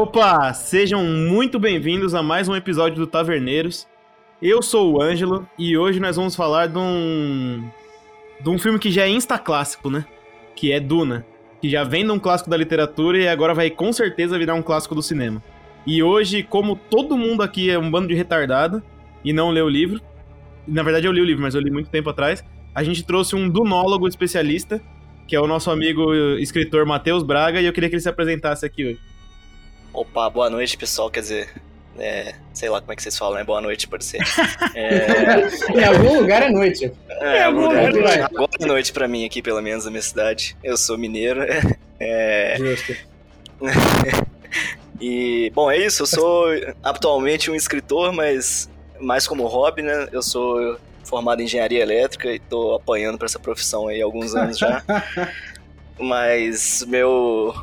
Opa, sejam muito bem-vindos a mais um episódio do Taverneiros. Eu sou o Ângelo e hoje nós vamos falar de um de um filme que já é insta clássico, né? Que é Duna, que já vem de um clássico da literatura e agora vai com certeza virar um clássico do cinema. E hoje, como todo mundo aqui é um bando de retardado e não leu o livro, na verdade eu li o livro, mas eu li muito tempo atrás, a gente trouxe um dunólogo especialista, que é o nosso amigo escritor Matheus Braga, e eu queria que ele se apresentasse aqui hoje. Opa, boa noite, pessoal. Quer dizer, é, sei lá como é que vocês falam, né? Boa noite, pode ser. É... em algum lugar é noite. É, em algum lugar é noite. Agora é noite pra mim aqui, pelo menos, na minha cidade. Eu sou mineiro. É... Justo. e, bom, é isso. Eu sou atualmente um escritor, mas mais como hobby, né? Eu sou formado em engenharia elétrica e tô apanhando para essa profissão aí há alguns anos já. mas meu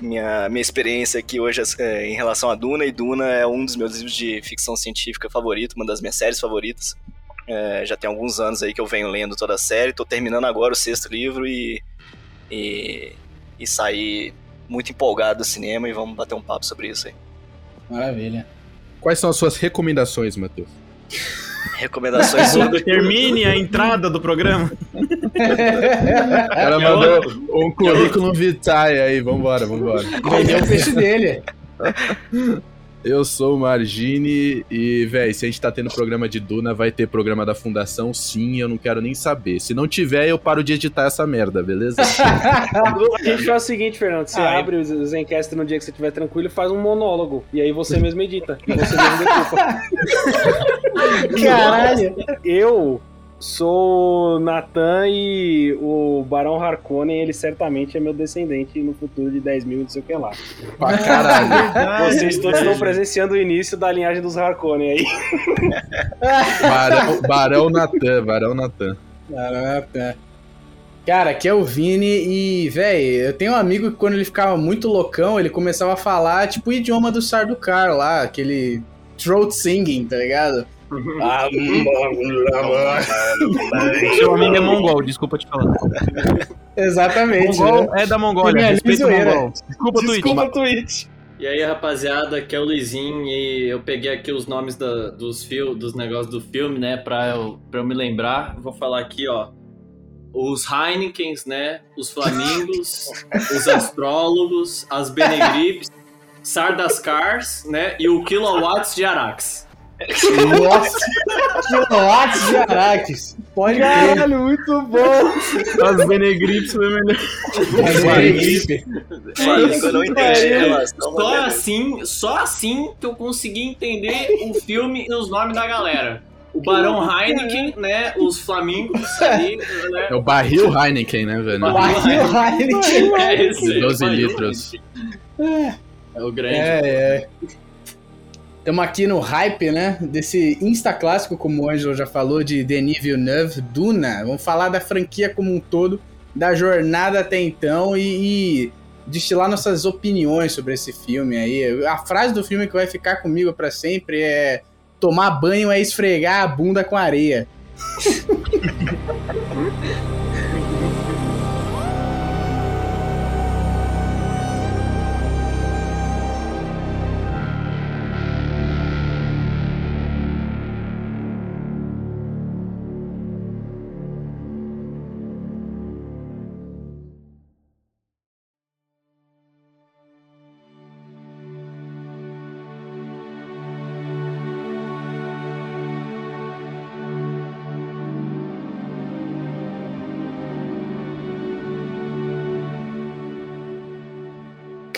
minha, minha experiência aqui hoje é, em relação a Duna, e Duna é um dos meus livros de ficção científica favorito, uma das minhas séries favoritas. É, já tem alguns anos aí que eu venho lendo toda a série, tô terminando agora o sexto livro e, e, e saí muito empolgado do cinema e vamos bater um papo sobre isso aí. Maravilha. Quais são as suas recomendações, Matheus? Recomendações sobre. Termine a entrada do programa. O cara mandou um currículo vitae aí, vambora, vambora. Vendeu o peixe dele. Eu sou o Margine e, véi, se a gente tá tendo programa de Duna, vai ter programa da Fundação, sim, eu não quero nem saber. Se não tiver, eu paro de editar essa merda, beleza? a gente faz o seguinte, Fernando, você ah, abre os Zencast no dia que você estiver tranquilo e faz um monólogo, e aí você mesmo edita, e você mesmo decupa. Caralho! Eu Sou Natan e o Barão Harkonnen, ele certamente é meu descendente no futuro de 10 mil, não sei o que lá. Pra caralho. Vocês todos estão presenciando o início da linhagem dos Harkonnen aí. Barão, Barão Natan, Barão Natan. Barão Natan. Cara, aqui é o Vini e, velho, eu tenho um amigo que quando ele ficava muito loucão, ele começava a falar, tipo, o idioma do Sarducar lá, aquele throat singing, tá ligado? Seu amigo é mongol, desculpa te falar. Exatamente. Mongol né? é da Mongólia, respeito o mongol. Desculpa, desculpa Twitch. E aí, rapaziada, aqui é o Luizinho e eu peguei aqui os nomes da, dos, fio, dos negócios do filme, né, pra eu, pra eu me lembrar. Vou falar aqui, ó. Os Heinekens, né, os Flamingos, os Astrólogos, as Benegrips, Sardaskars, né, e o Kilowatts de Arax. Nossa! Quilowatts de Araques. Pode Caralho, muito bom! As Benegrips foi melhor. As Benegrips. eu não entendi Só assim, só assim que eu consegui entender o filme e os nomes da galera. O Barão Heineken, né? Os Flamingos ali, né? É o barril Heineken, né, velho? Barril Heineken. É esse. 12 litros. É. É o grande. É, é. Estamos aqui no hype, né? Desse Insta clássico, como o Angelo já falou, de Denis Villeneuve, Duna. Vamos falar da franquia como um todo, da jornada até então e, e destilar nossas opiniões sobre esse filme aí. A frase do filme que vai ficar comigo para sempre é: tomar banho é esfregar a bunda com areia.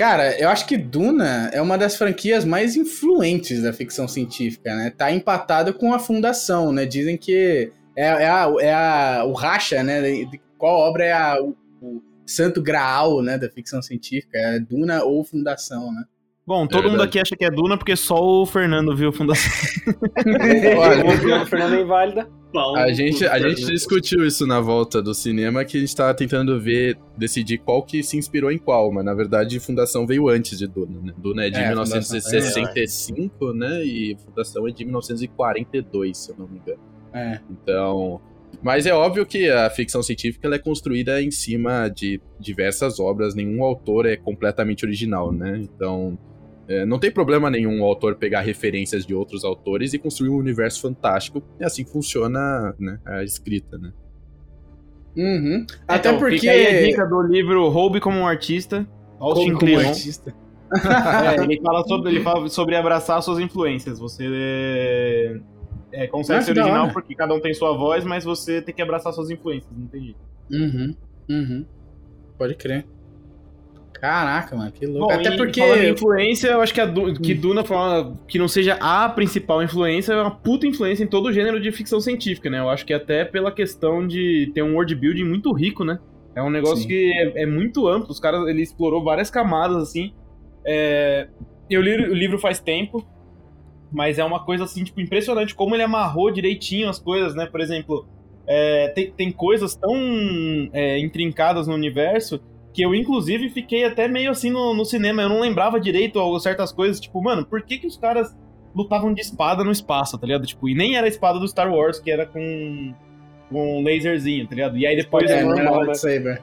Cara, eu acho que Duna é uma das franquias mais influentes da ficção científica, né? Tá empatado com a Fundação, né? Dizem que é, é, a, é a, o racha, né? De qual obra é a, o, o santo graal, né? Da ficção científica, é Duna ou Fundação, né? Bom, todo é mundo aqui acha que é Duna porque só o Fernando viu Fundação. Olha, o Fernando é inválida. A gente, a gente discutiu isso na volta do cinema, que a gente tava tentando ver, decidir qual que se inspirou em qual, mas na verdade Fundação veio antes de Duna, né? Duna é de é, 1965, é, né? E Fundação é de 1942, se eu não me engano. É. Então... Mas é óbvio que a ficção científica é construída em cima de diversas obras, nenhum autor é completamente original, né? Então É, não tem problema nenhum o autor pegar referências de outros autores e construir um universo fantástico. É assim que funciona né, a escrita, né? Uhum. Até Então, porque. Fica aí a dica do livro Roube como um Artista, Austin Como, como Kleon. artista. É, ele fala sobre ele fala sobre abraçar suas influências. Você é, é, consegue ser original porque cada um tem sua voz, mas você tem que abraçar suas influências, não tem jeito. Uhum. Uhum. Pode crer. Caraca, mano, que louco. Bom, Até e porque. falando influência, eu acho que, a Du- que Hum. Duna uma- que não seja a principal influência, é uma puta influência em todo o gênero de ficção científica, né? Eu acho que até pela questão de ter um world building muito rico, né? É um negócio Sim. que é, é muito amplo. Os caras, ele explorou várias camadas, assim. É, eu li o livro faz tempo, mas é uma coisa, assim, tipo, impressionante como ele amarrou direitinho as coisas, né? Por exemplo, é, tem, tem coisas tão é, intrincadas no universo que eu, inclusive, fiquei até meio assim no, no cinema. Eu não lembrava direito certas coisas. Tipo, mano, por que, que os caras lutavam de espada no espaço, tá ligado? Tipo, e nem era a espada do Star Wars, que era com, com um laserzinho, tá ligado? E aí depois. É, era normal, né? lightsaber.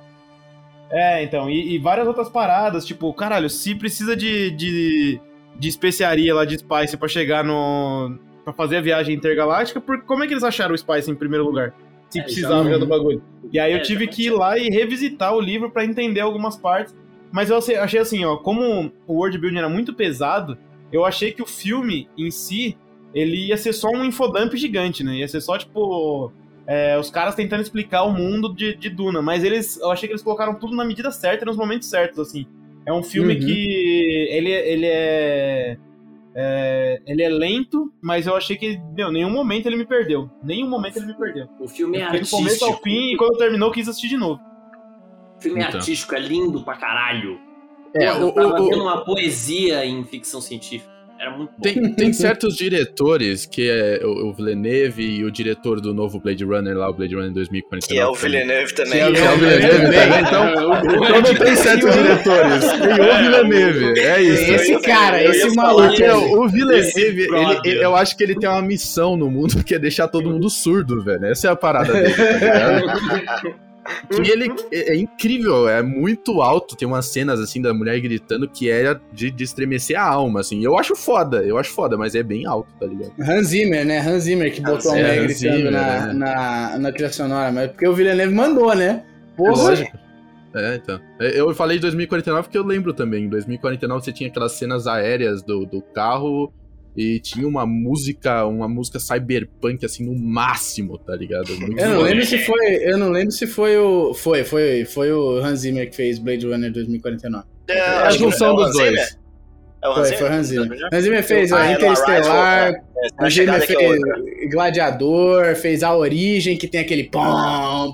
É, então, e, e várias outras paradas, tipo, caralho, se precisa de, de, de especiaria lá de Spice pra chegar no. pra fazer a viagem intergaláctica, por, como é que eles acharam o Spice em primeiro lugar? Se É, precisava já- do bagulho. E aí eu É, tive que ir lá e revisitar o livro pra entender algumas partes. Mas eu achei- assim, ó, como o world building era muito pesado, eu achei que o filme em si, ele ia ser só um infodump gigante, né? Ia ser só, tipo, é, os caras tentando explicar o mundo de, de Duna. Mas eles, eu achei que eles colocaram tudo na medida certa e nos momentos certos, assim. É um filme Uhum. que ele, ele é, é- Ele é lento, mas eu achei que, meu, nenhum momento ele me perdeu. Nenhum momento ele me perdeu. O filme Eu é fiquei do começo artístico. ao fim e quando terminou eu quis assistir de novo. O filme é Então. artístico, é lindo pra caralho. É, eu o- tava o- vendo uma poesia em ficção científica. Era muito bom. Tem, tem certos diretores, que é o, o Villeneuve e o diretor do novo Blade Runner lá, o Blade Runner 2049. Que é o Villeneuve também. Que é o Que é o Villeneuve também, então, então não tem certos diretores, tem o Villeneuve, é isso. Esse cara, esse maluco. Porque aí. o Villeneuve, ele- ele- eu acho que ele tem uma missão no mundo que é deixar todo mundo surdo, velho. Essa é a parada dele, tá ligado? E ele é, é incrível, é muito alto. Tem umas cenas assim da mulher gritando que é de, de estremecer a alma, assim. Eu acho foda, eu acho foda, mas é bem alto, tá ligado? Hans Zimmer, né? Hans Zimmer que botou a Hans- é, mulher Hans gritando Zimmer, na, né? na, na trilha sonora, mas porque o Villeneuve mandou, né? Porra. Lógico. É, então. É, Eu falei 2049 porque eu lembro também. Em 2049 você tinha aquelas cenas aéreas do, do carro e tinha uma música, uma música cyberpunk assim no máximo, tá ligado? Muito Eu não lembro se foi, eu não lembro se foi o, foi, foi, foi o Hans Zimmer que fez Blade Runner 2049. É, É a acho que junção é o Hans Zimmer. É Foi, Hans foi? Hans Zimmer. Hans Zimmer fez Ah, é no Interestelar, é. É, Hans a Zimmer é fez outra. Gladiador, fez A Origem, que tem aquele pom,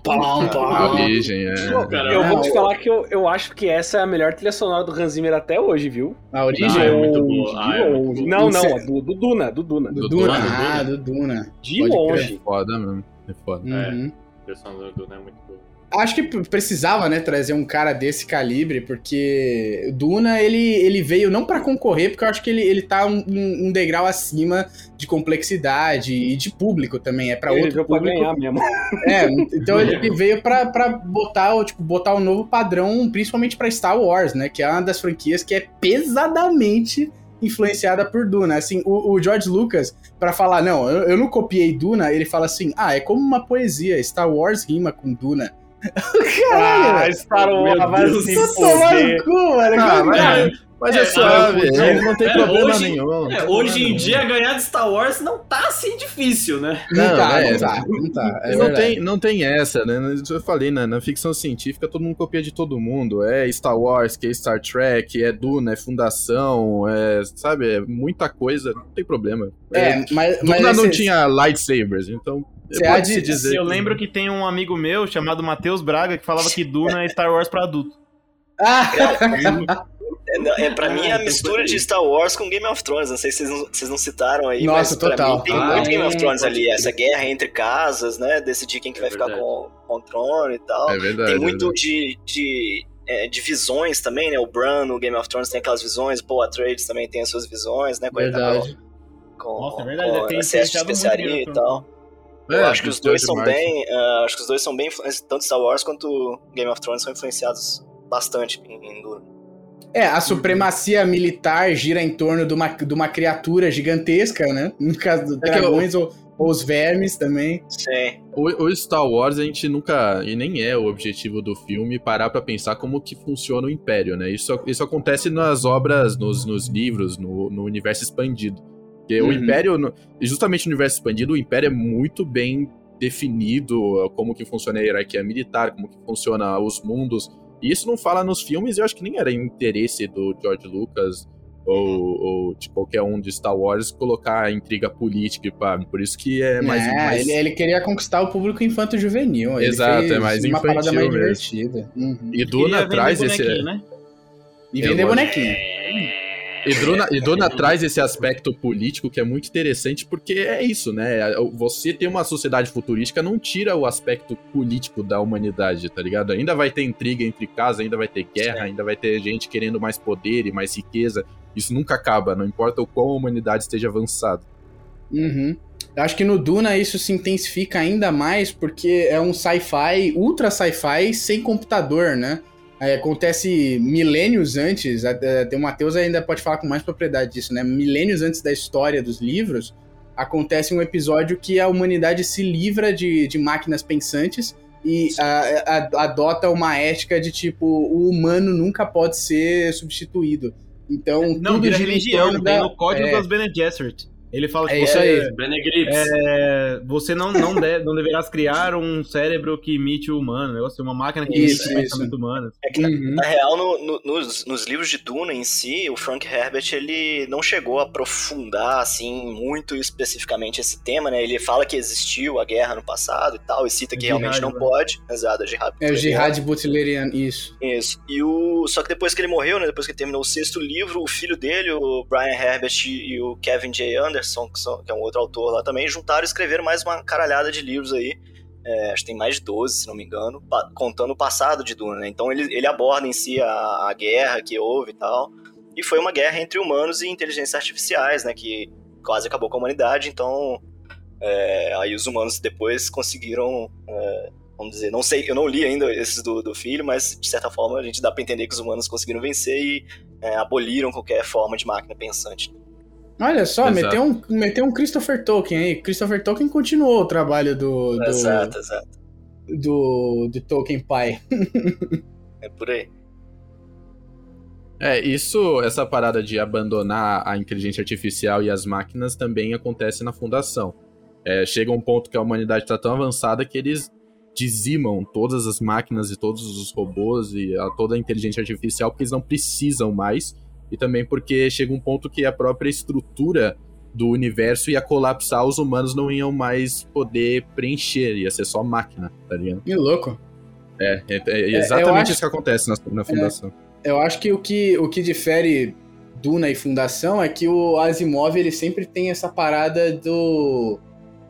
pom, A pom. origem, é. Pô, cara, eu vou te falar que eu, eu acho que essa é a melhor trilha sonora do Hans Zimmer até hoje, viu? A Origem? Ah, é De muito longe, boa. Ah, de é muito boa. Não, não, do, do Duna, do Duna. do do Duna. Duna, Ah, do Duna. De Pode longe. Foda mesmo. É foda. Uhum. A versão do Duna é muito boa. Acho que precisava, né, trazer um cara desse calibre, porque Duna, ele, ele veio não pra concorrer, porque eu acho que ele, ele tá um, um degrau acima de complexidade e de público também, é pra Ele outro veio pra público. ganhar mesmo. É, então ele veio pra, pra botar, tipo, botar um novo padrão, principalmente pra Star Wars, né, que é uma das franquias que é pesadamente influenciada por Duna. Assim, o, o George Lucas, pra falar, não, eu, eu não copiei Duna, ele fala assim, ah, é como uma poesia, Star Wars rima com Duna. Caralho! Ah, Star Wars vai se Tá foder. cu, mano. Ah, mas, mas é, É, suave, é, não tem é, problema hoje- nenhum. É, problema hoje em nenhum. dia, ganhar de Star Wars não tá assim difícil, né? Não, Não, tá, é. não tá, não tá. É não, tem, não tem essa, né? Isso Eu falei, né? Na ficção científica todo mundo copia de todo mundo. É Star Wars, que é Star Trek, é Duna, é Fundação, é, sabe? É muita coisa, não tem problema. É, mas, mas Duna não esse- tinha lightsabers, então Você há pode de- se dizer. Eu lembro que tem um amigo meu chamado Matheus Braga que falava que Duna é Star Wars pra adulto. Ah, É, não, é, pra mim é a tem mistura de Star Wars com Game of Thrones. Não sei se vocês não, vocês não citaram aí, Nossa, mas pra total. mim tem Ah, muito Game of é, Thrones ali. Essa guerra entre casas, né? Decidir quem que vai É ficar verdade. com, com o trono e tal. É verdade. tem é muito verdade. de, de, é, de visões também, né? O Bran no Game of Thrones tem aquelas visões, o Paul Atreides também tem as suas visões, né? Ele tá verdade. com, Nossa, é verdade, com muito especiaria e of Tal. Eu É, acho que os dois são Martin. bem. ah, acho que os dois são bem influenciados. Tanto Star Wars quanto Game of Thrones são influenciados bastante em, em Duna. É, a supremacia militar gira em torno de uma, de uma criatura gigantesca, né? No caso do É que eu- dragões ou, ou os vermes também. Sim. O, o Star Wars a gente nunca, e nem é o objetivo do filme, parar pra pensar como que funciona o Império, né? Isso, isso acontece nas obras, nos, nos livros, no, no universo expandido. Porque o Uhum. Império, no- justamente no universo expandido, o Império é muito bem definido, como que funciona a hierarquia militar, como que funciona os mundos. E isso não fala nos filmes, e eu acho que nem era interesse do George Lucas ou, ou de qualquer um de Star Wars colocar intriga política, e pá. por isso que é mais... É, mais... ele, ele queria conquistar o público infanto-juvenil. Exato, fez é mais uma parada infantil mais mesmo. divertida. Uhum. E Duna traz esse. né? E vender bonequinho. E Duna, e traz esse aspecto político que é muito interessante, porque é isso, né? Você ter uma sociedade futurística não tira o aspecto político da humanidade, tá ligado? Ainda vai ter intriga entre casas, ainda vai ter guerra, ainda vai ter gente querendo mais poder e mais riqueza. Isso nunca acaba, não importa o quão a humanidade esteja avançada. Uhum. Eu acho que no Duna isso se intensifica ainda mais porque é um sci-fi, ultra sci-fi sem computador, né? É, acontece milênios antes, até- o Matheus ainda pode falar com mais propriedade disso, né? Milênios antes da história dos livros, acontece um episódio que a humanidade se livra de, de máquinas pensantes e a- a- adota uma ética de tipo, o humano nunca pode ser substituído. Então, Não, tudo vira religião, torno tem da- no código é, das Bene Gesserit. Ele fala É que isso você- aí. É, você não, não, deve, não deverás criar um cérebro que imite o humano, um negócio, uma máquina que Isso, imite o isso. pensamento humano. É que, na, Uhum. na real, no- no- nos, nos livros de Duna em si, o Frank Herbert ele não chegou a aprofundar assim muito especificamente esse tema, né? Ele fala que existiu a guerra no passado e tal, e cita que Jihad, realmente não né? pode. Exato, Jihad. É o Jihad Butleriano, isso. Isso. E o só que depois que ele morreu, né, depois que ele terminou o sexto livro, o filho dele, o Brian Herbert e o Kevin J. Anderson, que, são- que é um outro autor lá também, juntaram e escreveram mais uma caralhada de livros aí. É, acho que tem mais de 12, se não me engano, contando o passado de Duna, né? Então ele, ele aborda em si a, a guerra que houve e tal. E foi uma guerra entre humanos e inteligências artificiais, né? Que quase acabou com a humanidade, então. é, aí os humanos depois conseguiram. é, vamos dizer, não sei, eu não li ainda esses do, do filho, mas de certa forma a gente dá pra entender que os humanos conseguiram vencer e é, aboliram qualquer forma de máquina pensante. Olha só, Exato. meteu um, meteu um Christopher Tolkien aí. Christopher Tolkien continuou o trabalho do, do, Exato, exato. do, do Tolkien pai. É por aí. É, isso, essa parada de abandonar a inteligência artificial e as máquinas também acontece na fundação. É, chega um ponto que a humanidade está tão avançada que eles dizimam todas as máquinas e todos os robôs e a, toda a inteligência artificial porque eles não precisam mais. E também porque chega um ponto que a própria estrutura do universo ia colapsar, os humanos não iam mais poder preencher, ia ser só máquina, tá ligado? Que louco. É, é, é eu exatamente acho- isso que acontece na, na fundação. Eu acho que o que, o que difere Duna e Fundação é que o Asimov ele sempre tem essa parada do,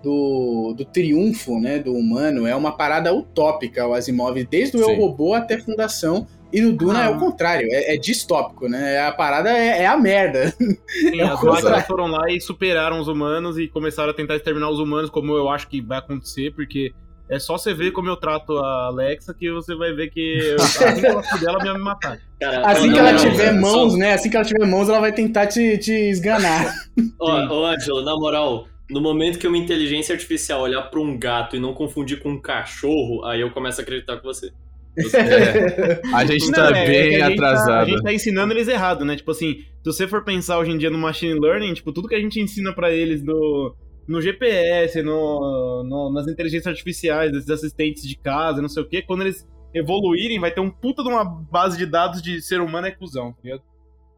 do, do triunfo né, do humano. É uma parada utópica o Asimov, desde o Eu Sim. Robô até Fundação. E no Duna Ah. é o contrário, é, é distópico, né? A parada é, é a merda. Sim, É as máquinas foram lá e superaram os humanos e começaram a tentar exterminar os humanos, como eu acho que vai acontecer, porque é só você ver como eu trato a Alexa que você vai ver que assim que ela puder, ela vai me matar. Cara, Assim não, que ela não, tiver não, mãos, só- né? Assim que ela tiver mãos, ela vai tentar te, te esganar. Ó, Ângelo, na moral, no momento que uma inteligência artificial olhar pra um gato e não confundir com um cachorro, aí eu começo a acreditar com você. É, a gente tá Não, é- é bem que a gente tá- atrasado. a gente tá ensinando eles errado, né? Tipo assim, se você for pensar hoje em dia no machine learning, tipo, tudo que a gente ensina pra eles no, no GPS, no, no- nas inteligências artificiais, desses assistentes de casa, não sei o quê, quando eles evoluírem, vai ter um puta de uma base de dados de ser humano é cuzão, tá ligado?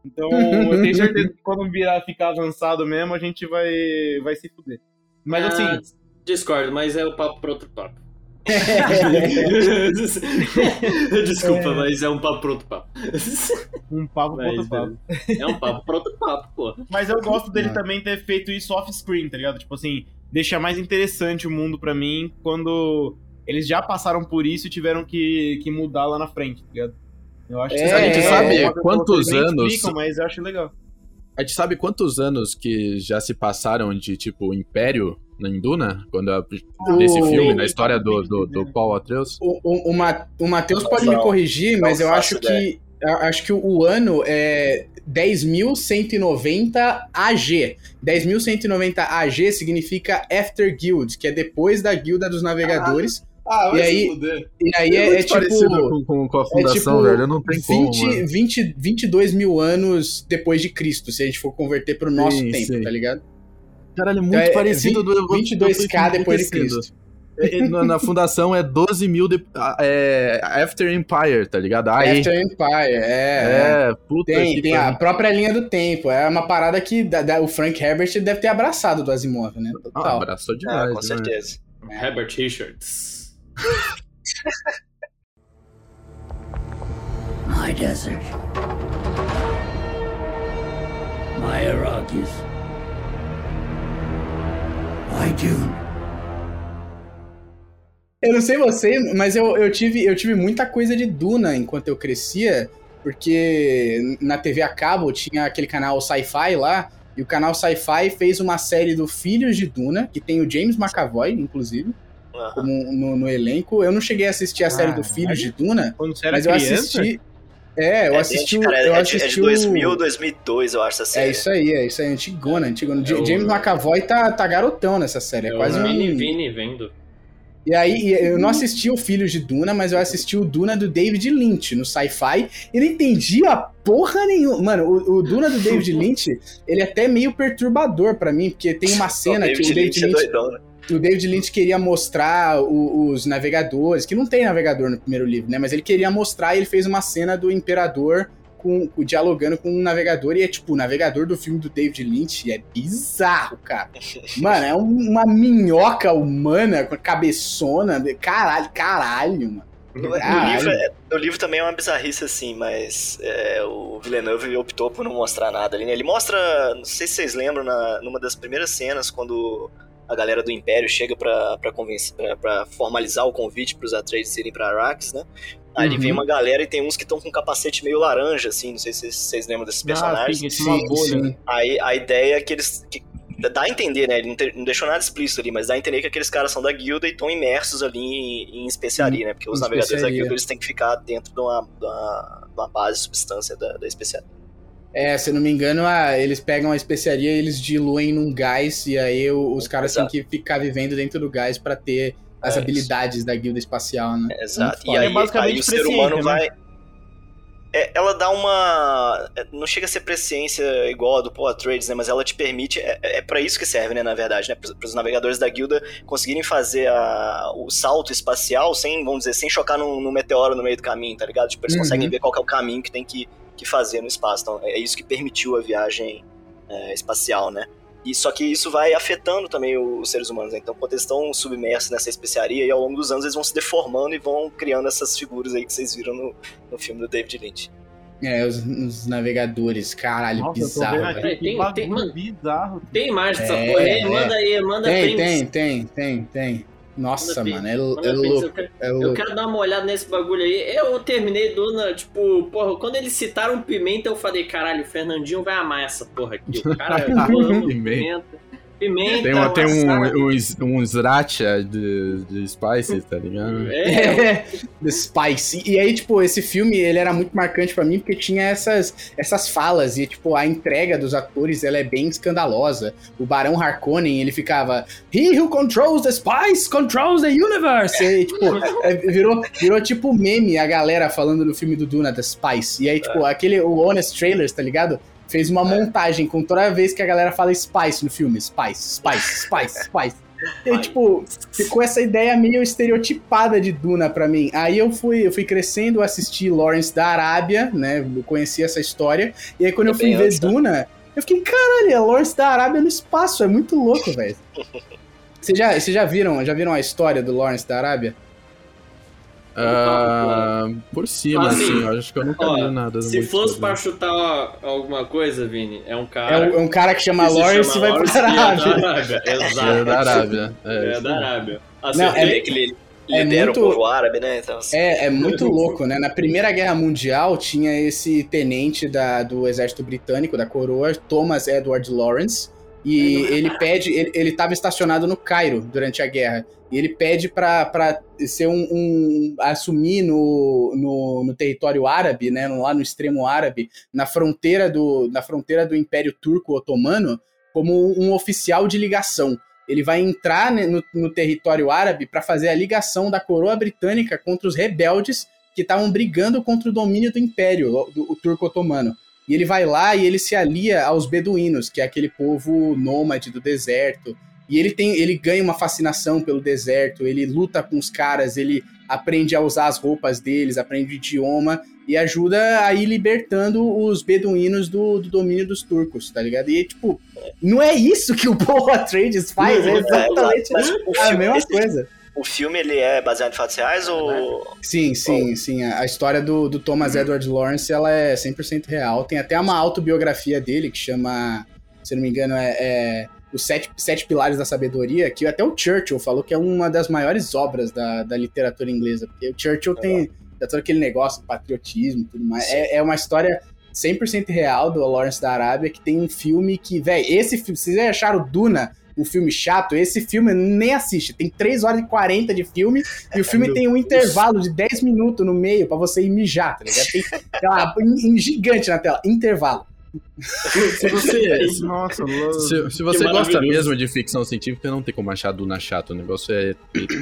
Então, eu tenho certeza que quando virar ficar avançado mesmo, a gente vai, vai se fuder. Mas Ah, assim, Discordo, mas é o papo pra outro papo. Desculpa, mas é um papo pra outro papo. um papo Mas, outro papo. É um papo pra outro papo, pô. Mas eu gosto dele Ah. também ter feito isso off-screen, tá ligado? Tipo assim, deixa mais interessante o mundo pra mim quando eles já passaram por isso e tiveram que, que mudar lá na frente, tá ligado? Eu acho que É, a gente sabe é, quantos anos- explicam, mas eu acho legal. A gente sabe quantos anos que já se passaram de, tipo, Império na Induna? Quando a, desse O- filme, na história do, do, do Paul Atreus? O, o, o, Ma- o Matheus pode me não. corrigir, mas Não eu acho que Acho que o ano é 10.190 AG. 10.190 AG significa After Guild, que é depois da guilda dos navegadores. Ah, vai E se aí- fuder. E aí é, é tipo. com, com, com a É fundação, tipo velho. Não tem como. 20, mano. 20, 22 mil anos depois de Cristo, se a gente for converter pro nosso Sim, tempo, sim. tá ligado? Caralho, é muito Então é parecido do. eu vou- eu 22k tô depois de. Cristo. É, é, na, na fundação é 12 mil de, é, After Empire, tá ligado? Aí. After Empire, é. É, puta Tem, que tem a própria linha do tempo. É uma parada que da- da- o Frank Herbert deve ter abraçado do Asimov, né? Ah, Total. abraçou Ah, demais. com né? certeza. Herbert Richards. My desert. My Iraqis. My Dune. Eu não sei você, mas eu, eu, tive, eu tive muita coisa de Duna enquanto eu crescia, porque na TV a cabo tinha aquele canal Sci-Fi lá, e o canal Sci-Fi fez uma série do Filhos de Duna, que tem o James McAvoy, inclusive, como no, no elenco. Eu não cheguei a assistir a série do. Filhos de Duna, mas eu criança, assisti. É, eu É assisti. o- cara, é, eu de- é assisti de o- 2000, 2002, eu acho, essa série. É isso aí, é isso aí, antigona, antigona. É o- James McAvoy tá, tá garotão nessa série, é, É quase o um... Vini Vini vendo. E aí, eu não assisti o Filhos de Duna, mas eu assisti o Duna do David Lynch no Sci-Fi e não entendia porra nenhuma. Mano, o, o Duna do David Lynch, ele é até meio perturbador pra mim, porque tem uma O cena que David o David Lynch é Lynch, doidão, né? O David Lynch queria mostrar o- os navegadores, que não tem navegador no primeiro livro, né? Mas ele queria mostrar e ele fez uma cena do Imperador com, dialogando com um navegador, e é tipo, o navegador do filme do David Lynch é bizarro, cara. Mano, é um- uma minhoca humana com a cabeçona. Caralho, caralho, mano. No, no livro, é- no livro também é uma bizarrice assim, mas é, o Villeneuve optou por não mostrar nada ali. né? Ele mostra, não sei se vocês lembram, na, numa das primeiras cenas, quando a galera do Império chega pra, pra, convencer, pra, pra formalizar o convite pros Atreides irem pra Arrakis, né? Aí Uhum. vem uma galera e tem uns que estão com um capacete meio laranja, assim, não sei se vocês, lembram desses personagens. Ah, sim, tinha uma bolha. né? Aí a ideia é que eles. Que, dá a entender, né? Ele não, te- não deixou nada explícito ali, mas dá a entender que aqueles caras são da guilda e estão imersos ali em, em especiaria, né? Porque os navegadores da especiaria. guilda eles têm que ficar dentro de uma, de uma, de uma base, substância da, da especiaria. É, se eu não me engano, a- eles pegam a especiaria e eles diluem num gás, e aí o- os caras têm que ficar vivendo dentro do gás pra ter as É, habilidades da guilda espacial, né? É, exato. E aí, É basicamente aí o ser humano né? vai. É, ela dá uma. é, Não chega a ser presciência igual a do Paul Atreides, né? Mas ela te permite. É, é para isso que serve, né? Na verdade, né? Para os navegadores da guilda conseguirem fazer a- o salto espacial sem, vamos dizer, sem chocar num, num meteoro no meio do caminho, tá ligado? Tipo, eles Uhum. conseguem ver qual que é o caminho que tem que, que fazer no espaço. Então, é isso que permitiu a viagem é, espacial, né? E só que isso vai afetando também os seres humanos. né? Então, quando eles estão submersos nessa especiaria, e ao longo dos anos eles vão se deformando e vão criando essas figuras aí que vocês viram no, no filme do David Lynch. É, os, os navegadores, caralho, Nossa, bizarro, aqui, Tem- tem- mano, bizarro. Tem imagem dessa É, porra aí? é. Manda aí, manda Tem, prints. tem, tem, tem, tem. Nossa, mano, é, é louco, eu quero- é Eu quero dar uma olhada nesse bagulho aí. Eu terminei Duna, tipo, porra, quando eles citaram Pimenta, eu falei, caralho, o Fernandinho vai amar essa porra aqui. O cara eu amo Pimenta. Pimenta. Tem, uma, tem um, um, um sriracha de, de spices, tá ligado? É, The Spice. E aí, tipo, esse filme, ele era muito marcante pra mim porque tinha essas, essas falas e, tipo, a entrega dos atores, ela é bem escandalosa. O Barão Harkonnen, ele ficava He who controls the spice controls the universe. E, aí, tipo, é, virou, virou, tipo, meme a galera falando no filme do Duna, The Spice. E aí, tipo, aquele, o Honest Trailers, tá ligado? Fez uma montagem com toda vez que a galera fala Spice no filme. Spice, Spice, Spice, Spice. E tipo, ficou essa ideia meio estereotipada de Duna pra mim. Aí eu fui, eu fui crescendo, assisti Lawrence da Arábia, né? Eu conheci essa história. E aí quando eu fui ver antes, né? Duna, eu fiquei, caralho, é Lawrence da Arábia no espaço, é muito louco, velho. Vocês já, já viram, já viram a história do Lawrence da Arábia? Ah, por cima, Assim, assim, eu acho que eu nunca ó, vi nada. Se fosse sobre pra chutar alguma coisa, Vini, é um É, cara. um, é um cara que chama Lawrence e vai Lawrence pra e é da Arábia. Arábia. É Exato. da Arábia. É, É da. Arábia. Não, Acertei. Você vê que ele é lidera muito- o povo árabe, né? Então, assim, É, é muito louco, né? Na Primeira Guerra Mundial tinha esse tenente da, do exército britânico, da coroa, Thomas Edward Lawrence, E ele pede, ele, ele tava estacionado no Cairo durante a guerra. E ele pede para ser um, um, assumir no, no, no, território árabe, né, lá no extremo árabe, na fronteira do, na fronteira do Império Turco Otomano, como um oficial de ligação. Ele vai entrar né, no, no território árabe para fazer a ligação da coroa britânica contra os rebeldes que estavam brigando contra o domínio do Império, do, Turco Otomano. E ele vai lá e ele se alia aos beduínos, que é aquele povo nômade do deserto. E ele tem, ele ganha uma fascinação pelo deserto, ele luta com os caras, ele aprende a usar as roupas deles, aprende o idioma e ajuda a ir libertando os beduínos do, do domínio dos turcos, tá ligado? E tipo, não é isso que o Paul Atreides faz, é, é exatamente é, a mesma coisa. O filme ele é baseado em fatos reais ou. Sim, sim, ou... sim. A história do, do Thomas hum. Edward Lawrence ela é 100% real. Tem até uma autobiografia dele que chama, se não me engano, é, é Os Sete, Sete Pilares da Sabedoria, que até o Churchill falou que é uma das maiores obras da, da literatura inglesa. Porque o Churchill é. tem, tem todo aquele negócio de patriotismo e tudo mais. É, é uma história 100% real do Lawrence da Arábia, que tem um filme que, velho, esse filme, vocês acharam Duna um filme chato, esse filme nem assiste. Tem 3 horas e 40 de filme e o filme tem um intervalo de 10 minutos no meio para você ir mijar, tá ligado? Tem lá, em, gigante na tela, intervalo. se você, Nossa, se, se você gosta mesmo de ficção científica, não tem como achar Duna chato. O negócio é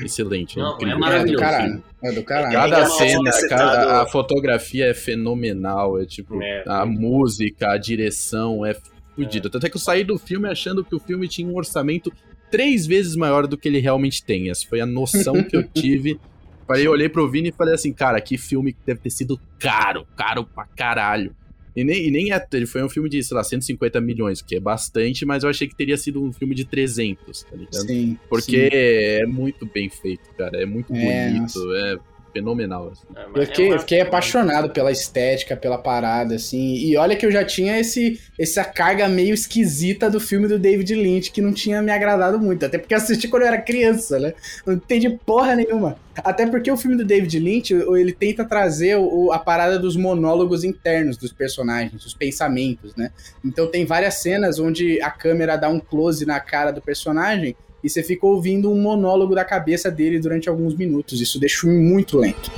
excelente. Não, é maravilhoso. É do caralho. É do caralho. Cada é cena, cada, a fotografia é fenomenal. É tipo, é, a música, a direção é fudido. Tanto é que eu saí do filme achando que o filme tinha um orçamento três vezes maior do que ele realmente tem. Essa foi a noção que eu tive. Aí eu olhei pro Vini e falei assim, cara, que filme que deve ter sido caro, caro pra caralho. E nem, e nem é, ele foi um filme de, sei lá, 150 milhões, que é bastante, mas eu achei que teria sido um filme de 300, tá ligado? Sim. Porque sim. é muito bem feito, cara, é muito é, bonito, nossa. é fenomenal. Assim. É, eu fiquei, é fiquei apaixonado pela estética, pela parada, assim. E olha que eu já tinha esse, essa carga meio esquisita do filme do David Lynch, que não tinha me agradado muito. Até porque eu assisti quando eu era criança, né? Não entendi porra nenhuma. Até porque o filme do David Lynch, ele tenta trazer o, a parada dos monólogos internos dos personagens, os pensamentos, né? Então tem várias cenas onde a câmera dá um close na cara do personagem e você fica ouvindo um monólogo da cabeça dele durante alguns minutos. Isso deixa muito lento.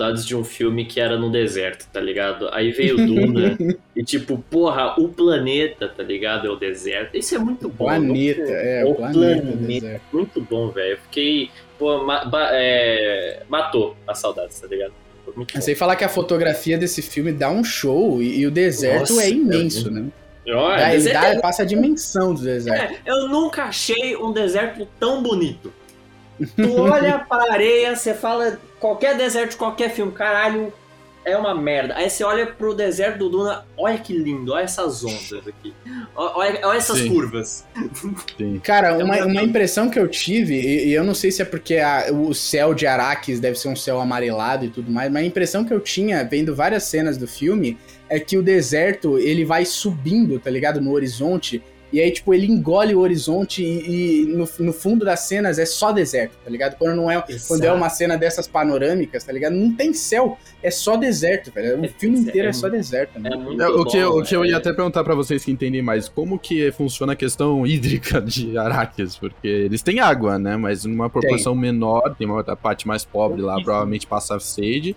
Saudades de um filme que era no deserto, tá ligado? Aí veio Duna e tipo, porra, o planeta, tá ligado? É o deserto. Isso é muito bom. Planeta, é, o planeta. planeta muito bom, velho. Fiquei, pô, ma é, matou as saudades, tá ligado? Sem falar que a fotografia desse filme dá um show e, e o deserto Nossa, é imenso, é... né? Olha, dá, dá, passa a dimensão do deserto. É, eu nunca achei um deserto tão bonito. Tu olha para a areia, você fala qualquer deserto, qualquer filme, caralho, é uma merda. Aí você olha pro deserto do Duna, olha que lindo, olha essas ondas aqui. Olha, olha essas Sim. curvas. Sim. Cara, uma, uma impressão que eu tive, e, e eu não sei se é porque a, o céu de Araques deve ser um céu amarelado e tudo mais, mas a impressão que eu tinha vendo várias cenas do filme é que o deserto ele vai subindo, tá ligado? No horizonte e aí, tipo, ele engole o horizonte e, e no, no, fundo das cenas é só deserto, tá ligado? Quando não é, quando é uma cena dessas panorâmicas, tá ligado? Não tem céu, é só deserto, velho. O é, filme inteiro é, é só deserto, né? É o, que, bom, o que eu ia até perguntar para vocês que entendem mais, como que funciona a questão hídrica de Araques? Porque eles têm água, né? Mas numa proporção tem. menor, tem uma parte mais pobre lá, provavelmente passa sede.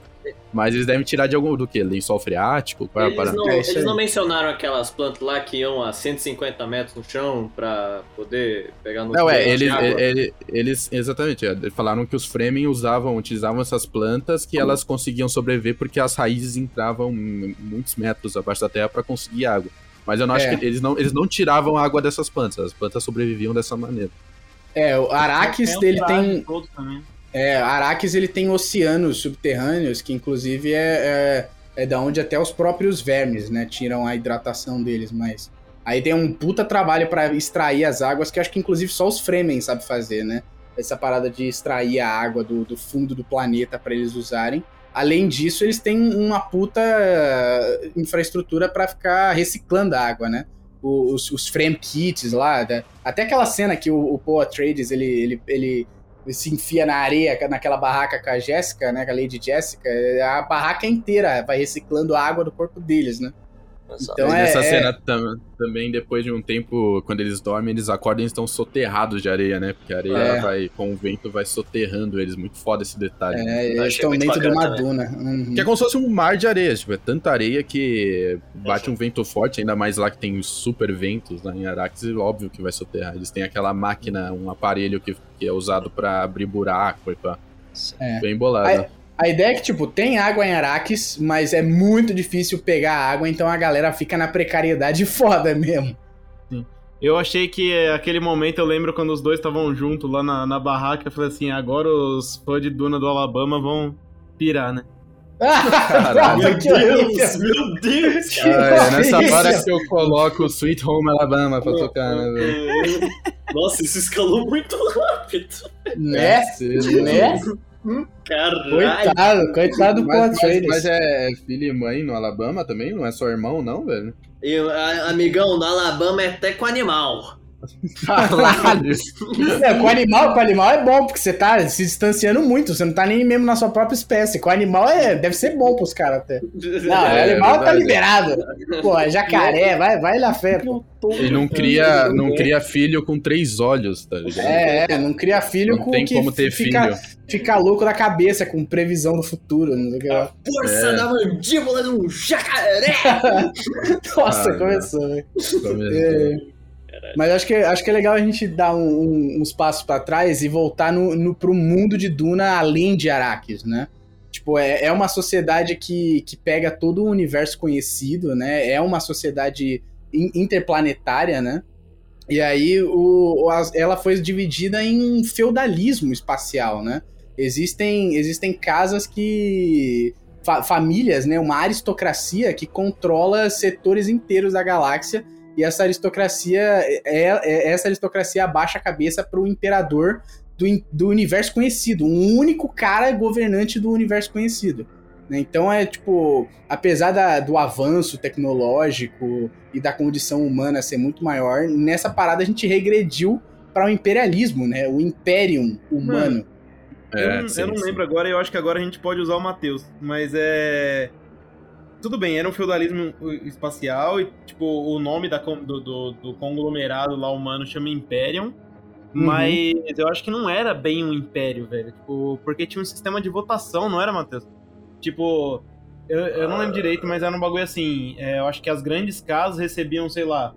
Mas eles devem tirar de algum do que? Lençol freático? Qual eles, é a não, é eles não mencionaram aquelas plantas lá que iam a 150 metros no chão pra poder pegar no Não, é, eles, ele, eles, exatamente, é, falaram que os Fremen usavam, utilizavam essas plantas que elas conseguiam sobreviver porque as raízes entravam muitos metros abaixo da terra para conseguir água. Mas eu não acho é. que eles não, eles não tiravam água dessas plantas, as plantas sobreviviam dessa maneira. É, o Araques, ele tem... É, Araques ele tem oceanos subterrâneos que inclusive é, é, é, da onde até os próprios vermes, né, tiram a hidratação deles, mas Aí tem um puta trabalho pra extrair as águas, que acho que inclusive só os Fremen sabem fazer, né? Essa parada de extrair a água do, do fundo do planeta pra eles usarem. Além disso, eles têm uma puta infraestrutura pra ficar reciclando a água, né? Os, os frame kits lá, né? até aquela cena que o, o Atreides, ele, ele, ele se enfia na areia, naquela barraca com a Jéssica, né, com a Lady Jéssica, a barraca inteira vai reciclando a água do corpo deles, né? Então é, nessa é... cena tam, também, depois de um tempo, quando eles dormem, eles acordam e estão soterrados de areia, né? Porque a areia é. vai, com o vento, vai soterrando eles. Muito foda esse detalhe. É, né? eles estão dentro de uma duna. Uhum. Que é como se fosse um mar de areia. Tipo, é tanta areia que bate um vento forte, ainda mais lá que tem super ventos lá em Arax, óbvio que vai soterrar. Eles têm aquela máquina, um aparelho que, que é usado para abrir buraco e pá. É. Bem bolado. Aí, a ideia é que, tipo, tem água em Araques, mas é muito difícil pegar água, então a galera fica na precariedade foda mesmo. Sim. Eu achei que aquele momento, eu lembro quando os dois estavam juntos lá na, na barraca, eu falei assim, agora os fãs de Duna do Alabama vão pirar, né? Caralho, meu Deus, meu Deus! Ah, é nessa hora que eu coloco o Sweet Home Alabama pra tocar, né, velho? Nossa, isso escalou muito rápido. Né? né? Caralho. Coitado, coitado do mas, mas, mas é filho e mãe no Alabama também? Não é só irmão, não, velho? E, amigão, no Alabama é até com animal. Caralho. é, com animal, com animal é bom, porque você tá se distanciando muito, você não tá nem mesmo na sua própria espécie. Com animal é, deve ser bom pros caras até. Não, é, animal é tá liberado. Pô, é jacaré, vai, vai na fé, pô. E não cria, não cria filho com três olhos, tá ligado? É, é não cria filho não com tem como ter fica, filho. Fica louco da cabeça com previsão do futuro. Não sei que lá. Força É. da mandíbula de um jacaré! Nossa, Ah, começou, né? Começou. É. Mas acho que, acho que é legal a gente dar um- um- uns passos pra trás e voltar no, no, pro mundo de Duna além de Arrakis, né? Tipo, é, é uma sociedade que, que pega todo o universo conhecido, né? É uma sociedade in- interplanetária, né? E aí o, ela foi dividida em feudalismo espacial, né? Existem, existem casas que. fa- famílias, né? Uma aristocracia que controla setores inteiros da galáxia. E essa aristocracia. É, é- essa aristocracia abaixa a cabeça pro imperador do, do universo conhecido. Um único cara governante do universo conhecido. né? Então é tipo, apesar da- do avanço tecnológico e da condição humana ser muito maior, nessa parada a gente regrediu para o imperialismo, né? O imperium humano. eu É, não, sim, eu não sim. lembro agora, eu acho que agora a gente pode usar o Matheus. Mas é. Tudo bem, era um feudalismo espacial e, tipo, o nome da, do, do, do conglomerado lá humano chama Imperium. Mas eu acho que não era bem um império, velho. Tipo, porque tinha um sistema de votação, não era, Matheus? Tipo, eu, eu não lembro direito, mas era um bagulho assim. é, eu acho que as grandes casas recebiam, sei lá,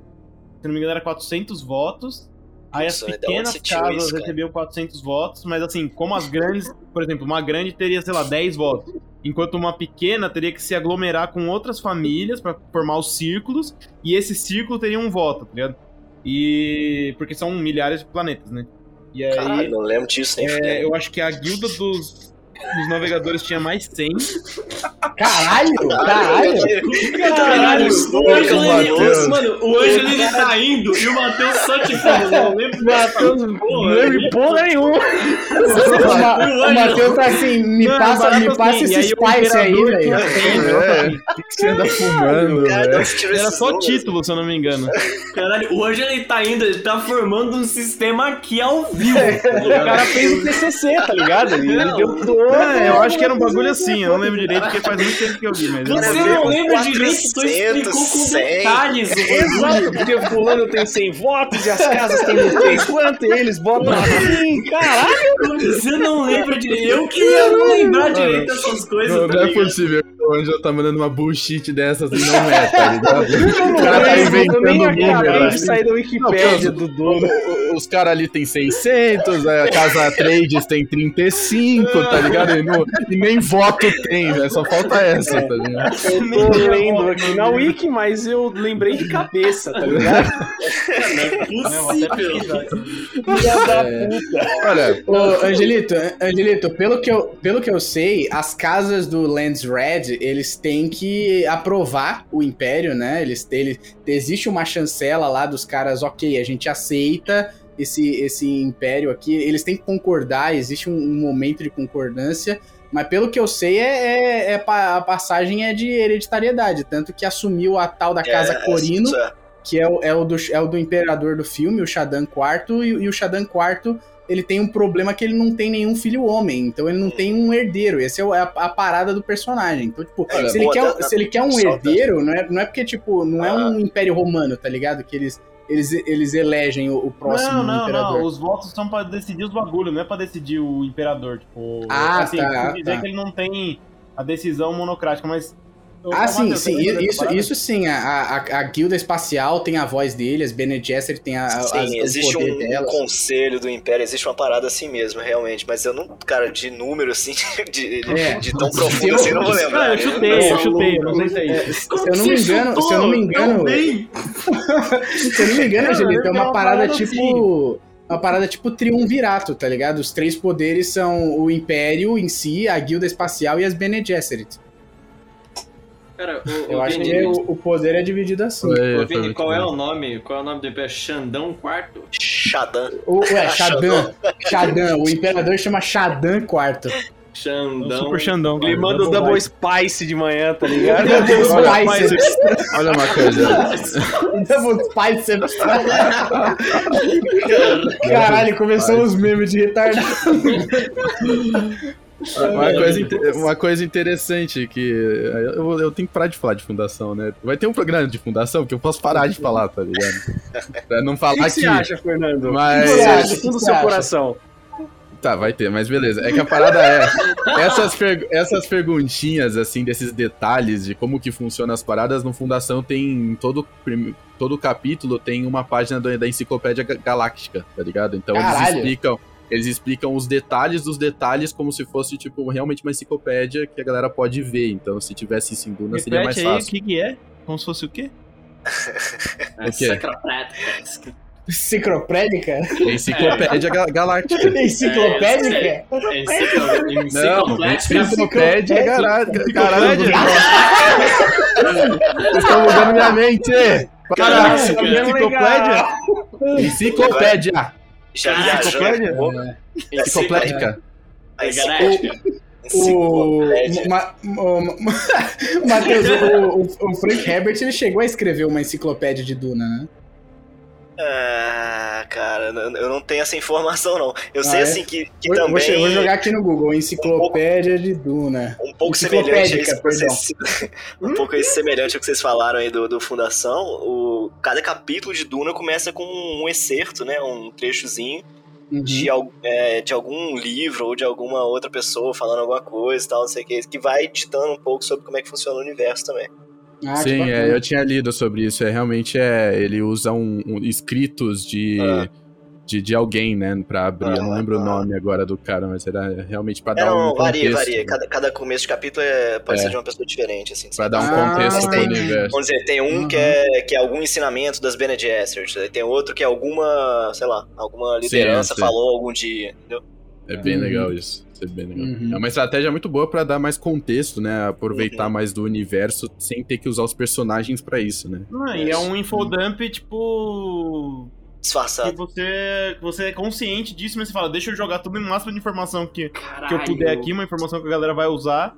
se não me engano, era 400 votos. Aí as onde pequenas casas isso, recebiam 400 votos, mas assim, como as grandes, por exemplo, uma grande teria, sei lá, 10 votos, enquanto uma pequena teria que se aglomerar com outras famílias pra formar os círculos, e esse círculo teria um voto, tá ligado? E. Porque são milhares de planetas, né? E aí. Caralho, não lembro disso nem é, eu acho que a guilda dos, dos navegadores tinha mais 100. Caralho! Caralho! Caralho, o Ângelo, ele, mano, o Ângelo ele tá indo e o Matheus só tipo, não lembro Matheus, não lembro de porra nenhuma. O, Ma- o Matheus tá assim, me Não, passa, me passa assim, esse aí o spice aí, velho. 100, né? É, o que você anda fumando, velho? Era só título, se eu não me engano. Caralho, o Ângelo ele tá indo, ele tá formando um sistema aqui ao vivo. O cara fez o TCC, tá ligado? Ele, deu É, eu acho que era um bagulho assim, eu não lembro direito, porque faz muito tempo que eu vi, mas... Você não lembra direito, tu explicou 400, com 100. detalhes. Exato, porque fulano tem 100 votos e as casas têm não sei quanto, e eles botam assim, caralho. Você não lembra direito. Eu queria não lembrar direito dessas coisas. Não, tá não é possível que o Angel tá mandando uma bullshit dessas e não é, tá ligado? O cara tá inventando acabei número. de sair da Wikipédia do dono. Os caras ali tem 600, a casa Trades tem 35, tá ligado? E, e nem voto tem, velho. Só falta essa, tá ligado? Eu tô lendo aqui na Wiki, mas eu lembrei de cabeça, tá ligado? Da puta. Olha, Ô, Angelito, Angelito, pelo que, eu, pelo que eu sei, as casas do Lands Red, eles têm que aprovar o Império, né? Eles, eles, existe uma chancela lá dos caras, ok, a gente aceita esse, esse Império aqui, eles têm que concordar, existe um, um momento de concordância, mas pelo que eu sei, é, é- é a passagem é de hereditariedade, tanto que assumiu a tal da Casa É, Corino, é. que é o, é o, do, é o do imperador do filme, o Shadan IV, e, e o Shadan IV ele tem um problema que ele não tem nenhum filho homem, então ele não tem um herdeiro. Essa é é a, a parada do personagem. Então, tipo, Olha, se, ele boa, quer, tá- se ele quer um herdeiro, não é, não é porque, tipo, não é Ah. um império romano, tá ligado? Que eles, eles, eles elegem o, o próximo não, não, imperador. não. Os votos são pra decidir os bagulhos, não é pra decidir o imperador. Tipo, Ah, assim, tá, preciso dizer tá. que ele não tem a decisão monocrática, mas. Ah, sim, Matheus, sim, isso, isso sim, a, a, a guilda espacial tem a voz dele, as Bene Gesserit tem a, Sim, as- existe poder um, delas. conselho do Império, existe uma parada assim mesmo, realmente. Mas eu não, cara, de número assim, de, de- É. de tão profundo eu- assim, eu não vou lembrar. eu chutei, eu chutei, não sei se é isso. Se eu não me engano, se eu não me engano, se eu não me engano, Não, Angelito, é é uma uma parada parada tipo. Uma parada tipo triunvirato, tá ligado? Os três poderes são o Império em si, a Guilda Espacial e as Bene Gesserit. Cara, o, Eu o acho Vini, que o, o poder é dividido assim. o foi Vini, qual é o nome? Qual é o nome do Império? Xandão IV? Shadan. O, ué, Shadan. Shadan. O Imperador chama Shadan IV. Xandão. Super Xandão. Ele manda o Double Spice de manhã, tá ligado? Double Spice. Olha uma coisa. Double Spice. Caralho, começou os memes de retardado. Uma coisa, inte- uma coisa interessante que eu, eu tenho que parar de falar de fundação, né? Vai ter um programa de fundação que eu posso parar de falar, tá ligado? Pra não O falar que que aqui. você acha, Fernando? Mas- O que você O acha? que Tudo do seu acha? coração. Tá, vai ter, mas beleza. É que a parada é. Essas, essas perguntinhas, assim, desses detalhes de como que funcionam as paradas, no Fundação tem. Todo, todo capítulo tem uma página do- da Enciclopédia Ga- Galáctica, tá ligado? Então eles Caralho. explicam. Eles explicam os detalhes dos detalhes como se fosse, tipo, realmente uma enciclopédia que a galera pode ver. Então, se tivesse isso em Duna, seria mais Repete aí o fácil. que, que é? Como se fosse o quê? É, O quê? Enciclopédica? Enciclopédia Ga- Galáctica. Enciclopédica? É, enciclo- Não, Encicloprática. enciclopédia, caralho. Caralho, vocês estão mudando minha mente. Caraca, Enciclopédia? Enciclopédia. Já viajando. um pouco. Enciclopédica. A Galáctica. O, enciclopédia. Ma, o, Ma- Matheus, o, o- o Frank Herbert ele chegou a escrever uma enciclopédia de Duna, né? Ah, cara, eu eu não tenho essa informação, não. Eu Ah, sei, é? assim, que, que Vou, também... che- vou jogar aqui no Google, enciclopédia de Duna. um pouco semelhante a isso que vocês, um pouco semelhante ao que vocês falaram aí do, do Fundação, o, cada capítulo de Duna começa com um excerto, né, um trechozinho Uhum. de, é, de algum livro ou de alguma outra pessoa falando alguma coisa e tal, não sei o que, que vai ditando um pouco sobre como é que funciona o universo também. Ah, Sim, é, eu tinha lido sobre isso. É realmente é. Ele usa um, um- escritos de, Ah. de, de alguém, né? Pra abrir. eu não Ah, lembro o ah. nome agora do cara, mas era realmente pra É, dar não, um varia, contexto. varia. Cada, cada começo de capítulo é, pode É. ser de uma pessoa diferente, assim. Pra dar um Ah, contexto pro universo. Vamos dizer, tem um Uhum. que, é, que é algum ensinamento das Bene Gesserit, tem outro que é alguma, sei lá, alguma liderança sim. falou algum dia, entendeu? É bem Uhum. legal isso. Isso é bem legal. Uhum. É uma estratégia muito boa pra dar mais contexto, né? Aproveitar Uhum. mais do universo sem ter que usar os personagens pra isso, né? Ah, e é um infodump, tipo. Que Disfarçado. você, que você é consciente disso, mas você fala, deixa eu jogar todo o máximo de informação que, que eu puder aqui, uma informação que a galera vai usar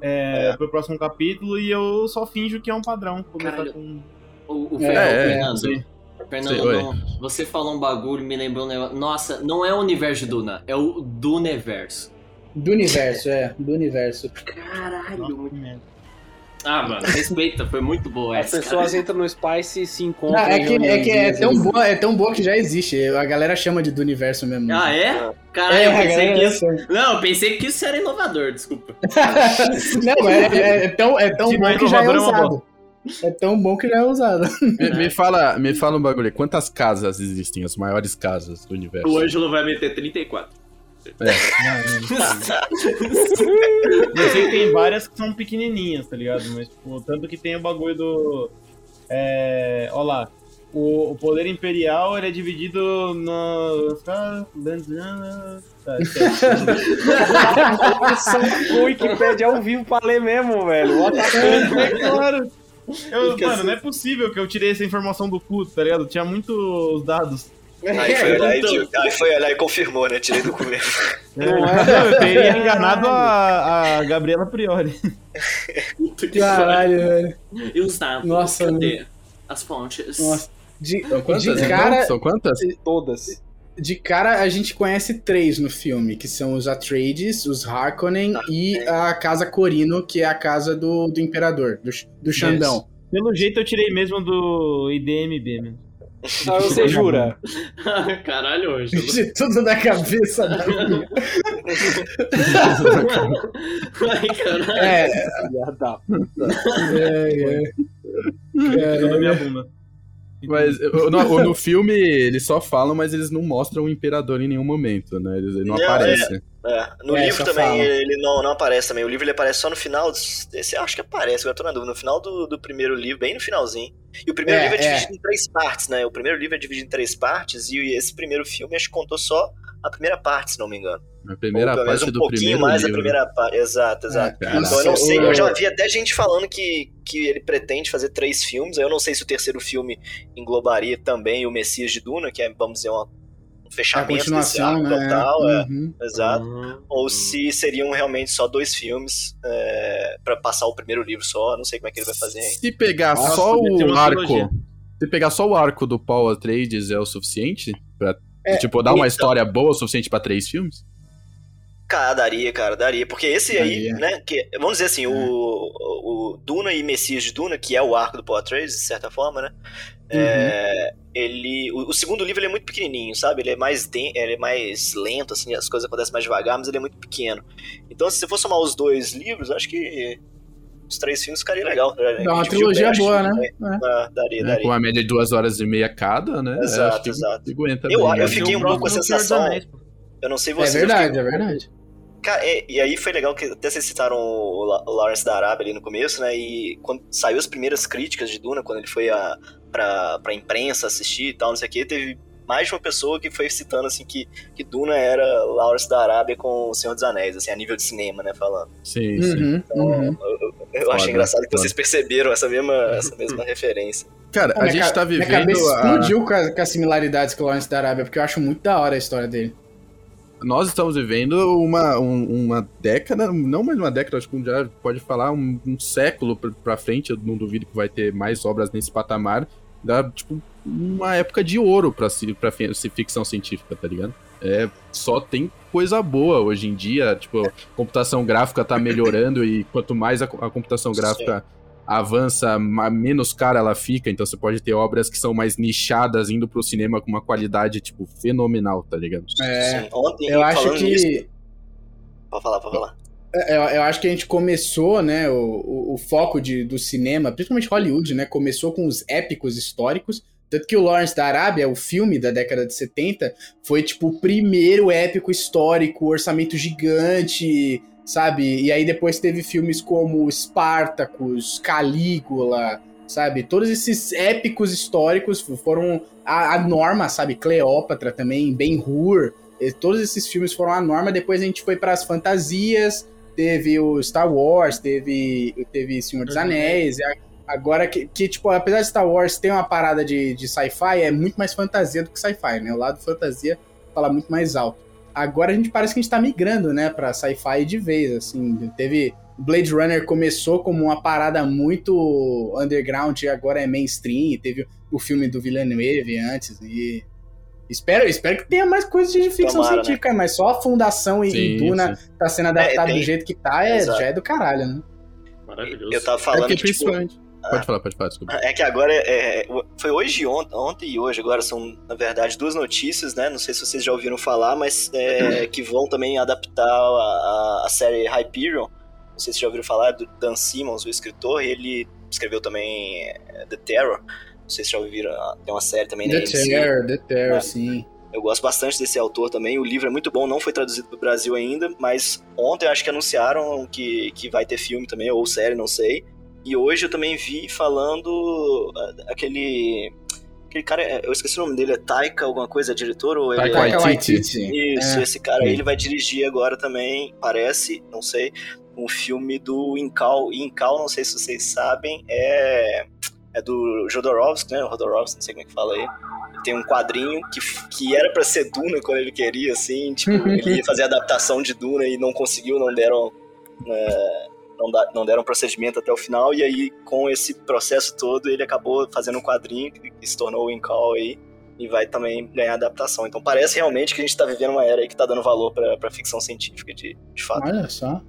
é, pro próximo capítulo, e eu só finjo que é um padrão. Começar Caralho. com. O, o É, Fer- é, Fernando, Sim, não, você falou um bagulho, me lembrou um negócio. Nossa, não é o universo de Duna, é o Duneverso. Do universo, é, do universo. Caralho. Muito-. Ah, mano, respeita, foi muito boa As essa. pessoas entram no Spice e se Não, encontram. é, em que, é que é tão boa, é tão boa que já existe. A galera chama de do universo mesmo. Ah, é? Caralho, É, eu pensei que isso. chama. Não, eu pensei que isso era inovador, desculpa. Não, é, é- é tão, é tão não bom é que já é é usado. É tão bom que já é usado. Me, me fala, me fala um bagulho. Quantas casas existem? As maiores casas do universo? O Ângelo vai meter 34. Eu sei que tem várias que são pequenininhas, tá ligado? Mas, tipo, tanto que tem o bagulho do. É. Ó lá. O, o poder imperial ele é dividido no. Tá, o Wikipedia ao vivo pra ler mesmo, velho. What the fuck? É claro. Eu, mano, não é possível que eu tirei essa informação do cu, tá ligado? Tinha muitos dados. Aí foi, olhar e, então. aí foi olhar e confirmou, né? Tirei do cu mesmo. É, não, eu teria enganado a, a Gabriela Priori. Puta que Caralho, velho. E os dados? Nossa, Cadê? As fontes. Nossa. De, São quantas? de então? cara, São quantas? Todas. de cara, a gente conhece três no filme, que são os Atreides, os Harkonnen e a Casa Corino, que é a casa do, do Imperador, do, do Xandão. Pelo jeito eu tirei mesmo do IDMB mesmo. Ah, você jura? Caralho, Ângelo. De tudo da cabeça da minha. Ai, caralho. É, Filha da puta. é, é. Minha bunda. Mas no, no- filme eles só falam, mas eles não mostram o imperador em nenhum momento, né? Eles, ele não Não, aparece. É, no É, livro também fala. ele não, não aparece também. O livro ele aparece só no final. Esse eu acho que aparece, agora tô na dúvida. No final do, do primeiro livro, bem no finalzinho. E o primeiro É, livro é é. dividido em três partes, né? O primeiro livro é dividido em três partes e esse primeiro filme acho que contou só a primeira parte, se não me engano. A primeira Ou pelo menos parte um do pouquinho primeiro mais livro. a primeira parte. Exato, exato. É, cara. então eu não sei, o- eu já vi até gente falando que, que ele pretende fazer três filmes. aí Eu não sei se o terceiro filme englobaria também o Messias de Duna, que é, vamos dizer, uma, um fechamento desse arco né? total. É, Uhum. exato Hum, ou se seriam realmente só dois filmes é, para passar o primeiro livro só. Não sei como é que ele vai fazer ainda. Se pegar Nossa, só o arco. trilogia. Se pegar só o arco do Paul Atreides é o suficiente? Pra, É, tipo, dar uma então. história boa o suficiente pra três filmes? Cara, daria, cara, daria. Porque esse aí, Daria. né, que, vamos dizer assim, o, o Duna e Messias de Duna, que é o arco do Paul Atreides, de certa forma, né, é, ele, o, o segundo livro ele é muito pequenininho, sabe? Ele é mais den- ele é mais lento, assim, as coisas acontecem mais devagar, mas ele é muito pequeno. Então, se você for somar os dois livros, acho que os três filmes ficaria legal. Dá uma Dividir o trilogia boa, né? É. Ah, daria, Né? daria. Com uma média de duas horas e meia cada, né? Exato, acho que exato. Aguenta Eu- bem, eu né? fiquei um pouco com a sensação-. Eu não sei É vocês. eu verdade, fiquei- é verdade. Cara, é- e aí foi legal que até vocês citaram o, La- o Lawrence da Arábia ali no começo, né? E quando saiu as primeiras críticas de Duna, quando ele foi a, pra, pra imprensa assistir e tal, não sei o que, teve mais de uma pessoa que foi citando assim que, que Duna era Lawrence da Arábia com o Senhor dos Anéis, assim, a nível de cinema, né? Falando. Sim, sim. Uhum, uhum. Eu Foda, acho engraçado que vocês perceberam essa mesma, essa mesma referência. Cara, a Minha gente ca- tá Minha vivendo. cabeça a- explodiu com, a- com as similaridades com o Lawrence da Arábia, porque eu acho muito da hora a história dele. Nós estamos vivendo uma, um- uma década, não mais uma década, acho que já pode falar um, um século pra- pra frente. Eu não duvido que vai ter mais obras nesse patamar. Da, tipo, uma época de ouro pra, ci- pra ficção científica, tá ligado? É, só tem coisa boa hoje em dia. Tipo, a computação gráfica tá melhorando e quanto mais a, a computação gráfica avança, menos cara ela fica. Então você pode ter obras que são mais nichadas indo pro cinema com uma qualidade, tipo, fenomenal, tá ligado? É, Sim, ontem, eu acho que. nisso- Pode falar, pode falar. É, Eu, eu acho que a gente começou, né, o, o, o foco de, do cinema, principalmente Hollywood, né, começou com os épicos históricos, tanto que o Lawrence da Arábia, o filme da década de 70, foi, tipo, o primeiro épico histórico, orçamento gigante, sabe? E aí depois teve filmes como Spartacus, Calígula, sabe? Todos esses épicos históricos foram a, a norma, sabe? Cleópatra também, Ben-Hur, todos esses filmes foram a norma, depois a gente foi para as fantasias, teve o Star Wars, teve, teve Senhor dos Uhum. Anéis, agora que, que, tipo, apesar de Star Wars ter uma parada de, de sci-fi, é muito mais fantasia do que sci-fi, né? O lado fantasia fala muito mais alto. Agora a gente parece que a gente tá migrando, né, pra sci-fi de vez, assim, teve... Blade Runner começou como uma parada muito underground e agora é mainstream, teve o filme do Villeneuve antes, e... Espero, espero que tenha mais coisas de ficção Tomara, né? científica, mas só a Fundação e, e Sim, Duna sim. tá sendo adaptado tem- do jeito que tá, é, Exato. já é do caralho, né? Maravilhoso. Eu tava É falando porque que, tipo, principalmente. Pode falar, pode falar, desculpa. É que agora é, foi hoje e ontem, ontem e hoje, agora são, na verdade, duas notícias, né? Não sei se vocês já ouviram falar, mas é, que vão também adaptar a, a série Hyperion. Não sei se já ouviram falar do Dan Simmons, o escritor, ele escreveu também é, The Terror. Não sei se já ouviram, tem uma série também na The AMC. Terror, The Terror, É. sim. Eu gosto bastante desse autor também. O livro é muito bom, não foi traduzido para o Brasil ainda, mas ontem acho que anunciaram que, que vai ter filme também, ou série, não sei. E hoje eu também vi falando ah, aquele. Aquele cara, é, eu esqueci o nome dele, é Taika alguma coisa, é diretor? Ou ele Taika é... Waititi. Isso, É. esse cara aí, ele vai dirigir agora também, parece, não sei, um filme do Incal. E Incal, não sei se vocês sabem, é, é do Jodorowsky, né? O Jodorowsky, não sei como é que fala aí. Tem um quadrinho que, que era pra ser Duna quando ele queria, assim, tipo, ele ia fazer a adaptação de Duna e não conseguiu, não deram. é, não, da- não deram procedimento até o final, e aí, com esse processo todo, ele acabou fazendo um quadrinho que se tornou o Incal aí e vai também ganhar adaptação. Então parece realmente que a gente tá vivendo uma era aí que tá dando valor pra, pra ficção científica de, de fato. Olha só.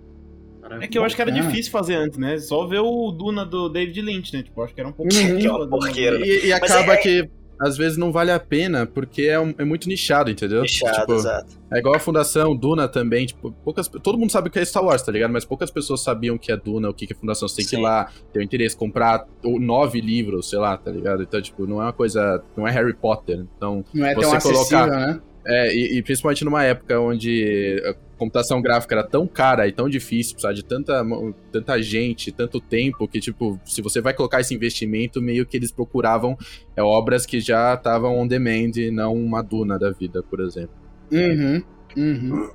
É que eu acho que era difícil fazer antes, né? Só ver o Duna do David Lynch, né? Tipo, acho que era um pouco. Uhum. Que é uma porqueira. né? E, e acaba é- que às vezes não vale a pena, porque é, um- é muito nichado, entendeu? Fechado, Tipo, exato. É igual a Fundação, Duna também, tipo, poucas, todo mundo sabe o que é Star Wars, tá ligado? Mas poucas pessoas sabiam o que é Duna, o que é Fundação, você tem que ir Sim. lá, ter o interesse, comprar nove livros, sei lá, tá ligado? Então, tipo, não é uma coisa, não é Harry Potter, então... Não é tão Você acessível, colocar- né? É, e, e principalmente numa época onde computação gráfica era tão cara e tão difícil, precisar de tanta, tanta gente, tanto tempo, que, tipo, se você vai colocar esse investimento, meio que eles procuravam é, obras que já estavam on demand e não uma Duna da vida, por exemplo. Uhum. Uhum.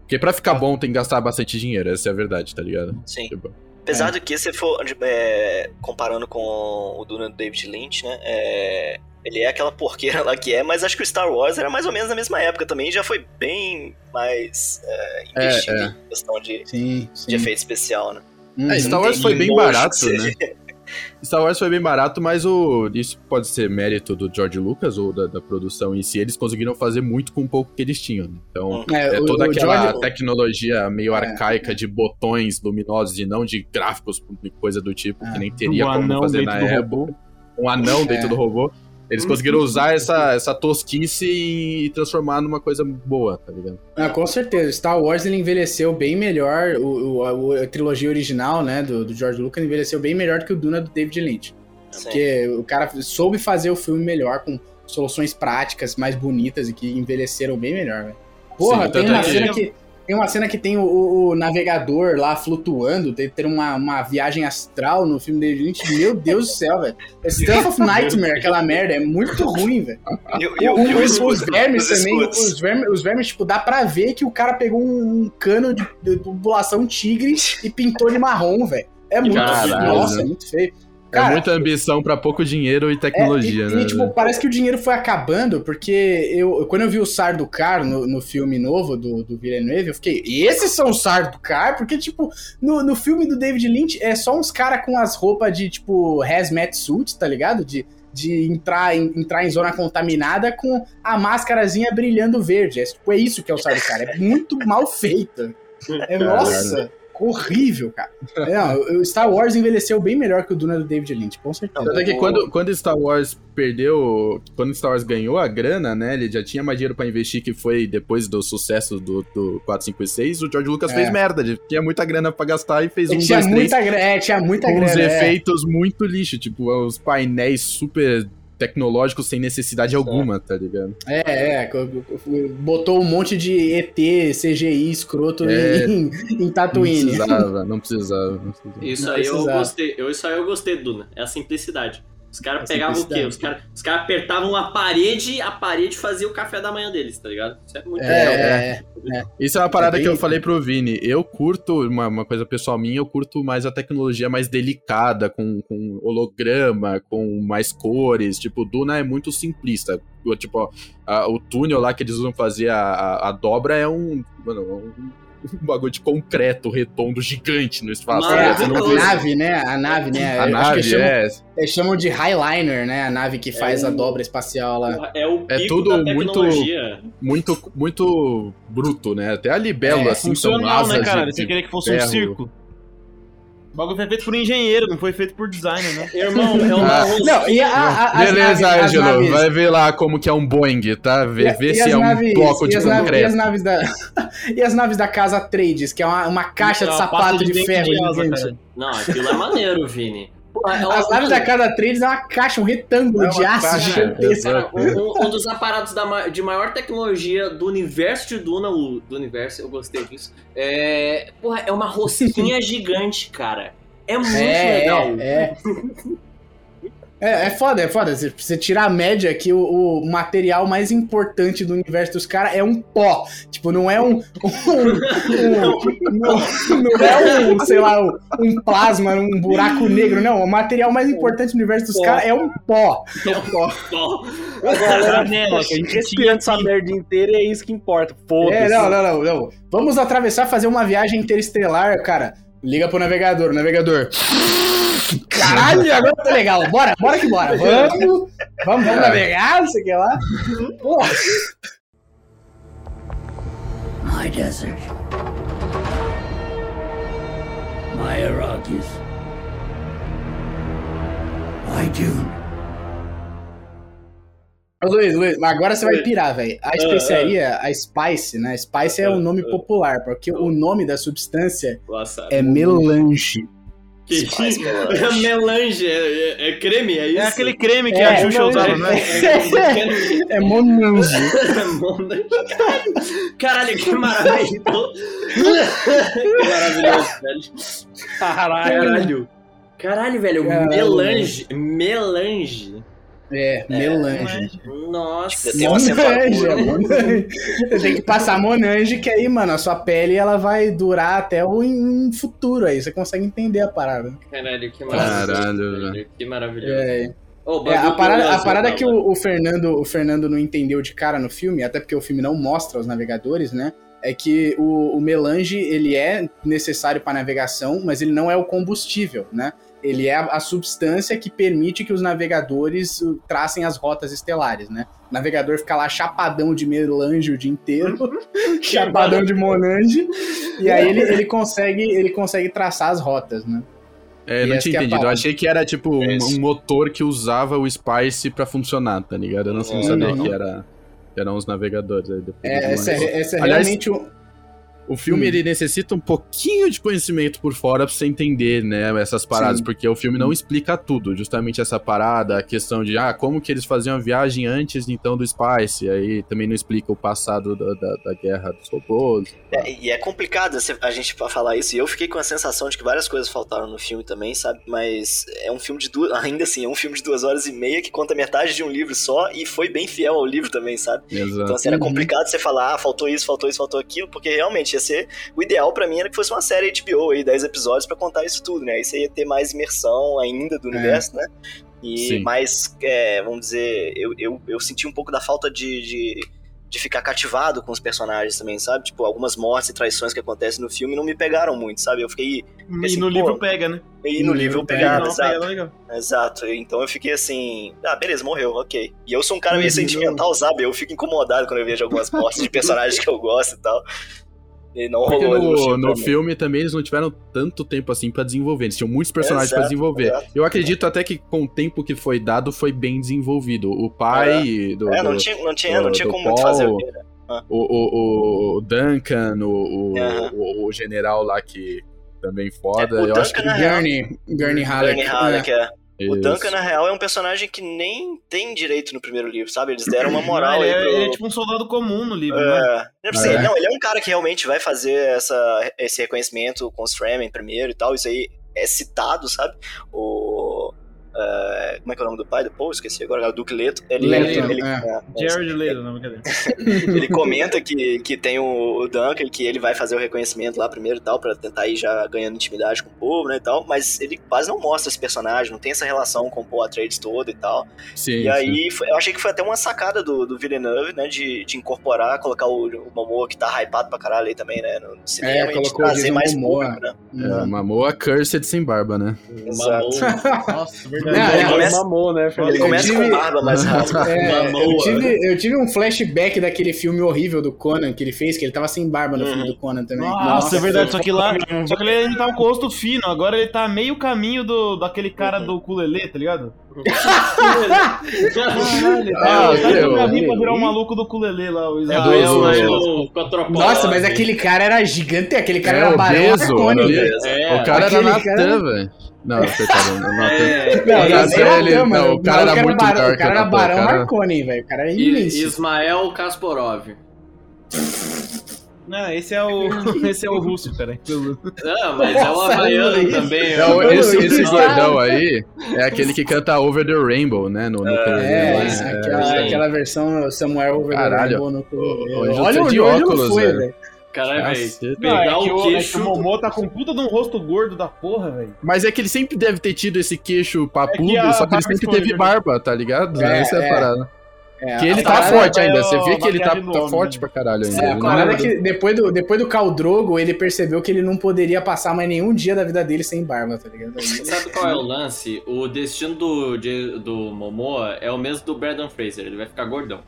Porque pra ficar bom tem que gastar bastante dinheiro, essa é a verdade, tá ligado? Sim. Tipo, Apesar do que, se for é, comparando com o Duna do David Lynch, né? é, ele é aquela porqueira lá que é, mas acho que o Star Wars era mais ou menos na mesma época também, já foi bem mais é, investido É, é. em questão de, Sim, sim. de efeito especial, né? Uhum. É, Star Wars foi bem emoji barato, né? Star Wars foi bem barato, mas o isso pode ser mérito do George Lucas ou da, da produção em si. Eles conseguiram fazer muito com o pouco que eles tinham. Então, É, é o- toda o aquela George- tecnologia meio É. arcaica de botões luminosos e não de gráficos e coisa do tipo, É. que nem teria um como anão fazer dentro na do época. robô. Um anão dentro É. do robô. Eles conseguiram usar essa, essa tosquice e transformar numa coisa boa, tá ligado? Ah, com certeza. Star Wars ele envelheceu bem melhor. O, o- a, a trilogia original, né, do, do George Lucas, envelheceu bem melhor do que o Duna do David Lynch. Sim. Porque o cara soube fazer o filme melhor, com soluções práticas mais bonitas e que envelheceram bem melhor, velho. Porra, Sim, tem uma é que- cena que. Tem uma cena que tem o, o- navegador lá flutuando, tem ter uma, uma viagem astral no filme dele. Gente, meu Deus do céu, velho. É Stuff of Nightmare, aquela merda. É muito ruim, velho. O- o- o os, os vermes os também, os vermes, os vermes, tipo, dá pra ver que o cara pegou um, um cano de, de população tigre e pintou de marrom, velho. É muito Caralho. Nossa, é muito feio. É Cara, muita ambição pra pouco dinheiro e é, tecnologia, e, né? e, tipo, parece que o dinheiro foi acabando, porque eu, quando eu vi o Sarducar no, no filme novo do, do Villeneuve, eu fiquei, esses são os Sarducar? Porque, tipo, no, no filme do David Lynch é só uns caras com as roupas de, tipo, hazmat suit, tá ligado? De, de entrar, em, entrar em zona contaminada com a máscarazinha brilhando verde. É, tipo, é isso que é o Sarducar. É muito mal feito. É, nossa, horrível, cara. Não, o Star Wars envelheceu bem melhor que o Duna do David Lynch, com certeza. Tanto é que O- quando, quando Star Wars perdeu. Quando Star Wars ganhou a grana, né? Ele já tinha mais dinheiro pra investir, que foi depois do sucesso do, do 4, 5 e 6. O George Lucas É. fez merda. Ele tinha muita grana pra gastar e fez um, E tinha dois, três. muita grana, é, tinha muita grana. uns é. efeitos muito lixo. Tipo, os painéis super tecnológicos sem necessidade alguma, tá ligado? É, é, botou um monte de ET, CGI escroto É. em, em Não Tatooine. precisava, não precisava. Não precisava. Isso Não aí eu precisava. gostei. Eu, isso aí eu gostei, Duna. É a simplicidade. Os caras pegavam o quê? Os caras os cara apertavam a parede, a parede fazia o café da manhã deles, tá ligado? Isso é muito legal. É, é, Isso é uma parada bem- que eu falei pro Vini. Eu curto, uma, uma coisa pessoal minha, eu curto mais a tecnologia mais delicada, com, com holograma, com mais cores. Tipo, o Duna é muito simplista. O- Tipo, ó, a- o túnel lá que eles usam fazer a, a, a dobra é um. Mano, é um, um bagulho de concreto redondo gigante no espaço. É, né? a, nave, né? A nave, né? a Eu acho que nave, eles chamam, é. eles chamam de Highliner, né? A nave que faz É a dobra espacial lá. É o É tudo da muito-. Muito, muito bruto, né? Até a libélula, É, assim, são Funcional, asas né, cara? de- Você queria que fosse um ferro. circo. O bagulho foi feito por engenheiro, não foi feito por designer, né? Irmão, é uma Ah. Não, e a, a, as Beleza, Ângelo, vai ver lá como que é um Boeing, tá? Vê, E- vê e se é um naves- bloco de naves- E concreto. as naves da, e as naves da casa Trades, que é uma, uma caixa de uma sapato de, dente ferro asa, gigante. cara. Não, aquilo é maneiro, Vini. As naves da cada três é uma caixa, um retângulo É de aço caixa, gigantesco. exato. Um, um dos aparatos da de maior tecnologia do universo de Duna, o do universo, eu gostei disso. É, porra, é uma rosquinha gigante, cara. É muito É, legal. é, é. É, é foda, é foda. Se você tirar a média aqui, o, o material mais importante do universo dos caras é um pó. Tipo, não é um. um- um- não, não é um, sei lá, um, um plasma, um buraco negro. Não, o material mais importante do universo dos Pó. caras é um pó. Pô, A galera Janela que a gente respirando essa merda inteira e é isso que importa. Foda-se. É, não, não, não, não. Vamos atravessar, fazer uma viagem interestelar, cara. Liga pro navegador, navegador. Caralho, agora tá legal. Bora, bora que bora. Vamos, vamos, vamos navegar, não sei o que lá. Porra. My desert. My Iraqis. My Dune. Ô, Luiz, Luiz, mas agora você vai pirar, velho. Ah, A especiaria, a Spice, né? Spice é um nome popular, porque o nome da substância é melange. que Spice melange. melange, é, é- é creme, é isso? É aquele creme que É, a Xuxa usava, né? É monange. Caralho, que maravilhoso. que maravilhoso, velho. Caralho. Caralho. Caralho, velho, Caralho. melange. Melange. É, melange. Nossa. Tem uma Monange, é. Você tem que passar monange, que aí, mano, a sua pele ela vai durar até o em futuro aí. Você consegue entender a parada. Caralho, que maravilhoso. Caralho, velho, Que maravilhoso. É, Ô, o É, a parada, a parada que o, o Fernando, o Fernando não entendeu de cara no filme, até porque o filme não mostra os navegadores, né? É que o, o melange, ele é necessário para navegação, mas ele não é o combustível, né? Ele é a, substância que permite que os navegadores uh, tracem as rotas estelares, né? O navegador fica lá chapadão de melange o dia inteiro, chapadão de monange, e aí ele, ele, consegue, ele consegue traçar as rotas, né? É, eu E não tinha é entendido. Eu parada. achei que era tipo um, É um motor que usava o Spice pra funcionar, tá ligado? Eu não, não sabia Uhum. que era, eram os navegadores. Aí depois eu É, essa, é- essa é Aliás, realmente o, O filme Hum. ele necessita um pouquinho de conhecimento por fora pra você entender, né, essas paradas, Sim. porque o filme não explica tudo, justamente essa parada, a questão de ah, como que eles faziam a viagem antes então do Spice, aí também não explica o passado da, da, da guerra dos robôs. É, e é complicado a gente falar isso, e eu fiquei com a sensação de que várias coisas faltaram no filme também, sabe? Mas é um filme de duas. Ainda assim, é um filme de duas horas e meia que conta metade de um livro só e foi bem fiel ao livro também, sabe? Exato. Então, assim, era Uhum. complicado você falar, ah, faltou isso, faltou isso, faltou aquilo, porque realmente ia ser. O ideal pra mim era que fosse uma série HBO aí, 10 episódios pra contar isso tudo, né? Aí você ia ter mais imersão ainda do universo, né? E Sim. mais, é, vamos dizer, eu, eu, eu senti um pouco da falta de, de, de ficar cativado com os personagens também, sabe? Tipo, algumas mortes e traições que acontecem no filme não me pegaram muito, sabe? Eu fiquei. E Assim, no livro pega, né? E no, livro eu Pega, pegava, não, exato. pega, legal. Exato, então eu fiquei assim, ah, beleza, morreu, ok. E eu sou um cara meio sentimental, sabe? Eu fico incomodado quando eu vejo algumas mortes de personagens que eu gosto e tal. E não Porque rolou no, filme no filme também eles não tiveram tanto tempo assim pra desenvolver. Eles tinham muitos personagens pra Exato, desenvolver. exato. Eu acredito até que com o tempo que foi dado foi bem desenvolvido. O pai do, É, não tinha, não tinha, não do- tinha do como muito fazer Paul, o quê, né? o, o, o Duncan, o, o, o, o general lá que também foda. É, o eu acho que Duncan, na real, Gurney, Gurney Halleck. Gurney Halleck, é. O Isso. Duncan, na real, é um personagem que nem tem direito no primeiro livro, sabe? Eles deram uma moral Não, ele, aí é, pro... ele é tipo um soldado comum no livro, né? É, não, assim, É. não, ele é um cara que realmente vai fazer essa, esse reconhecimento com os Fremen primeiro e tal. Isso aí é citado, sabe? O. é, como é que é o nome do pai do Paul? Esqueci agora, é o Duque Leto. Ele, Leto, ele, é. é, Jared Leto, não, brincadeira. ele comenta que, que tem o, o Duncan, que ele vai fazer o reconhecimento lá primeiro e tal, pra tentar ir já ganhando intimidade com o povo, né, e tal, mas ele quase não mostra esse personagem, não tem essa relação com o Paul Atreides toda e tal. Sim, E aí, foi- eu achei que foi até uma sacada do, do Villeneuve, né, de, de incorporar, colocar o, o Momoa, que tá hypado pra caralho aí também, né, no cinema, e de colocou o trazer mais Momoa. público, né. É, Mamoa Cursed sem barba, né? Exato. Nossa, verdade. é, Ele começa- mamou, né, Ele Felipe? começa tive- com barba mais rápido. É, eu, tive, eu tive um flashback daquele filme horrível do Conan que ele fez, que ele tava sem barba no Uhum. filme do Conan também. Nossa, é verdade, só que lá. Só que ele ainda tá com o rosto fino, agora ele tá meio caminho do, daquele cara do ukulele, tá ligado? Caralho, Ah, ele tá meu. pra virar um maluco do ukulele lá, o É Israel. né? o Cotropola. Nossa, mas aquele cara era gigante, aquele cara É, era barão obeso. velho. É, o cara aquele era Natan, velho. Não, coitado, não, não, É, Não, No não, mano, não, o cara era muito barão, dark, O cara era Barão cara? Marconi, velho. O cara é imenso. Ismael Kasparov. Não, esse é o. Esse é o russo, cara. Não, mas é o havaiano aí. também. É, o- Mano, esse, esse cara. gordão aí é aquele que canta Over the Rainbow, né? No, no É, né? aquela, aquela versão Samuel Over the Caralho. Rainbow no Olha tô o não óculos, velho. Caralho, velho. Não, Pegar é que o o, é que queixo. o Momô tá com puta de um rosto gordo da porra, velho. Mas é que ele sempre deve ter tido esse queixo papudo, É que só que ele sempre teve barba, tá ligado? É, Essa é a é. parada. É, Que ele tá forte ainda, é você vê que ele tá, tá forte né? pra caralho ainda. É, a parada é- é que depois do, depois do Khal Drogo, ele percebeu que ele não poderia passar mais nenhum dia da vida dele sem barba, tá ligado? Aí- Sabe qual é o lance? O destino do, de- do Momoa é o mesmo do Brandon Fraser. Ele vai ficar gordão.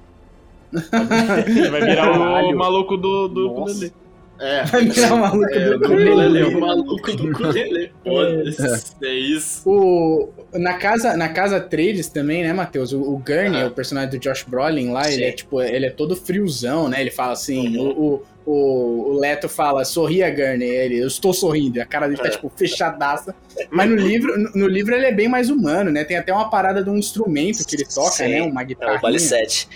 Ele vai virar o Caralho. maluco do, do ukulele. É. Vai virar o maluco É, do ukulele, o maluco do ukulele. Foda-se. É isso. O, na, casa, na casa Trades também, né, Matheus? O, o Gurney, Ah. o personagem do Josh Brolin lá, ele Sim. é tipo, ele é todo friozão, né? Ele fala assim, Uhum. o, o, o, o Leto fala, sorria, Gurney. Ele, eu estou sorrindo. E a cara dele tá, É. tipo, fechadaça. Mas no livro, no, no livro ele é bem mais humano, né? Tem até uma parada de um instrumento que ele toca, Sim. né? Uma É guitarra. o Vale 7.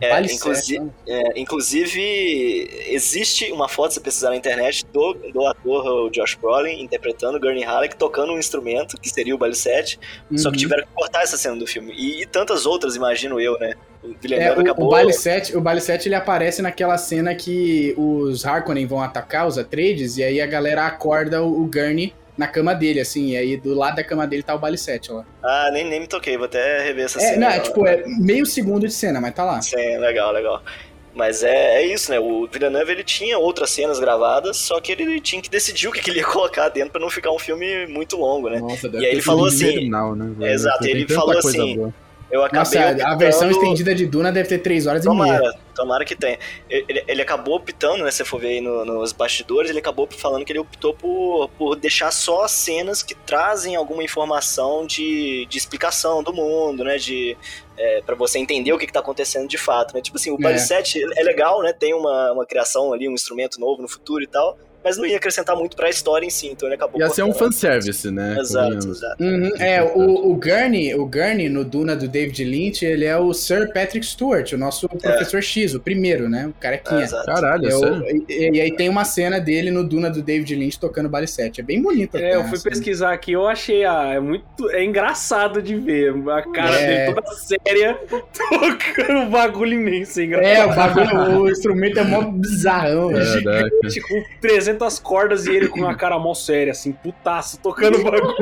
É, Vale inclusive, né? é, inclusive, existe uma foto, se precisar na internet, do, do ator o Josh Brolin interpretando o Gurney Halleck tocando um instrumento, que seria o Vale 7, só que Uhum. tiveram que cortar essa cena do filme. E, e tantas outras, imagino eu, né? O É, o, acabou... o Baile 7, o Baile 7 ele aparece naquela cena que os Harkonnen vão atacar os Atreides e aí a galera acorda o, o Gurney na cama dele, assim, e aí do lado da cama dele tá o Baile 7 lá. Ah, nem, nem me toquei, vou até rever essa É, cena. não, é, tipo, é meio segundo de cena, mas tá lá. Sim, legal, legal. Mas é, é isso, né? O Villeneuve ele tinha outras cenas gravadas, só que ele tinha que decidir o que, que ele ia colocar dentro pra não ficar um filme muito longo, né? Nossa, E aí ele falou assim- né? Exato, ele falou assim, boa. Eu acabei Nossa, a optando- versão estendida de Duna deve ter 3 horas e meia. Tomara, tomara que tenha. Ele, ele acabou optando, né? Se você for ver aí no- nos bastidores, ele acabou falando que ele optou por, por deixar só as cenas que trazem alguma informação de, de explicação do mundo, né? De. É, para você entender o que, que tá acontecendo de fato, né? Tipo assim, o É. Body 7 é legal, né? Tem uma, uma criação ali, um instrumento novo no futuro e tal, mas não ia acrescentar muito pra história em si, então ele acabou Ia ser um fanservice, né? Exato, exato. Uhum, é, o, o Gurney, o Gurney no Duna do David Lynch, ele é o Sir Patrick Stewart, o nosso professor X, o primeiro, né? O É, carequinha. exato. Caralho, É o- sério? e, e aí tem uma cena dele no Duna do David Lynch tocando Bale 7. É bem bonito. É, eu fui assim. pesquisar aqui, eu achei, ah, é muito, é engraçado de ver, a cara É. dele toda séria, tocando um bagulho imenso, é engraçado. É, o bagulho, o instrumento é mó bizarrão. Caraca. Gigante, com 300 cordas e ele com uma cara mó séria, assim, putaço, tocando bagulho.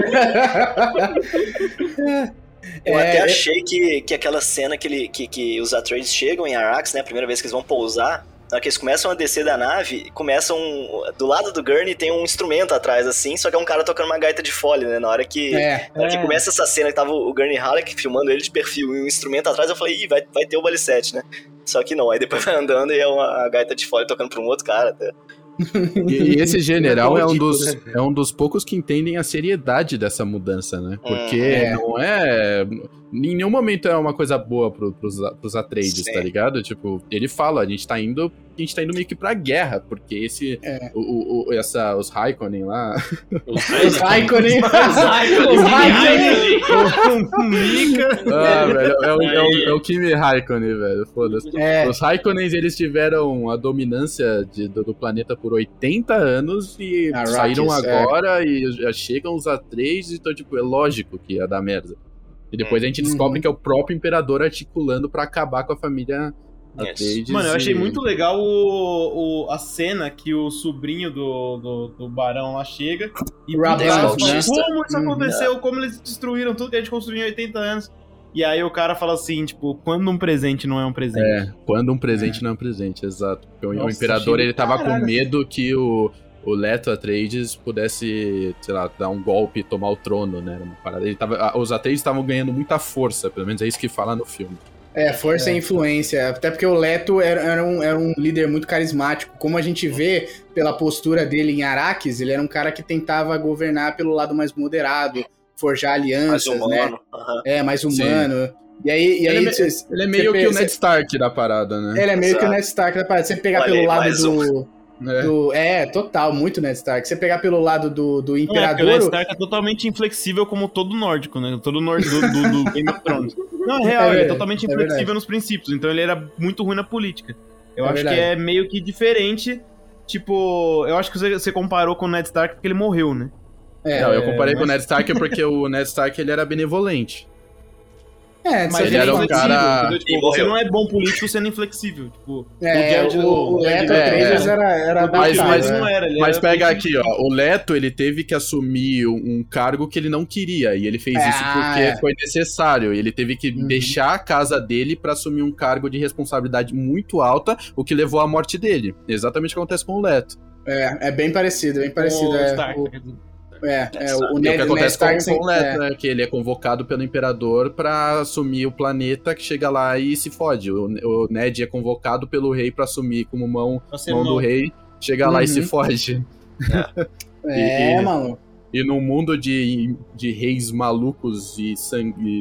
Eu É, até eu- achei que, que aquela cena que, ele, que, que os Atreides chegam em Arax, né? A primeira vez que eles vão pousar, na hora que eles começam a descer da nave, começam. Do lado do Gurney tem um instrumento atrás, assim, só que é um cara tocando uma gaita de fole, né? Na hora que. É, Na hora que É. começa essa cena que tava o Gurney Halleck filmando ele de perfil e um instrumento atrás, eu falei, ih, vai, vai ter o Balicete, né? Só que não, aí depois vai andando e é uma gaita de fole tocando pra um outro cara. Até. E, e esse general é um, dos, é um dos poucos que entendem a seriedade dessa mudança, né? Porque É. não é. Em nenhum momento é uma coisa boa pro, pros, pros Atreides, Sim. tá ligado? Tipo, ele fala, a gente tá indo. A gente tá indo meio que pra guerra, porque esse. É. O, o, o- essa, os Raikkonen lá. os Raikkonen. Os Raikkonen, Os Raikkonen. Raikkonen. Ah, velho, é o, é, o, é o Kimi Raikkonen, velho. Foda-se. É, Os Raikkonens, eles tiveram a dominância de- do, do planeta por 80 anos e Arrakis, saíram é. agora e já chegam os A3, então, tipo, é lógico que ia dar merda. E depois a gente Uhum. descobre que é o próprio imperador articulando pra acabar com a família Atreides. Mano, eu achei e- muito legal o, o- a cena que o sobrinho do, do, do barão lá chega e fala, né? como isso Uhum. aconteceu, como eles destruíram tudo que a gente construiu em 80 anos. E aí o cara fala assim, tipo, quando um presente não é um presente. É, quando um presente não é um presente, exato. Porque o- o Nossa, imperador, ele tava caralho. com medo que o, o Leto Atreides pudesse, sei lá, dar um golpe e tomar o trono, né? Uma parada. Ele tava, a- os Atreides estavam ganhando muita força, pelo menos é isso que fala no filme. é, força e influência. Até porque o Leto era, era um, era um líder muito carismático. Como a gente vê pela postura dele em Araques, ele era um cara que tentava governar pelo lado mais moderado, forjar Mais alianças, né? humano. aham. É, mais humano. E aí, e Ele aí é me- cês- Ele é meio que o pe- Ned Stark da parada, né? ele é meio que o Exato. Ned Stark da parada. Você pegar pelo lado mais do. É. do- é, total, muito Ned Stark. Você pegar pelo lado do, do Não, é, Imperador. o Ned Stark é totalmente inflexível como todo nórdico, né? Todo nórdico do, do, do Game of Thrones. Não, é real, É ele é totalmente é inflexível verdade. nos princípios, então ele era muito ruim na política. Eu É acho verdade. que é meio que diferente, tipo, eu acho que você, você comparou com o Ned Stark porque ele morreu, né? é, Não, eu comparei com o Ned Stark porque o Ned Stark ele era benevolente. É, Mas ele era um inflexível, cara- entendeu? Tipo, E você não é bom político sendo inflexível. Tipo, É, Jared- o, o Leto Atreides é. era, era o Mas- Jared mas- adaptável, não né? era, ele Mas era pega aqui, ó. O Leto, ele teve que assumir um cargo que ele não queria. E ele fez isso Ah, porque é. foi necessário. Ele teve que Uhum. deixar a casa dele pra assumir um cargo de responsabilidade muito alta, o que levou à morte dele. Exatamente o que acontece com o Leto. É, é bem parecido, bem parecido. o é, Stark, o- dizer. é, é, o, o E o que Ned, Ned acontece Stark com, o Leto, é, né? Que ele é convocado pelo imperador pra assumir o planeta, que chega lá e se fode. O, o Ned é convocado pelo rei pra assumir como mão, mão do rei, chega lá e se Uhum. foge. é, e- mano. E num mundo de, de reis malucos e,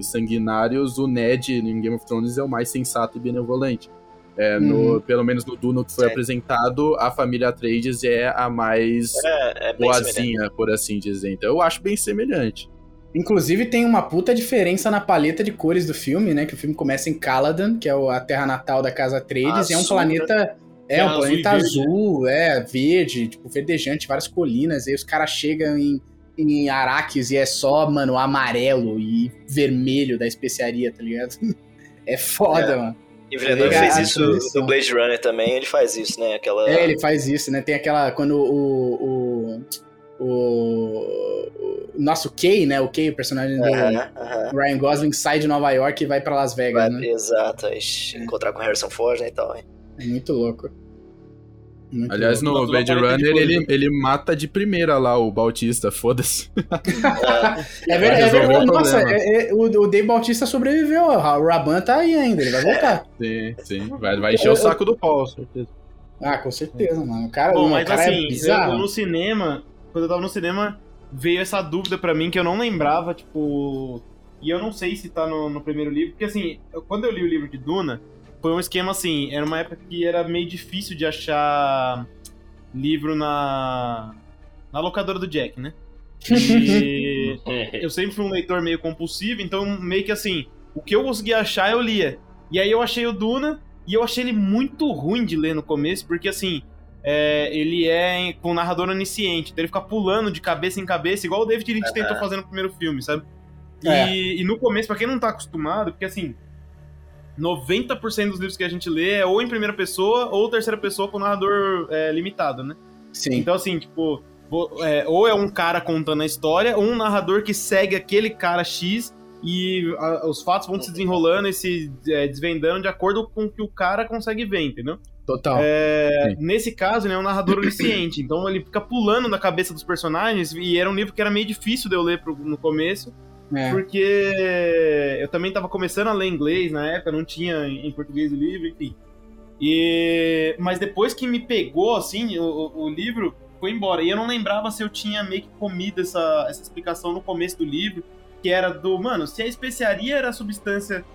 sanguinários, o Ned em Game of Thrones é o mais sensato e benevolente. É, no- Uhum. pelo menos no Duno que foi Sim. apresentado, a família Atreides é a mais É, é bem semelhante. boazinha, por assim dizer. Então eu acho bem semelhante. Inclusive tem uma puta diferença na paleta de cores do filme, né? Que o filme começa em Caladan, que é a terra natal da casa Atreides, e é um planeta. É, É um azul planeta verde, azul, é, verde, tipo, verdejante, várias colinas. E aí os caras chegam em, em Araques e é só, mano, amarelo e vermelho da especiaria, tá ligado? É foda, É. mano. E Villeneuve Liga fez isso no Blade Runner também, ele faz isso, né? Aquela. É, ele faz isso, né? Tem aquela. Quando o. O. O. o nosso Kay, né? O Kay, o personagem do Aham, aham. Ryan Gosling, sai de Nova York e vai pra Las Vegas, Vai- né? Exato, encontrar com Harrison Ford né, e tal. hein? É muito louco. Muito Aliás, louco. no Blade Runner, ele, ele mata de primeira lá o Bautista, foda-se. É verdade, é resolveu verdade. o Nossa, problema. é- é- o, o Dave Bautista sobreviveu. O Raban tá aí ainda, ele vai voltar. Sim, sim. Vai, vai encher o saco do Paul, certeza. Ah, com certeza, mano. O cara, Bom, o mas cara assim, é eu, bizarro. eu no cinema, quando eu tava no cinema, veio essa dúvida pra mim que eu não lembrava, tipo. E eu não sei se tá no, no primeiro livro, porque assim, eu- quando eu li o livro de Duna, foi um esquema assim, era uma época que era meio difícil de achar livro na. na locadora do Jack, né? E eu sempre fui um leitor meio compulsivo, então meio que assim, o que eu conseguia achar, eu lia. E aí eu achei o Duna, e eu achei ele muito ruim de ler no começo, porque assim, é, ele é com narrador onisciente, então ele fica pulando de cabeça em cabeça, igual o David Lynch tentou fazer no primeiro filme, sabe? E, É. e no começo, pra quem não tá acostumado, porque assim, 90% dos livros que a gente lê é ou em primeira pessoa ou terceira pessoa com narrador é, limitado, né? Sim. Então, assim, tipo, é, ou é um cara contando a história, ou um narrador que segue aquele cara X e a- os fatos vão se desenrolando e se é, desvendando de acordo com o que o cara consegue ver, entendeu? Total. É, nesse caso, ele é um narrador onisciente, então ele fica pulando na cabeça dos personagens e era um livro que era meio difícil de eu ler pro- no começo, É. porque eu também tava começando a ler inglês na época, não tinha em português o livro, enfim. E... Mas depois que me pegou, assim, o, o- livro foi embora. E eu não lembrava se eu tinha meio que comido essa, essa explicação no começo do livro, que era do, mano, se a especiaria era a substância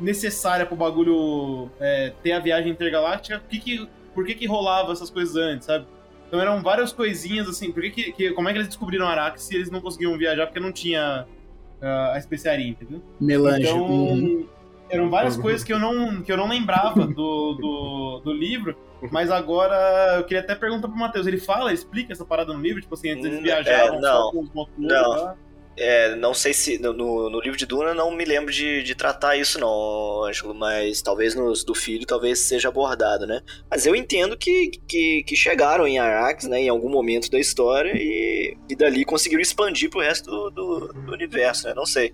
necessária pro bagulho é, ter a viagem intergaláctica, que que, por que que rolava essas coisas antes, sabe? Então eram várias coisinhas, assim, por que, que- como é que eles descobriram Arax se eles não conseguiam viajar porque não tinha ah, a especiaria, entendeu? Melange. Então, Uhum. eram várias coisas que eu não, que eu não lembrava do, do, do livro, mas agora eu queria até perguntar pro Matheus, ele fala, explica essa parada no livro? Tipo assim, antes eles Hum, viajavam é, só não. com os motores Não. lá? É, não sei se no, no, livro de Duna não me lembro de, de tratar isso não, Ângelo, mas talvez nos do filho talvez seja abordado, né? Mas eu entendo que, que, que chegaram em Arax, né, em algum momento da história e, e dali conseguiram expandir pro resto do, do, do universo, né? Não sei.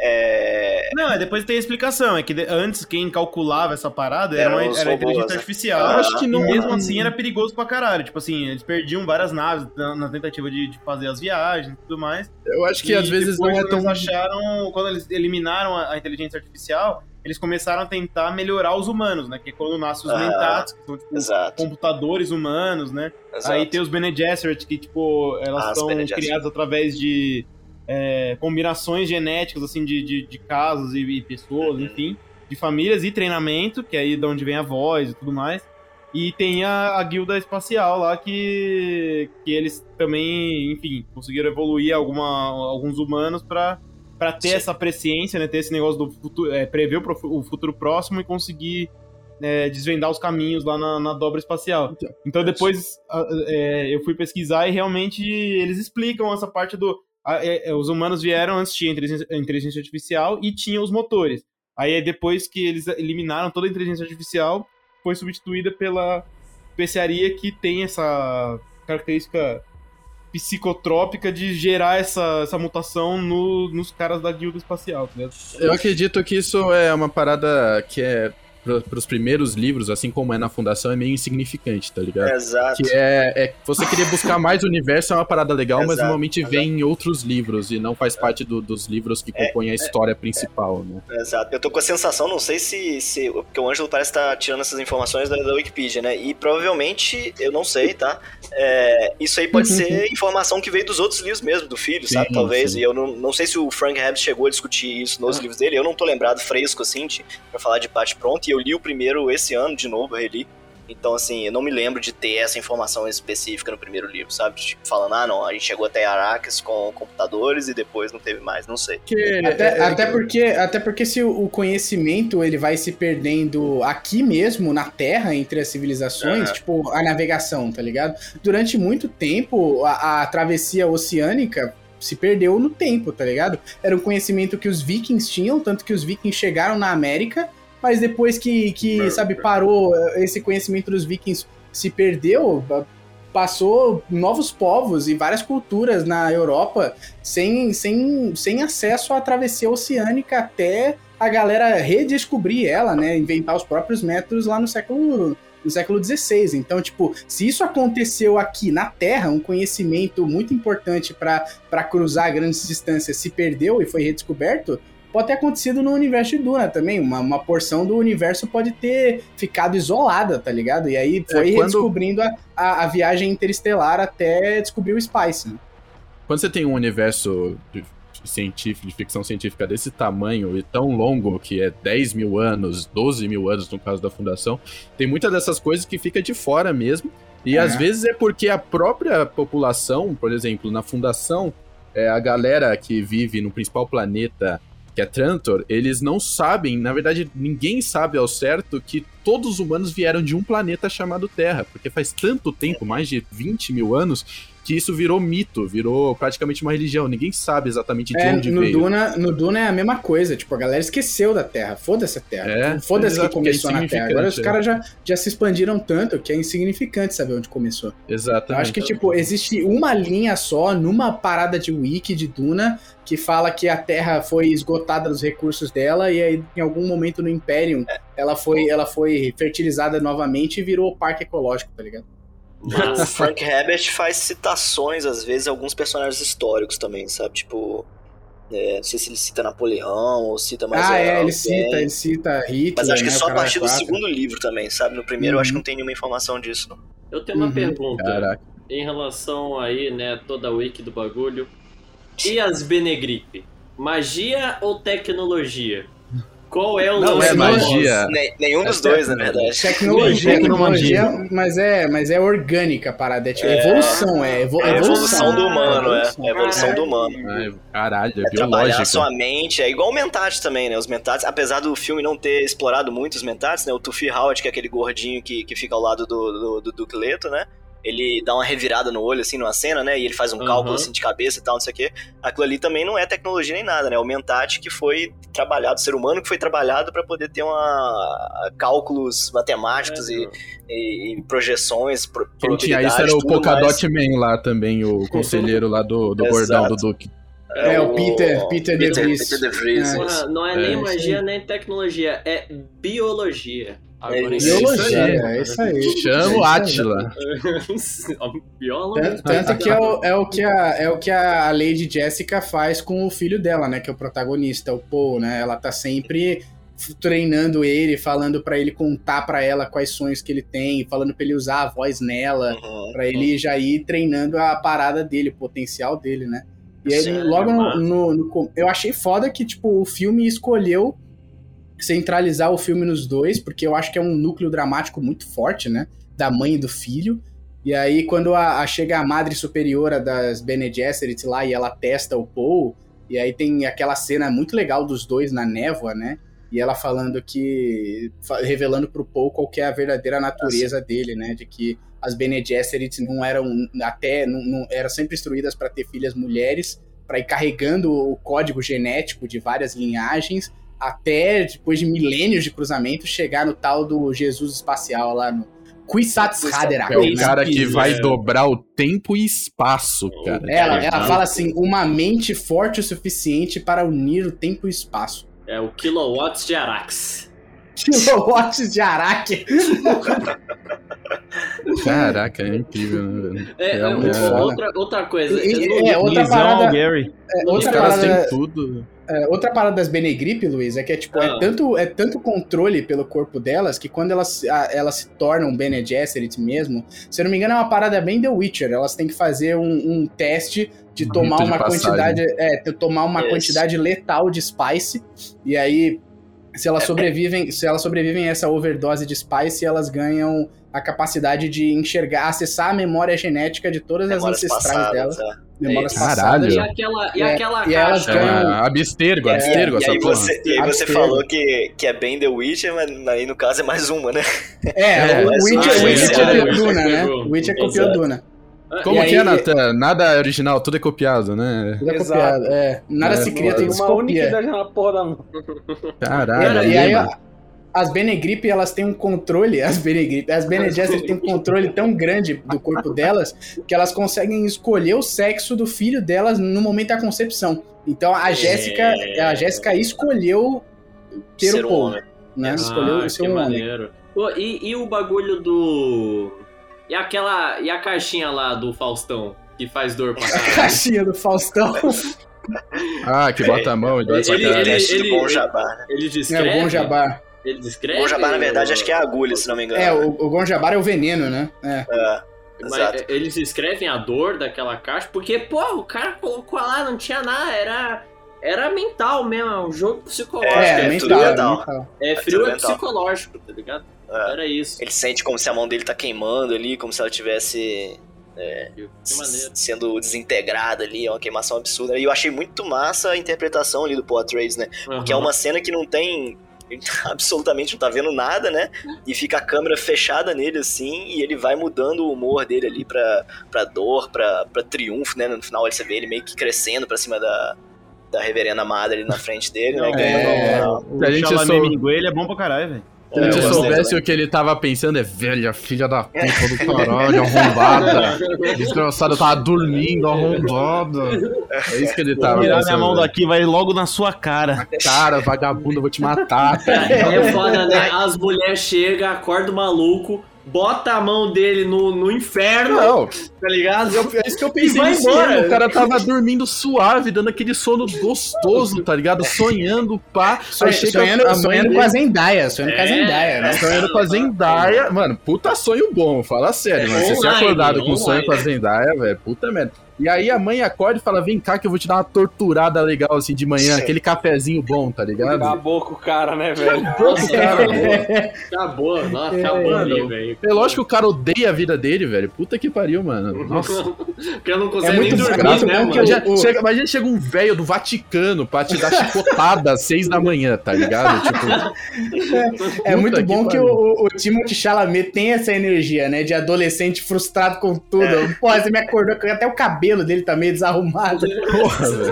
É, Não, é, depois tem a explicação, é que antes quem calculava essa parada era, uma, era inteligência né? artificial. Eu acho que não- mesmo assim era perigoso pra caralho. Tipo assim, eles perdiam várias naves na, na tentativa de, de fazer as viagens e tudo mais. Eu acho que E às vezes não é quando tão. Eles acharam, quando eles eliminaram a, a inteligência artificial, eles começaram a tentar melhorar os humanos, né? Que é quando nascem os Ah, mentatos, que são tipo exato, computadores humanos, né? exato. Aí tem os Bene Gesserit, que, tipo, elas Ah, são criadas através de é, combinações genéticas, assim, de, de, de casos e, e pessoas, Uhum. enfim, de famílias e treinamento, que é aí de onde vem a voz e tudo mais. E tem a, a guilda espacial lá que, que eles também, enfim, conseguiram evoluir alguma, alguns humanos pra, pra ter Sim. essa presciência, né? Ter esse negócio do futuro, é, prever o, o futuro próximo e conseguir é, desvendar os caminhos lá na, na dobra espacial. Então depois a- é, eu fui pesquisar e realmente eles explicam essa parte do. É, é, os humanos vieram antes tinha inteligência, inteligência artificial e tinha os motores. Aí depois que eles eliminaram toda a inteligência artificial, foi substituída pela especiaria que tem essa característica psicotrópica de gerar essa, essa mutação no- nos caras da guilda espacial, tá? Eu acredito que isso é uma parada que é para os primeiros livros, assim como é na fundação, é meio insignificante, tá ligado? Exato. Que é, é você querer buscar mais o universo é uma parada legal, mas Exato, normalmente exato. É. vem em outros livros e não faz parte do- dos livros que compõem a história principal, né? Exato. Eu tô com a sensação, não sei se. se porque o Ângelo parece estar tirando essas informações da, da Wikipedia, né? E provavelmente, eu não sei, tá? É, isso aí pode ser informação que veio dos outros livros mesmo, do filho, sabe? Sim, Talvez. sim. E eu não, não sei se o Frank Herbst chegou a discutir isso nos livros dele. Eu não tô lembrado fresco, assim, de, pra falar de parte pronto. E eu li o primeiro esse ano de novo, eu reli. Então, assim, eu não me lembro de ter essa informação específica no primeiro livro, sabe? Tipo, falando, ah, não, a gente chegou até Arrakis com computadores e depois não teve mais, não sei. Porque Até, até porque, até porque se o conhecimento ele vai se perdendo aqui mesmo, na Terra, entre as civilizações, Aham. tipo a navegação, tá ligado? Durante muito tempo, a, a travessia oceânica se perdeu no tempo, tá ligado? Era um conhecimento que os vikings tinham, tanto que os vikings chegaram na América, mas depois que, que sabe, parou, eh, esse conhecimento dos vikings se perdeu, passou novos povos e várias culturas na Europa sem, sem, sem acesso à travessia oceânica até a galera redescobrir ela, né? Inventar os próprios métodos lá no século no século XVI. Então, tipo, se isso aconteceu aqui na Terra, um conhecimento muito importante para cruzar grandes distâncias se perdeu e foi redescoberto, pode ter acontecido no universo de Duna também. Uma, uma porção do universo pode ter ficado isolada, tá ligado? E aí foi quando- redescobrindo a, a, a viagem interestelar até descobrir o Spice. Né? Quando você tem um universo de de científico, de ficção científica desse tamanho e tão longo, que é 10 mil anos, 12 mil anos no caso da Fundação, tem muitas dessas coisas que fica de fora mesmo. E É. às vezes é porque a própria população, por exemplo, na Fundação, é, a galera que vive no principal planeta, que é Trantor, eles não sabem, na verdade, ninguém sabe ao certo que todos os humanos vieram de um planeta chamado Terra, porque faz tanto tempo, mais de 20 mil anos, que isso virou mito, virou praticamente uma religião. Ninguém sabe exatamente de É, onde no veio. Duna, no Duna é a mesma coisa, tipo, a galera esqueceu da Terra, foda-se a Terra, É, foda-se que exato, porque é começou na Terra. Agora os caras já, já se expandiram tanto que é insignificante saber onde começou. Eu Exatamente. acho que, tipo, existe uma linha só, numa parada de wiki de Duna, que fala que a Terra foi esgotada dos recursos dela e aí, em algum momento no Imperium, ela foi, ela foi fertilizada novamente e virou parque ecológico, tá ligado? O Frank Herbert faz citações, às vezes, a alguns personagens históricos também, sabe? Tipo, é, não sei se ele cita Napoleão ou cita mais ah, é, alguém. ele cita, ele cita Hitler, Mas acho que né, só a partir do quatro. segundo livro também, sabe? No primeiro eu acho que Uhum. não tem nenhuma informação disso. Não. Eu tenho uma Uhum. pergunta Caraca. em relação aí, né, toda a wiki do bagulho. E as Benegripe? Magia ou tecnologia? Qual é o Não é magia. Ne- nenhum dos é dois, na verdade. Tecnologia, Tecnologia. tecnologia, mas é, mas é orgânica a parada, é tipo evolução, é, evo- É evolução do humano, é. evolução. É a evolução do humano. Caralho, é, É trabalhar sua mente, é igual o Mentats também, né? Os Mentats, apesar do filme não ter explorado muito os Mentats, né? O Tufi Howard, que é aquele gordinho que, que fica ao lado do, do, do Duke Leto, né? Ele dá uma revirada no olho, assim, numa cena, né? E ele faz um Aham. cálculo, assim, de cabeça e tal, não sei o quê. Aquilo ali também não é tecnologia nem nada, né? É o Mentat que foi trabalhado, o ser humano que foi trabalhado para poder ter uma... cálculos matemáticos e, e- e projeções, pro, Quem tinha isso era o Polkadot Man lá também, o conselheiro lá do, do gordão do Duque. É, o Peter- Peter De Vries. Peter De Vries, É. Não, não é, É, nem magia nem tecnologia, é biologia. Agora isso. Biologia, aí. é isso aí. Chama o É Atila. Biologia. Tanto, tanto que é o, é, o que a, é o que a Lady Jessica faz com o filho dela, né? Que é o protagonista, o Paul, né? Ela tá sempre treinando ele, falando pra ele contar pra ela quais sonhos que ele tem, falando pra ele usar a voz nela, Uhum. pra ele já ir treinando a parada dele, o potencial dele, né? E aí, Sim, logo no, massa. no- no com- Eu achei foda que, tipo, o filme escolheu centralizar o filme nos dois, porque eu acho que é um núcleo dramático muito forte, né? Da mãe e do filho. E aí, quando a, a chega a madre superiora das Bene Gesserit lá e ela testa o Paul, e aí tem aquela cena muito legal dos dois na névoa, né? E ela falando que. revelando pro Paul qual que é a verdadeira natureza dele, né? De que as Bene Gesserit não eram. até. não, não- eram sempre instruídas para ter filhas mulheres, para ir carregando o código genético de várias linhagens, até depois de milênios de cruzamento, chegar no tal do Jesus espacial lá no. Kwisatz Haderach. É o cara que vai É. dobrar o tempo e espaço, cara. Ela, ela fala assim: uma mente forte o suficiente para unir o tempo e o espaço. É o Kilowatts de Arax. Kilowatts de Araque. Caraca, é incrível, né, velho? É, é, outra, outra coisa. E- é, outra parada- Gary. É, Os Os outra, caras parada, têm tudo. É, outra parada das Benegrip, Luiz, é que é tipo, Ah. é, tanto, é tanto controle pelo corpo delas que quando elas, a- elas se tornam Bene Gesserit mesmo, se eu não me engano, é uma parada bem The Witcher. Elas têm que fazer um, um teste de Um tomar de uma quantidade. É, tomar uma Isso. quantidade letal de Spice. E aí. Se elas sobrevivem, se elas sobrevivem a essa overdose de Spice, elas ganham a capacidade de enxergar, acessar a memória genética de todas Memórias as ancestrais passadas, delas. é. Memórias Caralho. passadas. E aquela, e É, aquela e caixa. ganham- É, abstergo, É, abstergo E essa aí porra. você, e aí você Abstergo. falou que, que é bem The Witcher, mas aí no caso é mais uma, né? É, É, o mas- Witcher, Ah, o Witcher é, copiou é, Duna, né? O Witcher copiou. Duna. Como E que é, aí- Natan? Nada é original, tudo é copiado, né? Tudo é Exato. copiado. É. Nada É, se cria, tudo se uma única copia. idade na porra da mão. Caralho. E aí, mano. As Benegrip, elas têm um controle, as Benegrip, as Bene Gesserit têm um controle tão grande do corpo delas que elas conseguem escolher o sexo do filho delas no momento da concepção. Então a Jéssica, a Jéssica escolheu ter Ser o Paul, homem. né? Ah, Escolheu ser um homem. Pô, e, e o bagulho do. E aquela. E a caixinha lá do Faustão, que faz dor pra caralho. Caixinha do Faustão. Ah, que bota a mão e dói pra Ele- caralho. ele- Bom ele- Jabá, né? Ele É, descreve. o Gonjabá. Ele descreve. Bom Jabá, na verdade, acho que é a agulha, se não me engano. É, o, o Gonjabá é o veneno, né? É. É, Mas exato. eles escrevem a dor daquela caixa, porque, pô, o cara colocou lá, não tinha nada, era. Era mental mesmo, é um jogo psicológico. É, é mental, é mental. mental. É é frio, é mental. psicológico, tá ligado? É. Era isso. Ele sente como se a mão dele tá queimando ali, como se ela tivesse Que maneiro. sendo desintegrada ali, é uma queimação absurda. E eu achei muito massa a interpretação ali do Paul Atreides, né? Porque é uma cena que não tem ele absolutamente não tá vendo nada, né? E fica a câmera fechada nele assim, e ele vai mudando o humor dele ali pra, pra dor, pra, pra triunfo, né? No final você vê ele meio que crescendo pra cima da, da reverenda madre ali na frente dele, né? Não, É. O Se a gente Chalamet sou- Minguele é bom pra caralho, velho. Se a gente É, eu soubesse o que ele tava pensando, é velha, filha da puta do caralho, arrombada. Desgraçado, eu tava dormindo, arrombada. É isso que ele tava Tirar minha mão daqui, vai logo na sua cara. Cara, vagabundo, eu vou te matar. cara. É foda, né? As mulheres chegam, acorda o maluco, bota a mão dele no, no inferno, Não, tá ligado? é isso que eu pensei E vai embora. O cara tava dormindo suave, dando aquele sono gostoso, tá ligado? Sonhando, pá. Sonha- sonhando a sonhando com a Zendaya, sonhando com a É, Zendaya, né? Sonhando com a Zendaya. Mano, puta sonho bom, fala sério, mano. Você ser Online, acordado com um sonho online. com a Zendaya, velho, puta merda. E aí a mãe acorda e fala: vem cá que eu vou te dar uma torturada legal assim de manhã, Sim. aquele cafezinho bom, tá ligado? Acabou com o cara, né, velho? Nossa, acabou, nossa, acabou ali, mano. velho. É lógico que o cara odeia a vida dele, velho. Puta que pariu, mano. Nossa. Porque eu não consegue É muito nem dormir, né, mano? o- chega, imagina chega um velho do Vaticano pra te dar chicotada às seis da manhã, tá ligado? Tipo, É muito Puta bom que que, o, o Timothée Chalamet tem essa energia, né? De adolescente frustrado com tudo. Pô, você me acordou, até o cabelo dele tá meio desarrumado.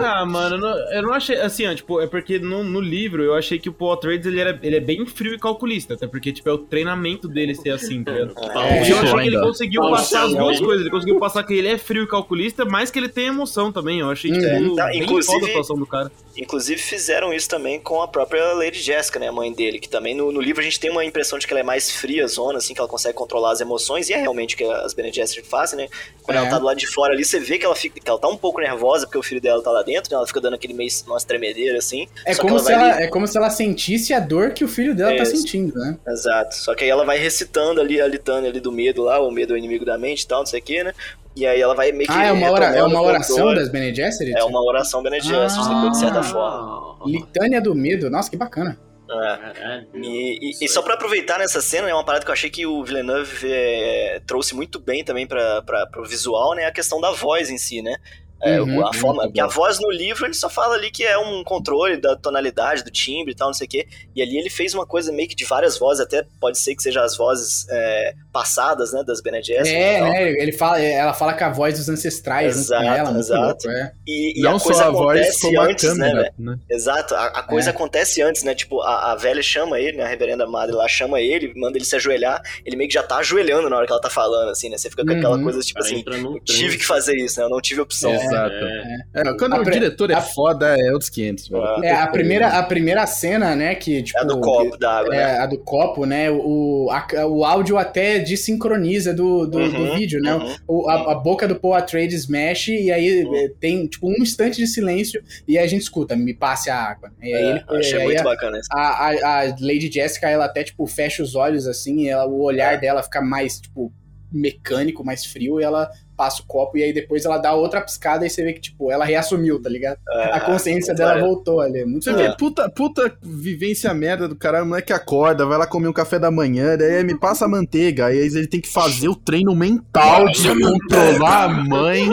Ah, mano, eu não, eu não achei. Assim, ó, tipo, é porque no, no livro eu achei que o Paul Atreides ele, era, ele é bem frio e calculista. Até porque, tipo, é o treinamento dele ser assim, tá ligado? É, E eu achei que ele conseguiu Ah, passar as duas céu. coisas. Ele conseguiu passar que ele é frio e calculista, mas que ele tem emoção também. Eu achei, tipo, Uhum. Tá, bem inclusive- foda a atuação do cara. Inclusive fizeram isso também com a própria Lady Jessica, né, a mãe dele, que também no, no livro a gente tem uma impressão de que ela é mais fria, zona, assim, que ela consegue controlar as emoções, e é realmente o que as Bene Gesserit fazem, né? Quando É. ela tá do lado de fora ali, você vê que ela fica, que ela tá um pouco nervosa porque o filho dela tá lá dentro, né? Ela fica dando aquele meio umas tremedeiras assim. É como, que se ela ela, é como se ela sentisse a dor que o filho dela tá Isso. sentindo, né? Exato. Só que aí ela vai recitando ali a litânia ali do medo lá, o medo é o inimigo da mente e tal, não sei o que, né? E aí ela vai meio que. Ah, é uma, ora, é uma oração das Bene Gesserit? É uma oração Bene Gesserit, Ah. de certa forma. Litânia do Medo. Nossa, que bacana. É. E, e- e só aí. pra aproveitar nessa cena, é uma parada que eu achei que o Villeneuve é, trouxe muito bem também pra, pro visual, né? A questão da voz em si, né? É, Uhum, a forma, porque a voz no livro ele só fala ali que é um controle da tonalidade, do timbre e tal, não sei o quê. E ali ele fez uma coisa meio que de várias vozes, até pode ser que seja as vozes é, passadas, né, das Bene Gesserit e É, né? Ele fala, ela fala com a voz dos ancestrais junto Exato, ela, muito exato. louco, é. E, e Não a coisa só a voz, acontece como a antes, né, câmera, velho? né? Exato, a, a coisa É. acontece antes, né? Tipo, a, a velha chama ele, né? A reverenda madre lá chama ele, manda ele se ajoelhar. Ele meio que já tá ajoelhando na hora que ela tá falando, assim, né? Você fica com aquela Uhum. coisa, tipo assim, tive que fazer isso, né? Eu não tive opção. Exato. É. É, quando A o pre- diretor é a- foda, é outros 500, velho. Ah. É, a primeira, a primeira cena, né, que, tipo... É a do copo da água, É, né? a do copo, né? O, a- o áudio até desincroniza do, do, do Uhum, vídeo, né? uhum. O- a, a boca do Paul Atreides mexe e aí Uhum. eh, tem, tipo, um instante de silêncio e aí a gente escuta, me passe a água. E aí, É, ele, achei e aí muito a, bacana isso. a, a- a Lady Jessica, ela até, tipo, fecha os olhos, assim, e ela- o olhar É. dela fica mais, tipo, mecânico, mais frio, e ela passa o copo, e aí depois ela dá outra piscada e você vê que, tipo, ela reassumiu, tá ligado? A consciência muito dela voltou ali. Muito Você vê, puta, puta vivência merda do caralho, o moleque acorda, vai lá comer um café da manhã, daí me passa a manteiga, aí ele tem que fazer o treino mental de controlar a mãe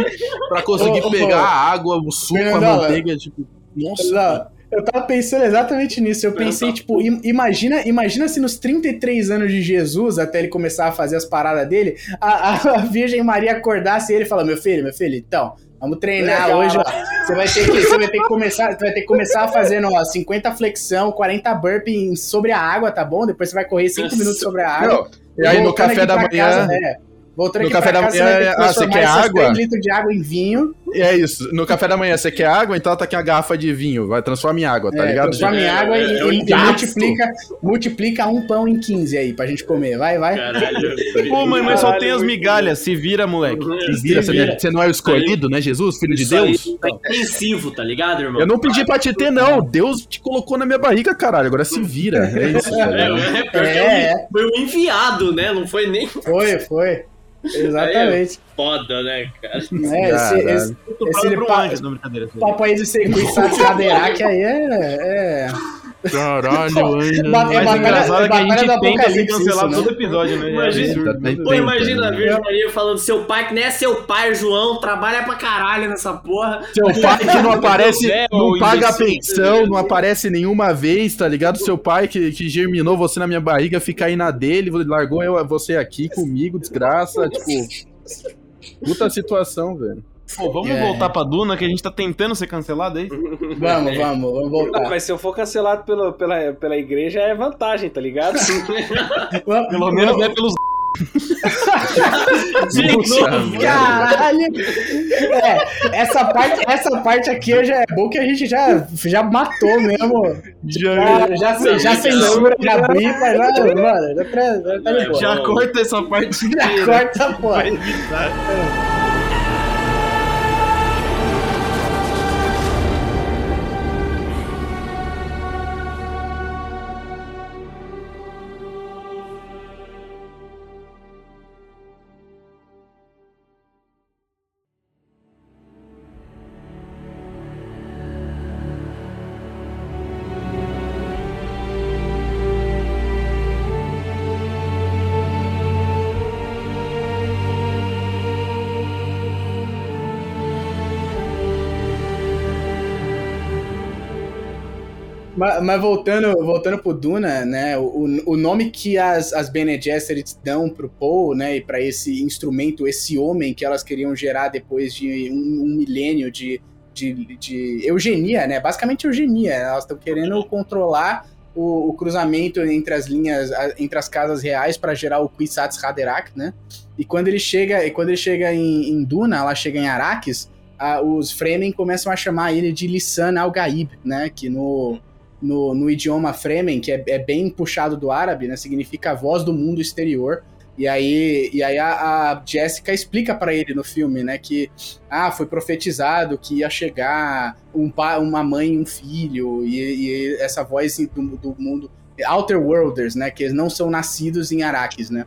pra conseguir Ô, ô, pegar a água, o suco, a manteiga, tipo, nossa. Eu tava pensando exatamente nisso. Eu pensei, tipo, im- imagina, imagina se nos 33 anos de Jesus, até ele começar a fazer as paradas dele, a, a- a Virgem Maria acordasse ele e falar: Meu filho, meu filho, então. Vamos treinar Legal. hoje. Você vai ter que, você vai ter que começar, você vai ter que começar fazendo, ó, 50 flexão, 40 burpee sobre a água, tá bom? Depois você vai correr 5 Nossa. minutos sobre a água. Não, e aí no café da manhã, casa, é. Voltando no aqui café pra da casa, manhã, você ah, você quer água? 3 litros de água em vinho. É isso, no café da manhã você quer água, então tá aqui a garrafa de vinho, vai transformar em água, tá É, ligado? Transforma em É, água e, é, é um e- e multiplica, multiplica um pão em 15 aí pra gente comer. Vai, vai. Caralho. Pô, mãe, mas só tem as migalhas. Se vira, moleque. Se vira, você, vira. você não é o escolhido, né, Jesus, filho de aí Deus? tá intensivo, tá ligado, irmão? Eu não pedi pra te ter, não. Deus te colocou na minha barriga, caralho. Agora se vira. É isso. É, velho. é, É, é foi um enviado, né? Não foi nem Foi, foi. Exatamente. foda, né, cara? É, esse, esse, Esse falo pro pa- antes, não, brincadeira. papo aí de sequência Caderac aí é. é... Caralho, Ba- ainda. é Mas o batalha- engraçado é que a gente tenta cancelado isso, né? todo episódio, né? Imagina- É, Tá- Pô, imagina a? Virgem Maria falando seu pai, que nem é seu pai, João, trabalha pra caralho nessa porra. Seu pai que não aparece, não ô paga a pensão, não aparece nenhuma vez, tá ligado? Seu pai que, que germinou você na minha barriga, fica aí na dele, largou eu, você aqui comigo, desgraça. Tipo, puta situação, velho. Pô, vamos É. voltar pra Duna, que a gente tá tentando ser cancelado aí. Vamos, vamos, vamos Não, voltar. mas se eu for cancelado pelo, pela, pela igreja, é vantagem, tá ligado? Pelo menos é pelos. Puxa, Caralho! É, essa parte, essa parte aqui já é bom que a gente já, já matou mesmo. Já, já, já, já censura, já bripa, já, mano, já, pra, já tá de boa. Já corta essa parte Já corta a Mas, mas voltando, voltando pro Duna, né? O, o nome que as, as Bene Gesserit dão pro Paul, né? E pra esse instrumento, esse homem que elas queriam gerar depois de um, um milênio de, de, de eugenia, né? Basicamente eugenia. Elas estão querendo controlar o, o cruzamento entre as linhas, a- entre as casas reais para gerar o Kwisatz Haderach, né? E quando ele chega, e quando ele chega em, em Duna, ela chega em Arrakis, a- os Fremen começam a chamar ele de Lisan al-Gaib, né? Que no, no, no idioma Fremen, que é, é bem puxado do árabe, né? Significa a voz do mundo exterior. E aí, e aí a, a Jessica explica pra ele no filme, né? Que ah, foi profetizado que ia chegar um pa, uma mãe e um filho, e, e essa voz do, do mundo. Outer Worlders, né? Que eles não são nascidos em Arrakis, né?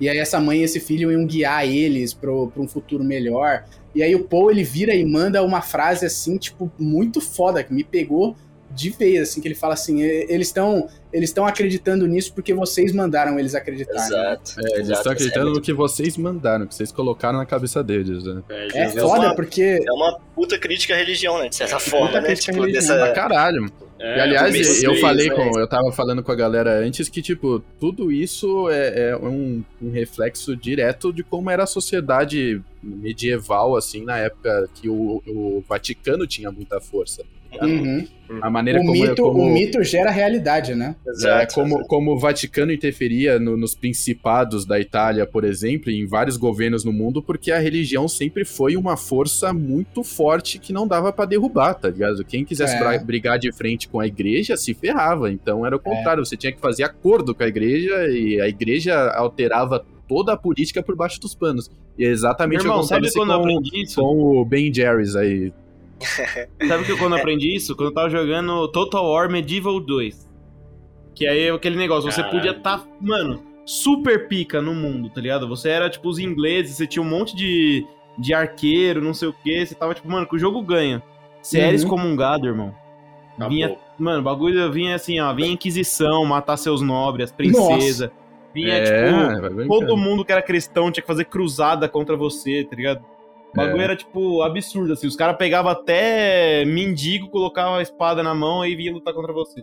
E aí essa mãe e esse filho iam guiar eles pro, pra um futuro melhor. E aí o Paul, ele vira e manda uma frase assim, tipo, muito foda, que me pegou de vez, assim, que ele fala assim, "E- eles estão eles estão acreditando nisso porque vocês mandaram eles acreditarem. Exato. É, eles estão acreditando é no que vocês mandaram, que vocês colocaram na cabeça deles, né? É, É foda uma- porque É uma puta crítica à religião, né? De certa forma, né? crítica à Tipo, religião. Dessa. caralho. É, e aliás, Messias, eu falei né? com. Eu tava falando com a galera antes que, tipo, tudo isso é, é um, um reflexo direto de como era a sociedade medieval, assim, na época que o, o Vaticano tinha muita força. Uhum. A maneira o, como, mito, como, o mito gera realidade, né? é, Exato. como, como o Vaticano interferia no- nos principados da Itália, por exemplo, e em vários governos no mundo, porque a religião sempre foi uma força muito forte que não dava pra derrubar, tá ligado? Quem quisesse É. brigar de frente com a igreja se ferrava. Então era o contrário, você tinha que fazer acordo com a igreja e a igreja alterava toda a política por baixo dos panos. E é Meu exatamente irmão, o que sabe quando eu com, aprendi isso? com o Ben Jerry's aí. Sabe que eu quando aprendi isso? Quando eu tava jogando Total War Medieval 2. Que aí é aquele negócio, você Caralho. podia tá, mano, super pica no mundo, tá ligado? Você era tipo os ingleses, você tinha um monte de, de arqueiro, não sei o que, você tava tipo, mano, que o jogo ganha. Você era Uhum. excomungado, irmão. Acabou. Vinha, mano, o bagulho vinha assim, ó, vinha Inquisição, matar seus nobres, as princesas. Vinha, tipo, vai brincando. todo mundo que era cristão tinha que fazer cruzada contra você, tá ligado? O bagulho É. era, tipo, absurdo, assim. Os caras pegavam até mendigo, colocavam a espada na mão e vinha lutar contra você.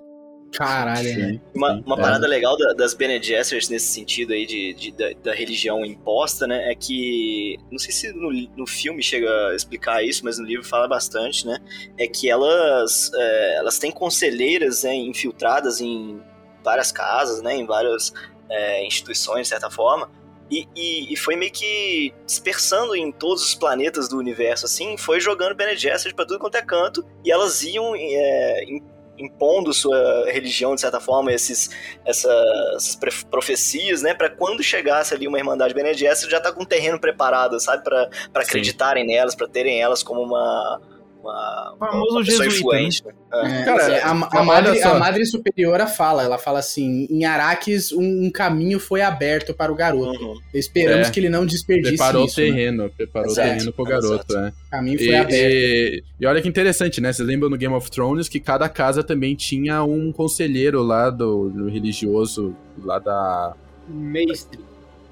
Caralho, né? Sim, Uma, sim. uma É. parada legal da- das Bene Gesserit nesse sentido aí de, de- da, da religião imposta, né? É que. Não sei se no, no filme chega a explicar isso, mas no livro fala bastante, né? É que elas, é, elas têm conselheiras né, infiltradas em várias casas, né? Em várias é, instituições, de certa forma. E, e- e foi meio que dispersando em todos os planetas do universo, assim, foi jogando Bene Gesserit pra tudo quanto é canto, e elas iam é, im- impondo sua religião, de certa forma, esses, essa- essas profecias, né, Pra quando chegasse ali uma Irmandade Bene Gesserit, já tá com um terreno preparado, sabe, Sim. acreditarem nelas, pra terem elas como uma... uma Famoso uma jesuíta, influente, né? É, Cara, a, a olha madre, a madre superiora fala, ela fala assim, em Araques um, um caminho foi aberto para o garoto. Uhum. Esperamos É. que ele não desperdice Preparou isso. o né? terreno, preparou Exato, o terreno pro garoto, né? O caminho foi E, aberto. e- e olha que interessante, né? Vocês lembram no Game of Thrones que cada casa também tinha um conselheiro lá do, do religioso, lá da. Mestre.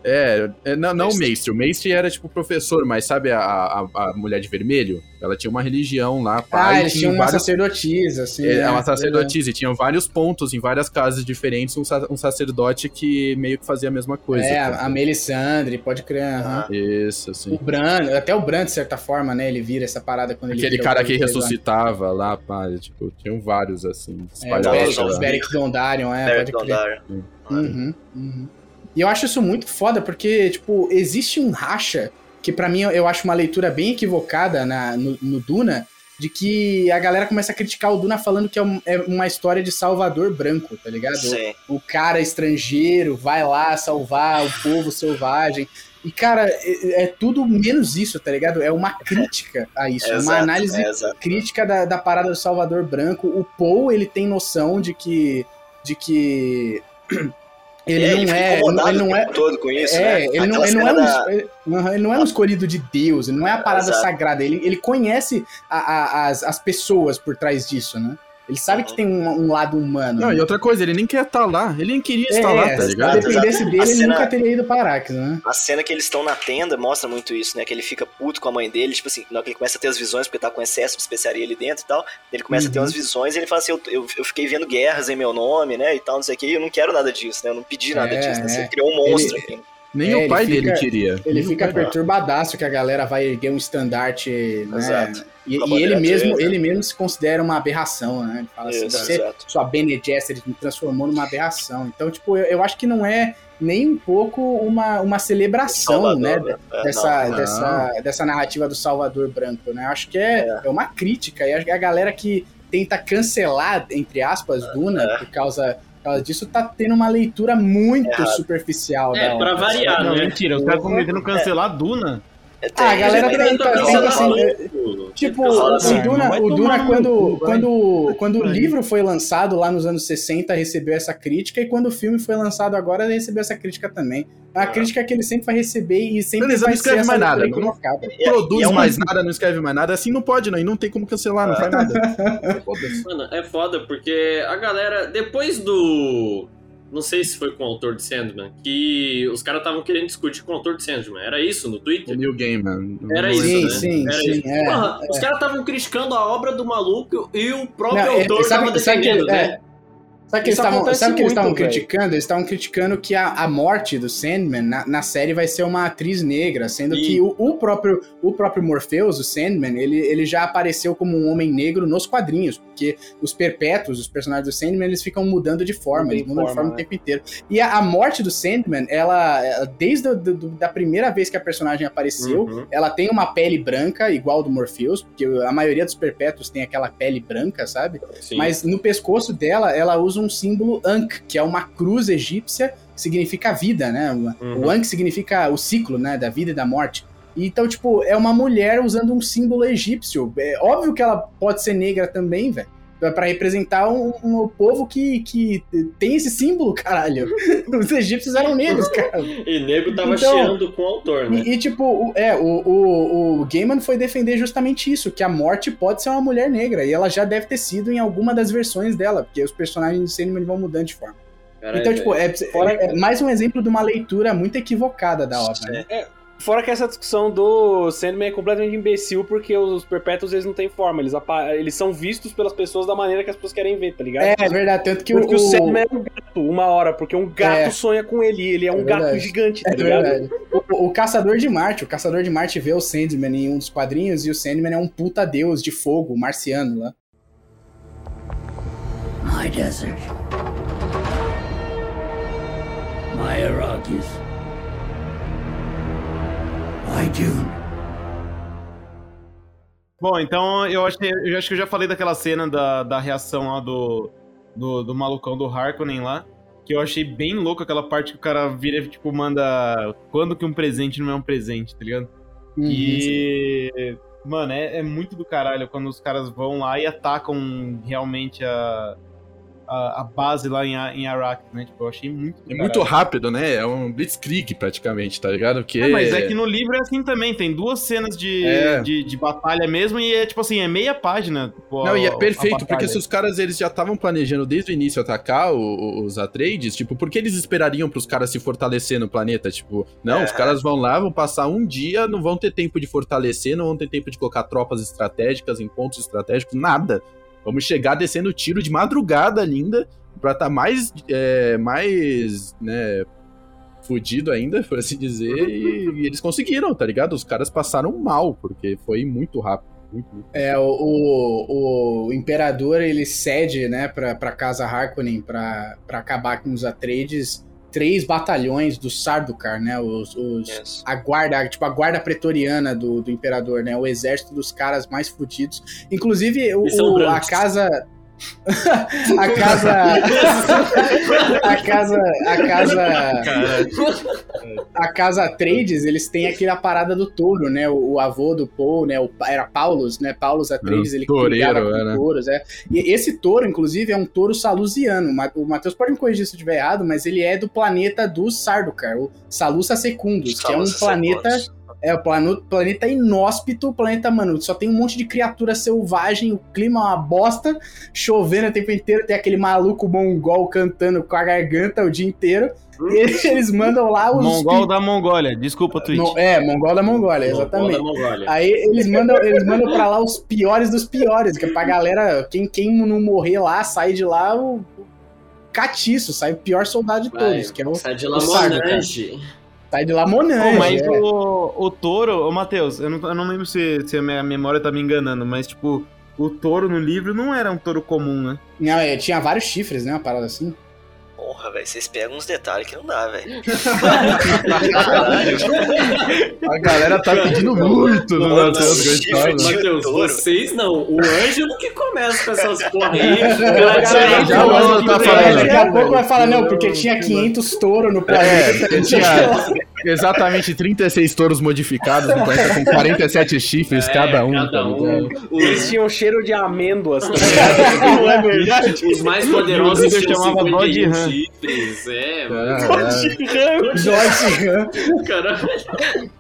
É, é, não, não o Mestre. O mestre era tipo professor, mas sabe a, a, a mulher de vermelho? Ela tinha uma religião lá, Ah, pai. eles tinham uma sacerdotisa, assim. É, né? uma sacerdotisa, e tinham vários pontos em várias casas diferentes, um, sa- um sacerdote que meio que fazia a mesma coisa. É, a, a Melisandre, pode crer. aham. Isso, assim. O Bran, até o Bran, de certa forma, né? Ele vira essa parada quando ele Aquele cara que poder lá. ressuscitava lá, pá, tipo, tinham vários, assim, É, o espalhados. Beric, pela- o Beric Dondarrion, é, Beric pode crer. Dondarrion. Uhum, uhum. E eu acho isso muito foda, porque, tipo, existe um racha, que pra mim eu- acho uma leitura bem equivocada na, no, no Duna, de que a galera começa a criticar o Duna falando que é, um- é uma história de Salvador branco, tá ligado? Sim. O cara estrangeiro vai lá salvar o povo selvagem. E, cara, é, é tudo menos isso, tá ligado? É uma crítica a isso. É uma exato, análise é crítica da, da parada do Salvador Branco. O Paul, ele tem noção de que. de que. Ele É, não fica é. Ele não é. tempo todo com isso, é, né? ele não, ele, não é um, da- ele, ele não é um escolhido de Deus, ele não é a parada Exato. sagrada, ele, ele conhece a- a- as, as pessoas por trás disso, né? Ele sabe que tem um, um lado humano. Não, né? e outra coisa, ele nem quer estar lá, ele nem queria estar é, lá, tá se ligado? dependesse Exato. dele, A ele cena- nunca teria ido para Arax, né? A cena que eles estão na tenda mostra muito isso, né? Que ele fica puto com a mãe dele, tipo assim, na hora que ele começa a ter as visões, porque tá com excesso de especiaria ali dentro e tal, ele começa a ter Uhum. umas visões e ele fala assim, eu, eu, eu fiquei vendo guerras em meu nome, né, e tal, não sei o que, e eu não quero nada disso, né? Eu não pedi nada É, disso, né? Você é. criou um monstro Ele- aqui. Nem É, o ele pai fica- dele queria. Ele Nem fica dele. perturbadaço que a galera vai erguer um estandarte, né? Exato. E, e ele mesmo, ele mesmo se considera uma aberração, né? Ele fala assim, Isso, você, exato. sua Bene Gesserit me transformou numa aberração. Então, tipo, eu, eu acho que não é nem um pouco uma, uma celebração, Salvador, né? né? É, Dessa, não, não. dessa, dessa narrativa do Salvador Branco, né? Eu acho que é, é. uma crítica. E a, a galera que tenta cancelar, entre aspas, Duna, É. por causa, causa disso, tá tendo uma leitura muito Errado. superficial É, da pra variar? Não, né? mentira, os caras estão tentando cancelar a Duna. É, tem, Ah, a galera tem- Tá pensando assim, é- Tipo, tá o falando, Duna, o Duna quando, quando, quando o livro foi lançado lá nos anos 60, recebeu essa crítica, e quando o filme foi lançado agora, recebeu essa crítica também. É uma crítica que ele sempre vai receber e sempre Beleza, vai não escreve mais nada, não-. E é- Produz é mais nada, não escreve mais nada, assim não pode, não. E não tem como cancelar, não faz nada. Mano, é foda porque a galera, depois do. Não sei se foi com o autor de Sandman, que os caras estavam querendo discutir com o autor de Sandman. Era isso no O Twitter? New Game, mano. Era isso, Sim, né? sim, Era sim, isso. é, Porra, é. Os caras estavam criticando a obra do maluco e o próprio Não, é- autor sabe- tava sabe que- defendendo, é, né? Sabe que eles sabe que eles estavam criticando? Eles estavam criticando que a, a morte do Sandman na, na série vai ser uma atriz negra, sendo E- que o, o próprio, o próprio Morpheus, o Sandman, ele, ele já apareceu como um homem negro nos quadrinhos, porque os perpétuos, os personagens do Sandman, eles ficam mudando de forma, eles mudam de forma, né? o tempo inteiro. E a, a morte do Sandman, ela, desde a do- da primeira vez que a personagem apareceu, Uhum. ela tem uma pele branca, igual do Morpheus, porque a maioria dos perpétuos tem aquela pele branca, sabe? Sim. Mas no pescoço dela, ela usa um símbolo Ankh, que é uma cruz egípcia que significa vida, né? Uhum. O Ankh significa o ciclo, né? Da vida e da morte. Então, tipo, é uma mulher usando um símbolo egípcio. É óbvio que ela pode ser negra também, velho. Pra representar um, um povo que, que tem esse símbolo, caralho. Os egípcios eram negros, cara. E nego tava Então- cheando com o autor, né? E, e, tipo, o- é, o, o, o Gaiman foi defender justamente isso, que a morte pode ser uma mulher negra, e ela já deve ter sido em alguma das versões dela, porque os personagens do Sandman vão mudando de forma. Caralho, então, tipo, é, Fora- é mais um exemplo de uma leitura muito equivocada da obra. né? Fora que essa discussão do Sandman é completamente imbecil, porque os perpétuos eles não têm forma, eles, apa- eles são vistos pelas pessoas da maneira que as pessoas querem ver, tá ligado? É, é verdade, tanto que porque o, o, Sandman é um gato, uma hora, porque um gato É. sonha com ele, e ele é um É gato gigante, tá É ligado? verdade. O, o Caçador de Marte, o Caçador de Marte vê o Sandman em um dos quadrinhos e o Sandman é um puta deus de fogo, marciano lá. My desert. My Iraqis. My Dune. Bom, então eu acho, que, eu acho que eu já falei daquela cena da, da reação lá do, do, do malucão do Harkonnen lá. Que eu achei bem louco aquela parte que o cara vira e, tipo, manda. Quando que um presente não é um presente, tá ligado? Uhum. E. Mano, é, é muito do caralho quando os caras vão lá e atacam realmente a. A, a base lá em, em Arrak, né? Tipo, eu achei muito. É muito rápido, né? É um blitzkrieg praticamente, tá ligado? Que É, mas é que no livro é assim também, tem duas cenas de, É. de, de batalha mesmo e é tipo assim, é meia página. tipo, Não, a- e é perfeito, porque se os caras eles já estavam planejando desde o início atacar o- o- os Atreides, tipo, por que eles esperariam pros caras se fortalecer no planeta? Tipo, não, os caras vão lá, vão passar um dia, não vão ter tempo de fortalecer, não vão ter tempo de colocar tropas estratégicas em pontos estratégicos, nada. Vamos chegar descendo tiro de madrugada linda, pra tá mais, é, mais, né, fudido ainda, por assim dizer, e, e eles conseguiram, tá ligado? Os caras passaram mal, porque foi muito rápido. Muito, muito. É, o, o, o imperador ele cede, né, pra, pra casa Harkonnen pra, pra acabar com os Atreides três batalhões do Sardaukar, né, os, os- Yes. a guarda, tipo a guarda pretoriana do, do imperador, né, o exército dos caras mais fudidos. Inclusive o, o- a casa a casa a casa a casa a casa Atreides, eles têm aquela parada do touro, né? O, o avô do Paul, né? O, era Paulus, né? Paulus Atreides, É, ele toureiro, com é, né? touros, é. E esse touro, inclusive, é um touro salusiano. O Matheus pode me corrigir se eu estiver errado, mas ele é do planeta dos Sardaukar, o Salusa Secundus, que é um planeta... Secundus. É, o plano- planeta inóspito, planeta, mano, só tem um monte de criatura selvagem, o clima é uma bosta, chovendo o tempo inteiro, tem aquele maluco mongol cantando com a garganta o dia inteiro. E eles mandam lá os. Mongol da Mongólia, desculpa, Twitch. Mo- É, mongol da Mongólia, exatamente. Mongol da Mongólia. Aí eles mandam, eles mandam pra lá os piores dos piores, que é pra galera, quem, quem não morrer lá, sai de lá o, o catiço, sai o pior soldado de Vai, todos, que é o. Sai de o Sardo, Lamonange. Sai de lá Monange. Pô, mas é. o, o touro, ô Matheus, eu não, eu não lembro se, se a minha memória tá me enganando, mas tipo, o touro no livro não era um touro comum, né? Não, é, tinha vários chifres, né? Uma parada assim. Porra, velho, vocês pegam uns detalhes que não dá, velho. A galera tá pedindo muito no Matheus Gostado. de- Matheus, touro. vocês não. O Ângelo que começa com essas porra aí. Já, já vamos tá falando. Daqui a pouco vai falar, não, porque tinha 500 touros no É, planeta. porque tinha exatamente 36 touros modificados planeta com 47 chifres cada um. cada tá um. ligado? Eles tinham cheiro de amêndoas, tá? Não é verdade? os mais poderosos E tinham chamava 51 Dodge Ram. chifres. É, mano. É, é. Jorge Ram. Caralho. Puta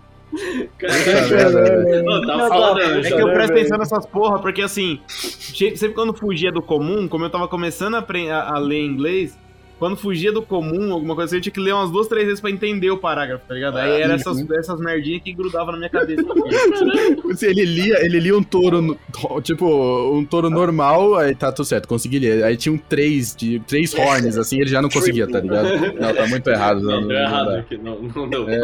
Caralho. tá tá- É que eu né, presto atenção nessas porra, porque assim, sempre quando fugia do comum, como eu tava começando a- a ler inglês, quando fugia do comum, alguma coisa assim, eu tinha que ler umas duas, três vezes pra entender o parágrafo, tá ligado? Aí era essas, essas merdinhas que grudavam na minha cabeça. Assim, Ele lia, ele lia um touro, no- tipo, um touro normal, aí tá tudo certo, consegui ler. Aí tinha um três, de, três horns, assim, ele já não conseguia, tá ligado? Não, tá muito errado. Não, não deu errado aqui. Não, não deu.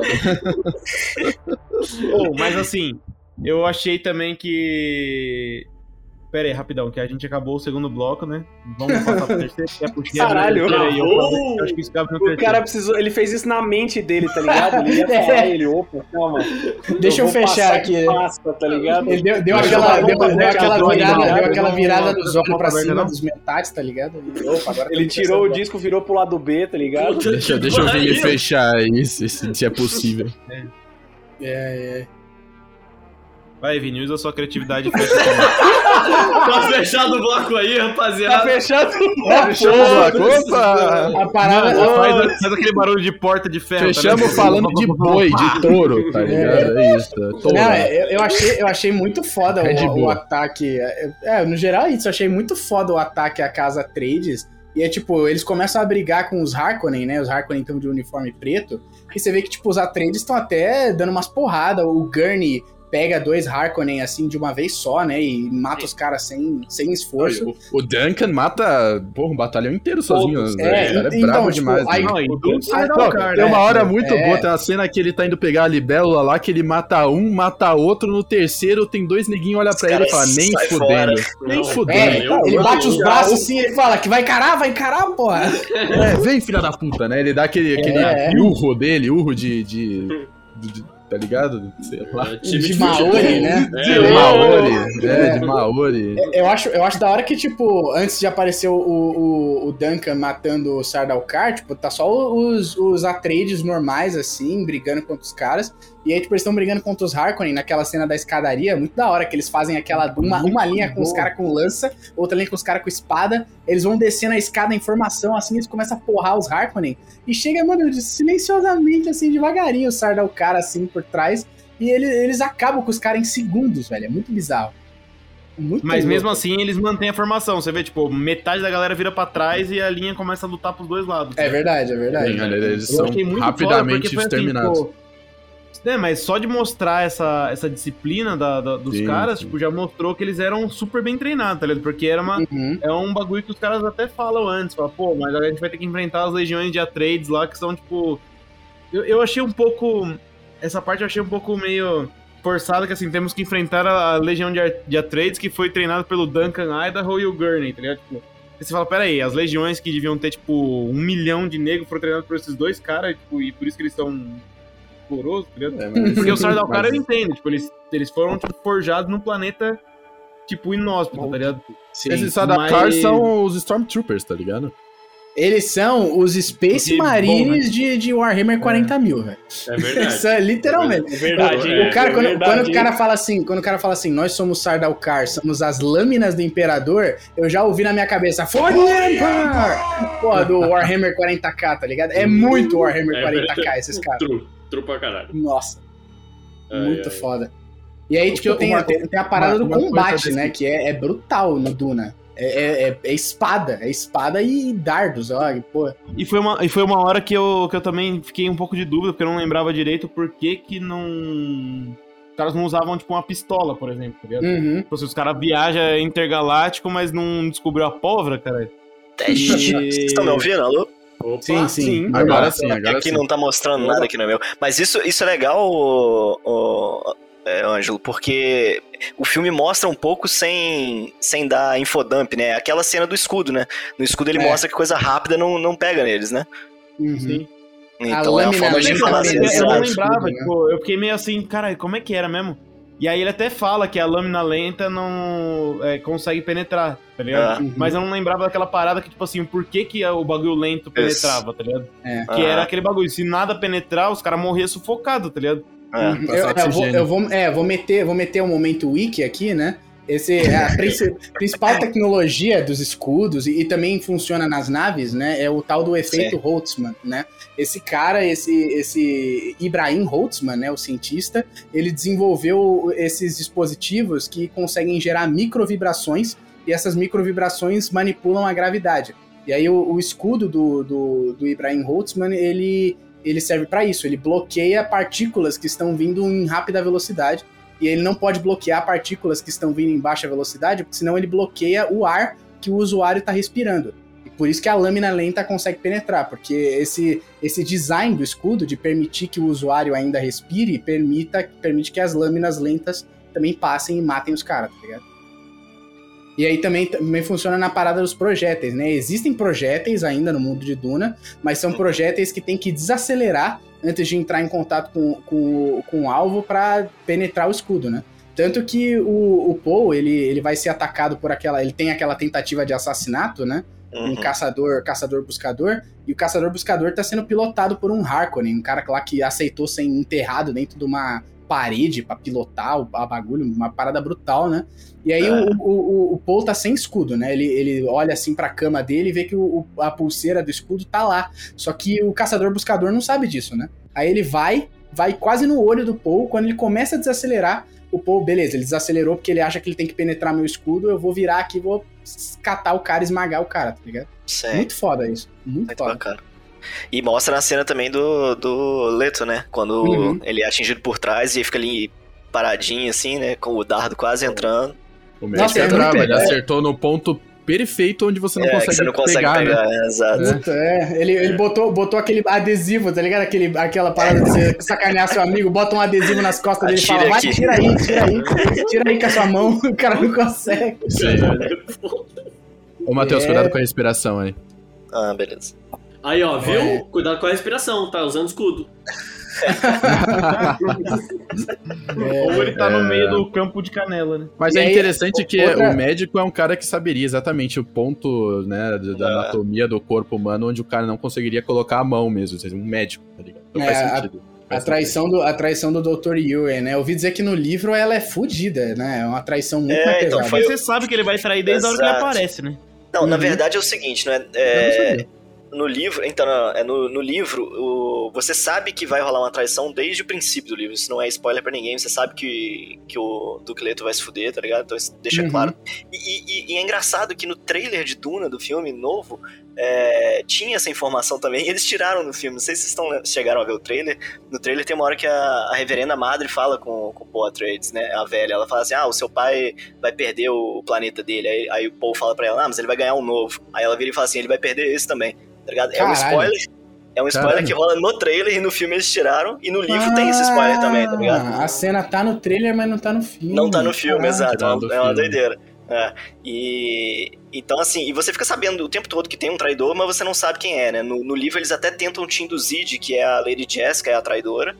Oh, mas assim, eu achei também que. Pera aí, rapidão, que a gente acabou o segundo bloco, né? Vamos passar pro terceiro. Quer puxar Caralho. Pera aí, eu, Oh! eu acho que isso cabe no O terceiro. cara precisou. Ele fez isso na mente dele, tá ligado? Ele ia falar, ele, opa, calma. Deixa eu, vou fechar aqui. Pasta, tá ligado? Ele deu, deu eu aquela, deu, vamos deu aquela virada, virada, deu aquela virada dos olhos pra cima não? dos metais, tá ligado? Ele, opa, agora Ele tirou o começando. disco, virou pro lado B, tá ligado? Deixa, que deixa eu vir pariu. fechar isso, se se é possível. É, é. Vai, Vini, usa a sua criatividade e fecha. Tá fechado o bloco aí, Tá rapaziada. fechado. Fechamos a Opa! A parada. Mano, faz, faz aquele barulho de porta de ferro. tá Fechamos ligado? falando de boi, de touro, tá ligado? É isso. é Touro. Não, eu, eu achei, eu achei muito foda Red o, o ataque. É, é, no geral é isso, eu achei muito foda o ataque à casa Trades. E é tipo, eles começam a brigar com os Harkonnen, né? Os Harkonnen estão de uniforme preto. E você vê que, tipo, os Atreides estão até dando umas porradas. O Gurney pega dois Harkonnen assim de uma vez só, né? E mata os caras sem, sem esforço. O, o Duncan mata porra, um batalhão inteiro sozinho. Todos. velho. É, o cara é então, brabo tipo, demais. aí- né? Não, tem uma né? hora muito É. boa, tem uma cena que ele tá indo pegar a libélula lá, que ele mata um, mata outro, no terceiro tem dois neguinhos, olha pra ele e fala, nem fudendo, fora. nem fudendo. É, ele bate os braços assim, ele fala que vai encarar, vai encarar, porra. É, vem filha da puta, né? Ele dá aquele, aquele É. urro dele, urro de, de, de- Tá ligado? Sei lá. É, time De futebol. Maori, né? É, De Maori, é, de Maori. Eu acho, eu acho da hora que, tipo, antes de aparecer o, o, o Duncan matando o Sardaukar, tipo, tá só os, os Atreides normais, assim, brigando contra os caras. E aí, tipo, eles estão brigando contra os Harkonnen naquela cena da escadaria. Muito da hora que eles fazem aquela uma, uma linha com os caras com lança, outra linha com os caras com espada. Eles vão descendo a escada em formação, assim, eles começam a porrar os Harkonnen. E chega, mano, silenciosamente, assim, devagarinho, o Sardaukar, assim, por trás. E ele- eles acabam com os caras em segundos, velho. É muito bizarro. Muito Mas louco. mesmo assim, eles mantêm a formação. Você vê, tipo, metade da galera vira pra trás e a linha começa a lutar pros dois lados. É verdade, é verdade. Olha, eles Eu são rapidamente foda, porque foi assim, né, mas só de mostrar essa, essa disciplina da, da- dos Sim, caras, sim. tipo, já mostrou que eles eram super bem treinados, tá ligado? Porque era uma, Uhum. é um bagulho que os caras até falam antes. Fala, pô, mas a gente vai ter que enfrentar as legiões de Atreides lá, que são, tipo... Eu, eu achei um pouco... Essa parte eu achei um pouco meio forçada, que assim, temos que enfrentar a, a legião de, de Atreides, que foi treinada pelo Duncan Idaho e o Gurney, tá ligado? Tipo, você fala, pera aí, as legiões que deviam ter, tipo, um milhão de negros foram treinadas por esses dois caras, tipo, e por isso que eles são porosos, tá ligado? É, mas- Porque o Sardaukar mas- eu entendo, tipo, eles, eles foram, tipo, forjados num planeta, tipo, inóspito, tá ligado? Sim. Esses Sadakar mas- são os Stormtroopers, tá ligado? Eles são os Space De bom, Marines de, de Warhammer 40 mil, velho. É verdade. são, literalmente. É verdade, O? O cara, É quando, verdade, quando o cara fala assim, quando o cara fala assim, nós somos Sardaukar, somos as lâminas do Imperador, eu já ouvi na minha cabeça, For Emperor! Porra, do Warhammer 40k, tá ligado? É muito Warhammer É 40k verdade. esses caras. Pra caralho. Nossa, Ai, muito ai. foda. E aí, tipo, tem, uma- tem, tem a parada uma- do combate, desse- né? Que é, é brutal no Duna. É, é, é- é espada, é espada e dardos, ó, pô. E foi uma, e foi uma hora que eu, que eu também fiquei um pouco de dúvida, porque eu não lembrava direito por que que não... Os caras não usavam, tipo, uma pistola, por exemplo, tá ligado? Uhum. Tipo, se os caras viajam intergaláctico, mas não descobriu a pólvora, cara. Teste. E- Vocês estão me ouvindo, alô? Opa. Sim, sim. Agora sim, É agora aqui sim. não tá mostrando nada aqui no meu. Mas isso, isso é legal, o, o- é, Ângelo, porque o filme mostra um pouco sem, sem dar infodump, né? Aquela cena do escudo, né? No escudo ele É. mostra que coisa rápida não, não pega neles, né? Uhum. Sim. Então é a lâmina forma de falar dele assim, é eu não lembrava, né? tipo, eu fiquei meio assim, cara, como é que era mesmo? E aí ele até fala que a lâmina lenta não é, consegue penetrar, tá ligado? Ah. Uhum. Mas eu não lembrava daquela parada que, tipo assim, por que, que o bagulho lento penetrava, tá ligado? É. Que era Ah, aquele bagulho, se nada penetrar, os caras morriam sufocados, tá ligado? é. Uhum. Eu, eu vou, eu vou, é, vou meter, vou meter um momento wiki aqui, né? Esse é a princi- principal tecnologia dos escudos e, e também funciona nas naves, né? É o tal do efeito Holtzman, né? Esse cara, esse, esse Ibrahim Holtzman, né? O cientista, ele desenvolveu esses dispositivos que conseguem gerar microvibrações e essas microvibrações manipulam a gravidade. E aí o, o escudo do, do, do Ibrahim Holtzman, ele ele serve para isso. Ele bloqueia partículas que estão vindo em rápida velocidade. E ele não pode bloquear partículas que estão vindo em baixa velocidade, porque senão ele bloqueia o ar que o usuário está respirando. E por isso que a lâmina lenta consegue penetrar, porque esse, esse design do escudo de permitir que o usuário ainda respire permita, permite que as lâminas lentas também passem e matem os caras, tá ligado? E aí também, também funciona na parada dos projéteis, né? Existem projéteis ainda no mundo de Duna, mas são projéteis que tem que desacelerar antes de entrar em contato com, com, com o alvo para penetrar o escudo, né? Tanto que o, o Paul, ele, ele vai ser atacado por aquela... Ele tem aquela tentativa de assassinato, né? Um Uhum. caçador, caçador-buscador, e o caçador-buscador tá sendo pilotado por um Harkonnen, um cara lá que aceitou ser enterrado dentro de uma parede pra pilotar o a bagulho, uma parada brutal, né? E aí É. o, o, o, Paul tá sem escudo, né? Ele, ele olha assim pra cama dele e vê que o, a pulseira do escudo tá lá. Só que o caçador-buscador não sabe disso, né? Aí ele vai, vai quase no olho do Paul, quando ele começa a desacelerar, o Paul, beleza, ele desacelerou porque ele acha que ele tem que penetrar meu escudo, eu vou virar aqui e vou catar o cara, esmagar o cara, tá ligado? Sim, Muito foda isso. Muito, muito foda. bacana. E mostra na cena também do, do Leto, né? Quando Uhum. ele é atingido por trás e fica ali paradinho, assim, né? Com o dardo quase entrando. O Nossa, é é ele acertou no ponto perfeito onde você não é, consegue, que você não consegue pegar, pegar, né? é, exato. Puta, é. Ele, ele botou, botou aquele adesivo, tá ligado? Aquele, aquela parada de você sacanear seu amigo, bota um adesivo nas costas dele e fala, vai, aqui." tira aí, tira aí. Tira aí com a sua mão, o cara não consegue. Sim. Ô, Matheus, É. cuidado com a respiração aí. Ah, beleza. Aí, ó, viu? É. Cuidado com a respiração, tá usando escudo. Ou ele tá no É. meio do campo de canela, né? Mas E é aí, interessante que outra- o médico é um cara que saberia exatamente o ponto, né, da É. anatomia do corpo humano onde o cara não conseguiria colocar a mão mesmo, ou seja, um médico, tá ligado? Então É, faz a- sentido. A traição, do, a traição do Dr. Yue, né? Eu ouvi dizer que no livro ela é fodida, né? É uma traição muito É, mais então pesada. foi- Mas você sabe que ele vai trair desde a hora que ele Exato. aparece, né? Não, na Uhum. verdade é o seguinte, não é? No livro, então, é no, no livro, o, você sabe que vai rolar uma traição desde o princípio do livro. Isso não é spoiler pra ninguém. Você sabe que, que o Leto vai se fuder, tá ligado? Então isso deixa Uhum. claro. E, e- e é engraçado que no trailer de Duna, do filme novo, é, tinha essa informação também. E eles tiraram no filme. Não sei se vocês estão, chegaram a ver o trailer. No trailer tem uma hora que a, a reverenda madre fala com, com o Paul Atreides, né? A velha. Ela fala assim: ah, o seu pai vai perder o planeta dele. Aí, aí o Paul fala pra ela: ah, mas ele vai ganhar um novo. Aí ela vira e fala assim: ele vai perder esse também. Tá ligado? É um spoiler. É um spoiler Caralho. que rola no trailer e no filme eles tiraram. E no livro tem esse spoiler também, tá ligado? Ah, A cena tá no trailer, mas não tá no filme. Não tá no filme, Caralho. exato. É Tá uma, no é uma doideira. É. E então, assim, e você fica sabendo o tempo todo que tem um traidor, mas você não sabe quem é, né? No, no livro eles até tentam te induzir de que é a Lady Jessica, é a traidora.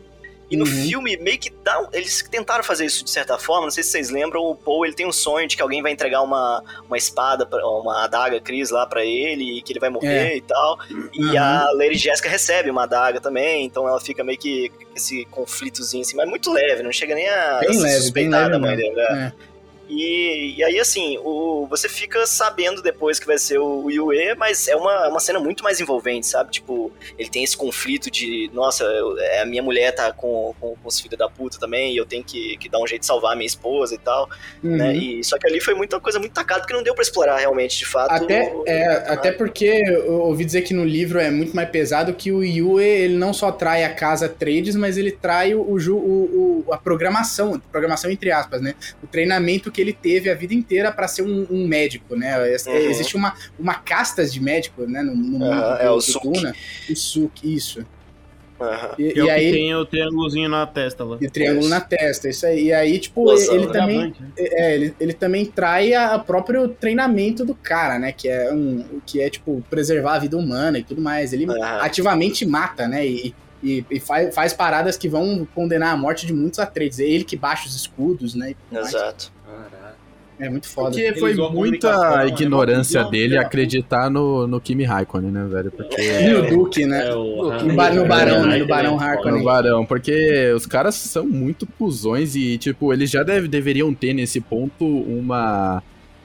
E no Uhum. filme, meio que dá. Eles tentaram fazer isso de certa forma. Não sei se vocês lembram, o Paul ele tem um sonho de que alguém vai entregar uma, uma espada, pra- uma adaga Cris lá pra ele, e que ele vai morrer e tal. E Uhum. a Lady Jessica recebe uma adaga também, então ela fica meio que esse conflitozinho assim, mas muito leve, não chega nem a Bem leve, bem leve mãe dele. né? É. E, e aí, assim, o, você fica sabendo depois que vai ser o Yue, mas é uma, uma cena muito mais envolvente, sabe? Tipo, ele tem esse conflito de, nossa, eu- é, a minha mulher tá com, com, com os filhos da puta também, e eu tenho que, que dar um jeito de salvar a minha esposa e tal, Uhum. né? E, só que ali foi muita coisa muito tacada, porque não deu pra explorar realmente, de fato. Até, o- é, até porque eu ouvi dizer que no livro é muito mais pesado que o Yue, ele não só trai a casa Trades, mas ele trai o- o- a programação, programação entre aspas, né? O treinamento que ele teve a vida inteira pra ser um, um médico, né? Es- Uhum. Existe uma, uma castas de médico, né? No, no mundo é o. Duna. O Suki, isso. Aham. E, é e o aí que tem o triângulozinho na testa lá. e triângulo na testa, isso aí. E aí, tipo, Explosão, ele também Gravante, né? é, ele, ele também trai a, a próprio treinamento do cara, né? Que é um que é tipo preservar a vida humana e tudo mais. Ele Aham. ativamente mata, né? E, e, e faz, faz paradas que vão condenar a morte de muitos atletas. É ele que baixa os escudos, né? e. Exato. Caralho. É muito foda. Porque Eles foi muita é ignorância dele uma- acreditar no, no Kimi Raikkonen, né, velho? Porque. E o Duque, né? É o No, ba- no Barão, né? No Barão No Harkonnen. Barão, porque os caras são muito cuzões e, tipo, eles já deve- deveriam ter nesse ponto uma.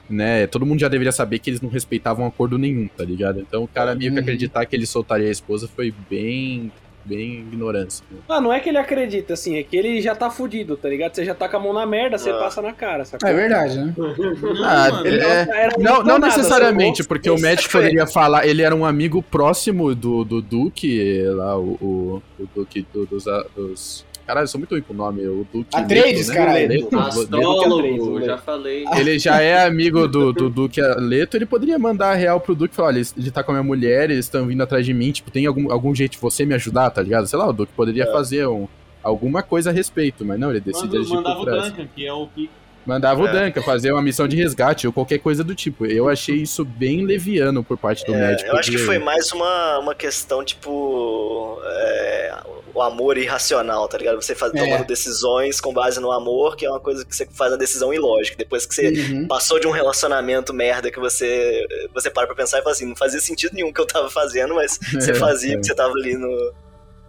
Né, todo mundo já deveria saber que eles não respeitavam acordo nenhum, tá ligado? Então o cara meio que Uhum. acreditar que ele soltaria a esposa foi bem. Bem ignorância. né? Ah, não é que ele acredita, assim, é que ele já tá fudido, tá ligado? Você já tá com a mão na merda, você Ah. passa na cara, sacou? É verdade, né? Ah, mano, ele- é- Era Não, não necessariamente, sacou? porque o foi- poderia falar, ele era um amigo próximo do, do Duke, lá, o, o, o Duke do- dos, dos. Caralho, eu sou muito ruim com o nome, o Duke. Atreides, Leto, caralho. Leto, Leto. Astrólogo, já falei. Ele já é amigo do, do Duque Leto, ele poderia mandar a real pro Duque e falar: olha, ele tá com a minha mulher, eles estão vindo atrás de mim, tipo, tem algum, algum jeito de você me ajudar, tá ligado? Sei lá, o Duque poderia fazer um, alguma coisa a respeito, mas não, ele decide Manda- agir Mandava por o trás. Duncan, que é o pico. Mandava o É. Duncan fazer uma missão de resgate ou qualquer coisa do tipo. Eu achei isso bem leviano por parte do É, médico. eu acho que foi mais uma, uma questão, tipo. é, o amor irracional, tá ligado? Você faz, É. tomando decisões com base no amor, que é uma coisa que você faz a decisão ilógica. Depois que você Uhum. passou de um relacionamento merda que você, você para pra pensar e fala assim: não fazia sentido nenhum que eu tava fazendo, mas você É, fazia é. porque você tava ali no,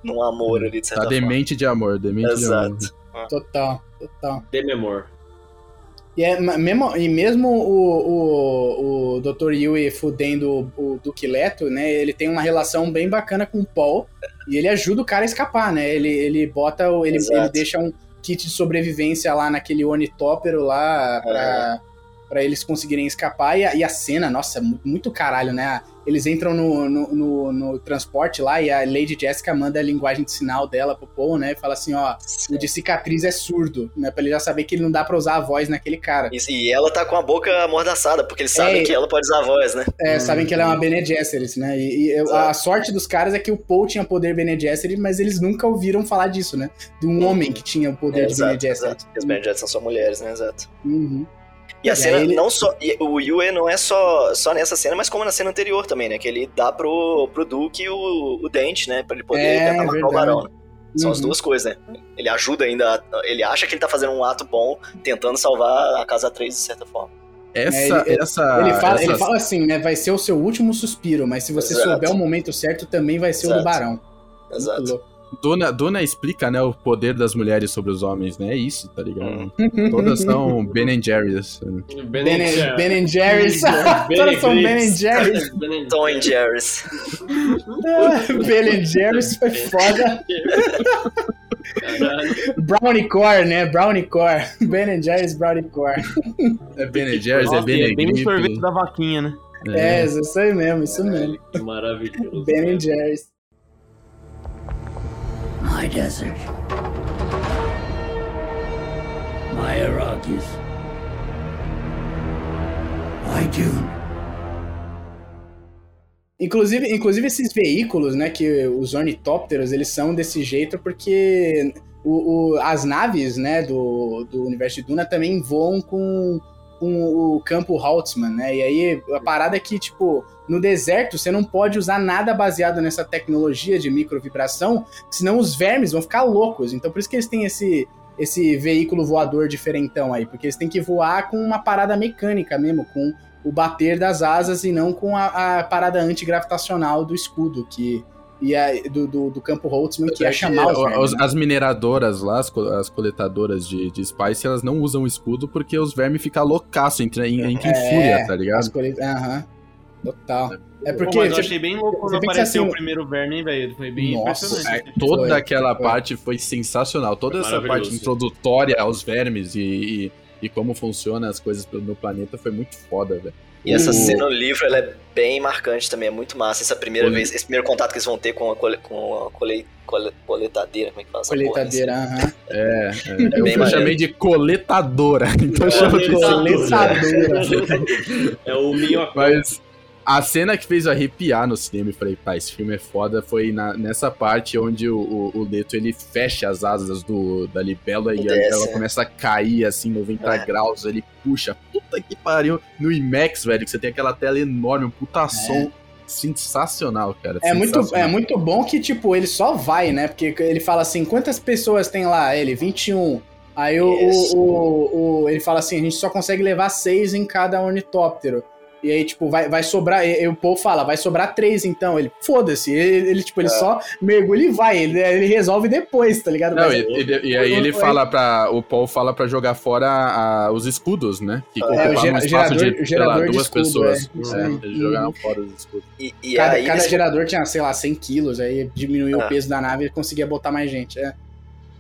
num amor ali, de certa Tá forma. demente de amor, demente de amor. Exato. Total, total. Dememor. E, é, mesmo, e mesmo o, o, o Dr. Yui fudendo o, o Duque Leto, né? Ele tem uma relação bem bacana com o Paul. E ele ajuda o cara a escapar, né? Ele, ele bota. o- Ele, Exato. ele deixa um kit de sobrevivência lá naquele ornitóptero lá pra, pra eles conseguirem escapar. E a, e a cena, nossa, mu- muito caralho, né? Eles entram no, no, no- no transporte lá e a Lady Jessica manda a linguagem de sinal dela pro Paul, né? E fala assim: ó, o de cicatriz é surdo, né? Pra ele já saber que ele não dá pra usar a voz naquele cara. Isso, E ela tá com a boca amordaçada, porque eles sabem É. que ela pode usar a voz, né? É, sabem que ela é uma Bene Gesserit, né? E, e eu- a sorte dos caras é que o Paul tinha poder Bene Gesserit, mas eles nunca ouviram falar disso, né? De um homem que tinha o poder de Bene exato, Gesserit. exato. Porque as Bene Gesserit são só mulheres, né? Exato. Uhum. E a E cena ele- não só. o Yue não é só, só nessa cena, mas como na cena anterior também, né? Que ele dá pro, pro Duke o, o dente, né? Pra ele poder É, tentar matar verdade. o barão. né? São as Uhum. duas coisas, né? Ele ajuda ainda. Ele acha que ele tá fazendo um ato bom, tentando salvar a casa 3 de certa forma. Essa, É, ele- essa, ele, fala, ele essas- fala assim, né? Vai ser o seu último suspiro, mas se você Exato. souber o momento certo, também vai ser o do Exato. Barão. Exato. Dona, Dona explica, né, o poder das mulheres sobre os homens, né? É isso, tá ligado? Hum. Todas são Ben Jerry's. Ben, Ben, ben Jerry's. Ben Todas são Ben Griggs. Jerry's. Tom and Jerry's. ben Jerry's foi foda. Brownie Core, né? Brownie Core. Ben Jerry's Brownie Core. É Ben Jerry's, é Nossa, Ben é bem sorvete da vaquinha, né? É, isso aí mesmo, isso mesmo. Que maravilhoso. Ben Jerry's. My desert. My Iraqis. My Dune. Inclusive, inclusive esses veículos, né, que os ornitópteros, eles são desse jeito porque o, o- as naves, né, do, do universo de Duna também voam com, com o campo Haltzman, né, e aí a parada é que, tipo, no deserto você não pode usar nada baseado nessa tecnologia de microvibração, senão os vermes vão ficar loucos, então por isso que eles têm esse, esse veículo voador diferentão aí, porque eles têm que voar com uma parada mecânica mesmo, com o bater das asas e não com a, a parada antigravitacional do escudo, que ia do, do, do campo Holtzman, que ia chamar os vermes, né? As mineradoras lá, as, co- as coletadoras de, de Spice, elas não usam o escudo porque os vermes ficam loucaço, entra em, entra em É, fúria, tá ligado? Aham, total. É Pô, porque... mas eu achei bem louco quando apareceu assim, o primeiro verme, velho. Foi bem Nossa, impressionante. É, toda Foi, aquela foi. parte foi sensacional. Toda Foi essa parte introdutória aos vermes e, e, e como funcionam as coisas no planeta foi muito foda, velho. E essa cena no livro, ela é bem marcante também, é muito massa. Essa primeira vez, esse primeiro contato que eles vão ter com a, cole, com a cole, cole- coletadeira, como é que fala colheitadeira, aham. É, é. Eu maneiro. chamei de coletadora, então chama de Coletadora. É o minhoca. Mas A cena que fez eu arrepiar no cinema e falei, pá, esse filme é foda, foi na- nessa parte onde o, o, o Leto ele fecha as asas do, da libela e a Desce, libela né? começa a cair assim, 90 É. graus, ele puxa. Puta que pariu. No IMAX, velho, que você tem aquela tela enorme, um puta som sensacional, cara. É muito, é sensacional. muito bom que, tipo, ele só vai, né? Porque ele fala assim, quantas pessoas tem lá? Ele, 21. Aí o, o, o- ele fala assim, a gente só consegue levar seis em cada ornitóptero. E aí, tipo, vai, vai sobrar. E, e o Paul fala, vai sobrar três então. Ele, foda-se. Ele, ele, tipo, ele É. só mergulha e vai. Ele, ele resolve depois, tá ligado? Não, Mas- e, e- e aí ele fala pra. O Paul fala pra jogar fora a- os escudos, né? Que É, o ocupavam um espaço gerador- de gerador lá, de duas escudo, pessoas. é, É, eles jogaram fora os escudos. E, e cada, aí, cada gerador tinha, sei lá, 100 quilos. Aí diminuiu Ah. o peso da nave e conseguia botar mais gente. É.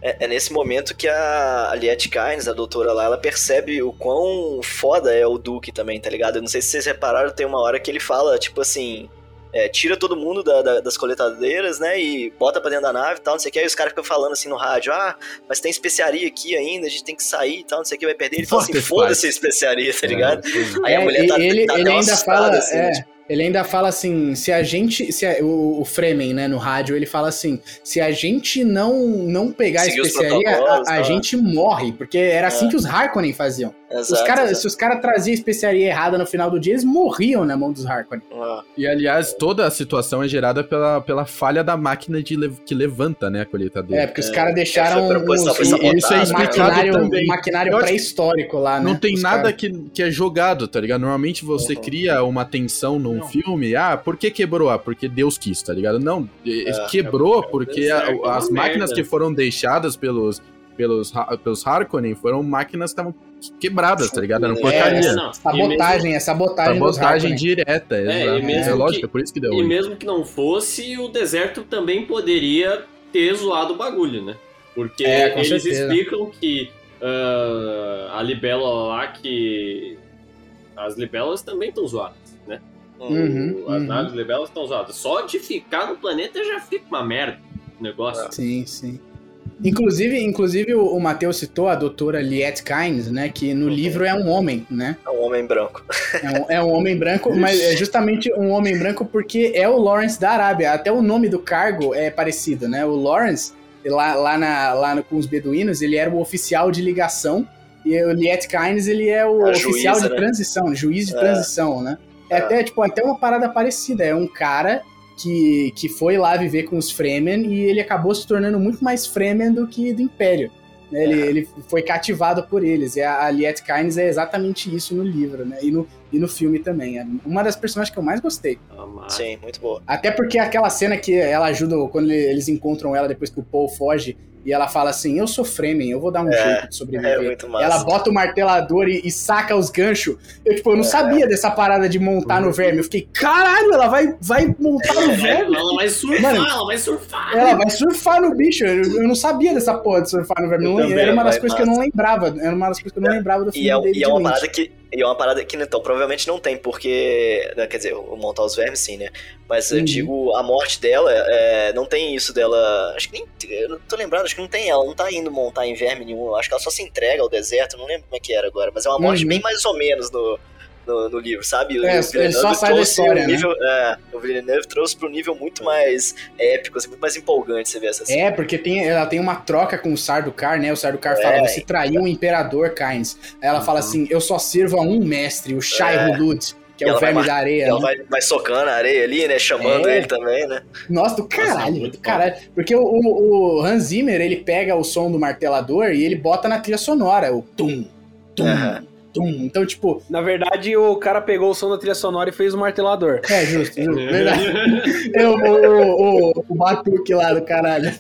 É, é nesse momento que a Aliette Kynes, a doutora lá, ela percebe o quão foda é o Duke também, tá ligado? Eu não sei se vocês repararam, tem uma hora que ele fala, tipo assim. é, tira todo mundo da- da- das coletadeiras, né? E bota pra dentro da nave e tal, não sei o que. Aí os caras ficam falando assim no rádio: ah, mas tem especiaria aqui ainda, a gente tem que sair e tal, não sei o que, vai perder. Ele fala assim: foda-se a especiaria, tá ligado? Aí É, a mulher tá, ele, tá ele ainda fala, assim, é, tipo, ele ainda fala assim, se a gente, se a- o, o Fremen, né, no rádio, ele fala assim, se a gente não não pegar a Seguir os especiaria, a, a tá. gente morre, porque era assim É. que os Harkonnen faziam. Os exato, cara, exato. se os caras traziam a especiaria errada no final do dia, eles morriam na mão dos Harkonnen. Ah, E aliás, toda a situação é gerada pela, pela falha da máquina de lev- que levanta, né, a colheitadeira. É, porque os caras deixaram uns- e- isso é né? explicado maquinário, pré-histórico lá, né? Não tem Os nada cara- que, que é jogado, tá ligado? Normalmente você Uhum. cria uma tensão num Não. filme. Ah, por que quebrou? Ah, porque Deus quis, tá ligado? Não, É. quebrou É, o porque deserto é as máquinas merda. que foram deixadas pelos, pelos, pelos Harkonnen foram máquinas que estavam quebradas, tá ligado? Eram É, porcaria. não. Sabotagem, é sabotagem Sabotagem Harkonnen. direta, É, e mesmo É lógico, que- é por isso que deu E ruim. mesmo que não fosse, o deserto também poderia ter zoado o bagulho, né? Porque É, eles certeza. explicam que ah, a libélula lá, que as libelas também estão zoadas, né? Uhum, as uhum. naves libelas estão zoadas. Só de ficar no planeta já fica uma merda o negócio. Sim, sim. Inclusive, inclusive o, o Matheus citou a doutora Liette Kynes, né? Que no Uhum. livro é um homem, né? é um homem branco. É um, é um homem branco, mas é justamente um homem branco porque é o Lawrence da Arábia. Até o nome do cargo é parecido, né? O Lawrence, lá, lá, na, lá no- com os beduínos, ele era o oficial de ligação. E o Liette Kynes, ele é o A oficial juíza, de né? transição, juiz de É. transição, né? É, É. até, tipo, até uma parada parecida. É um cara que, que foi lá viver com os Fremen e ele acabou se tornando muito mais Fremen do que do Império. né? Ele, É. ele foi cativado por eles. E a, a Liette Kynes é exatamente isso no livro, né? E no, e no filme também. É uma das personagens que eu mais gostei. Ah, Sim, muito boa. Até porque aquela cena que ela ajuda, quando eles encontram ela depois que o Paul foge, e ela fala assim: Eu sou Fremen, eu vou dar um É, jeito de É sobreviver. muito massa. Ela bota o martelador e, e saca os ganchos. Eu, tipo, eu não É. sabia dessa parada de montar no verme. Eu fiquei, caralho, ela vai, vai montar no vai, verme? ela vai surfar, Mano, ela vai surfar. Ela vai surfar no bicho. Eu, eu não sabia dessa porra de surfar no verme. Eu Não- também, era uma das coisas que eu não lembrava. Era uma das coisas que eu não lembrava do filme E é, e é uma parada que. E é uma parada que, então, provavelmente não tem, porque. né, Quer dizer, o montar os vermes, sim, né? Mas eu Uhum. digo, a morte dela, é, não tem isso dela. Acho que nem. Eu não tô lembrado, acho que não tem ela, não tá indo montar em verme nenhum. Acho que ela só se entrega ao deserto, não lembro como é que era agora. Mas é uma morte Uhum. bem mais ou menos no. No, no livro, sabe? É, o ele Villeneuve só sai da história, um né? nível, é, o Villeneuve trouxe pro nível muito mais épico, assim, muito mais empolgante você ver essa cena. É, porque tem, ela tem uma troca com o Sardaukar, né? O Sardaukar fala, É. você traiu o Imperador, Kynes. Aí ela fala assim, eu só sirvo a um mestre, o Shai É. Hulud, que é o vai verme da areia. Ela né? vai, vai socando a areia ali, né? Chamando É. ele também, né? Nossa, do caralho, muito do bom. caralho. Porque o, o, o Hans Zimmer, ele pega o som do martelador e ele bota na trilha sonora, o tum, tum. Tum. Então, tipo, Na verdade, o cara pegou o som da trilha sonora e fez o martelador. é justo, justo verdade. É o, o, o, o batuque lá do caralho.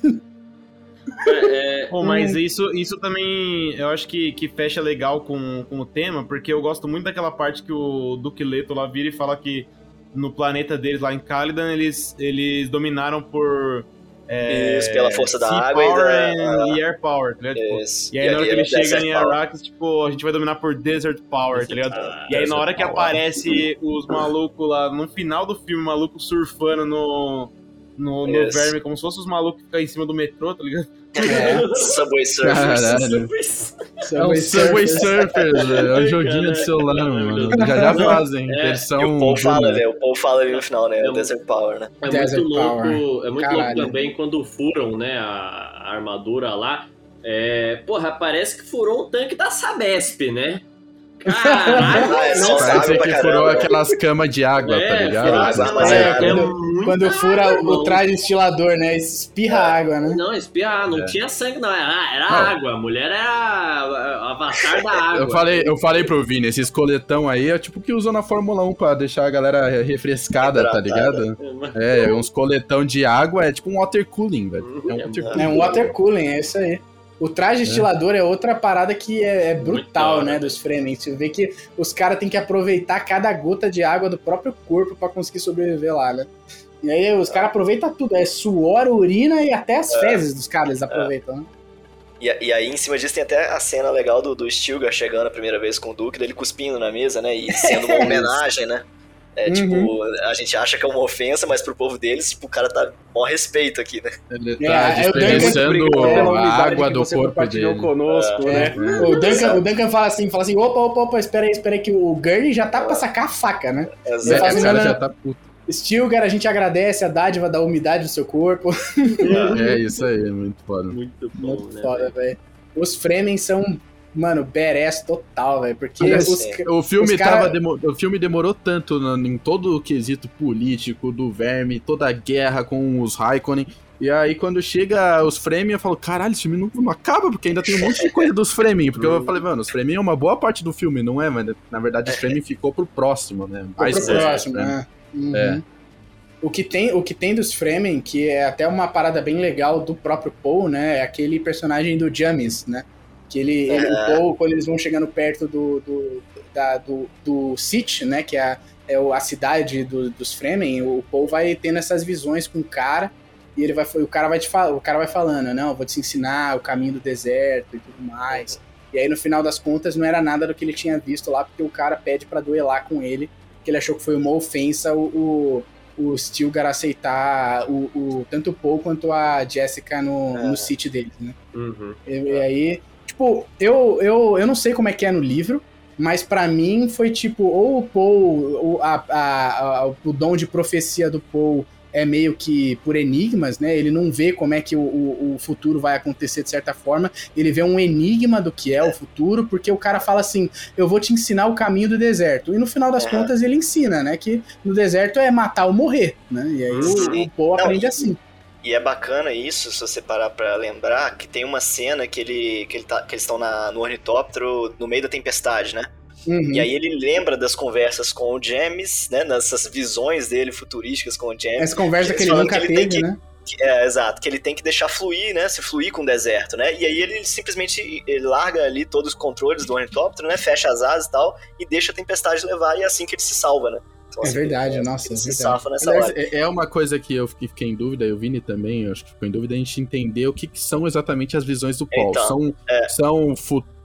É, Bom, mas isso, isso também eu acho que, que fecha legal com, com o tema, porque eu gosto muito daquela parte que o Duque Leto lá vira e fala que no planeta deles, lá em Calidan, eles, eles dominaram por. É, Isso, pela força da sea água e da- e air power, tá ligado? Tipo, Isso. E aí, na hora que ele chega em. Arrakis, tipo, a gente vai dominar por Desert Power, tá ligado? Ah, E aí, na hora que Power. aparece os malucos lá, no final do filme, o maluco surfando no, no, no verme, como se fosse os malucos que ficam em cima do metrô, tá ligado? É, Subway Surfers. Caralho. É Subway o Subway Surfers. Velho. É um joguinho de celular, mano. Já já fazem. É, Versão. E o Paul fala, velho. O Paul fala ali no final, né? É O um- Desert Power, né? É Desert muito louco, Power. é muito Caralho. louco também quando furam, né, a, a armadura lá. É, porra, parece que furou um tanque da Sabesp, né? Caralho, Ah, é água Parece que caramba, furou aquelas camas de água, tá é, ligado? aquela- mas é, é quando- Quando fura água, o traje estilador, né? Espirra água, né? Não, espiar, não É. tinha sangue, não. Era, era Não. água. A mulher era avatar da água. Eu falei, eu falei pro Vini, esses coletão aí é tipo o que usam na Fórmula 1 pra deixar a galera refrescada, tá ligado? É, uns coletão de água é tipo um water cooling, velho. É um water cooling. É um water cooling, é isso aí. O traje estilador é outra parada que é, é brutal, né, dos Fremen. Você vê que os caras têm que aproveitar cada gota de água do próprio corpo pra conseguir sobreviver lá, né? E aí os caras aproveitam tudo, é suor, urina e até as fezes dos caras eles aproveitam, né? E, e aí, em cima disso, tem até a cena legal do, do Stilgar chegando a primeira vez com o Duke, dele cuspindo na mesa, né? E sendo uma homenagem, né? É, Uhum. tipo, a gente acha que é uma ofensa, mas pro povo deles, tipo, o cara tá com respeito aqui, né? Ele É, tá tenho desperdiçando pela a água que do corpo dele. conosco, É. né? O, Duncan, o Duncan fala assim, fala assim, opa, opa, opa, espera aí, espera aí, que o Gurney já tá pra sacar a faca, né? É, Exato. faz o cara já tá puto. Stilgar, a gente agradece a dádiva da umidade do seu corpo. É isso aí, muito foda. Muito bom, Muito né? foda, velho. Os Fremen são, mano, badass total, velho. Porque os, sim. O filme, Os cara- tava demo- o filme demorou tanto no- em todo o quesito político, do verme, toda a guerra com os Raikkonen. E aí, quando chega os Fremen, eu falo, caralho, esse filme não, não acaba, porque ainda tem um monte de coisa dos Fremen. Porque eu falei, mano, os Fremen é uma boa parte do filme, não é? Mas na verdade, os Fremen ficou pro próximo, né? Foi pro próximo, né? né? Uhum. É. O que, tem, o que tem dos Fremen, que é até uma parada bem legal do próprio Paul, né? É aquele personagem do Jamis, né? Que ele, ele- o Paul, quando eles vão chegando perto do, do, da, do, do Sit, né? Que é a, é o- a cidade do- dos Fremen, o Paul vai tendo essas visões com o cara. E ele vai, o cara vai te o cara vai falando, não, eu vou te ensinar o caminho do deserto e tudo mais. E aí no final das contas não era nada do que ele tinha visto lá, porque o cara pede pra duelar com ele, que ele achou que foi uma ofensa o, o, o Stilgar aceitar o, o- tanto o Paul quanto a Jessica no, É. no sítio deles, né? Uhum. E, e aí, tipo, eu, eu, eu não sei como é que é no livro, mas pra mim foi tipo, ou o Paul, ou a, a- a- o dom de profecia do Paul é meio que por enigmas, né? Ele não vê como é que o, o, o futuro vai acontecer de certa forma. Ele vê um enigma do que é o futuro, porque o cara fala assim: eu vou te ensinar o caminho do deserto. E no final das É. contas ele ensina, né? Que no deserto é matar ou morrer, né? E aí o, Sim. o Paul aprende assim. E é bacana isso, se você parar pra lembrar, que tem uma cena que, ele, que, ele tá, que eles estão no ornitóptero no meio da tempestade, né? Uhum. E aí ele lembra das conversas com o James, né? Nessas visões dele futurísticas com o James. Essa conversa que ele nunca que ele teve, que- né? Que- É, exato, que ele tem que deixar fluir, né? Se fluir com o deserto, né? E aí ele simplesmente ele larga ali todos os controles do ornitóptero, né? Fecha as asas e tal, e deixa a tempestade levar, e é assim que ele se salva, né? Então, É assim, verdade, ele- nossa, é verdade. safa nessa Aliás, é é uma coisa que eu fiquei fiquei em dúvida, e o Vini também, eu acho que ficou em dúvida, a gente entender o que, que são exatamente as visões do Paul. Então, são, é. são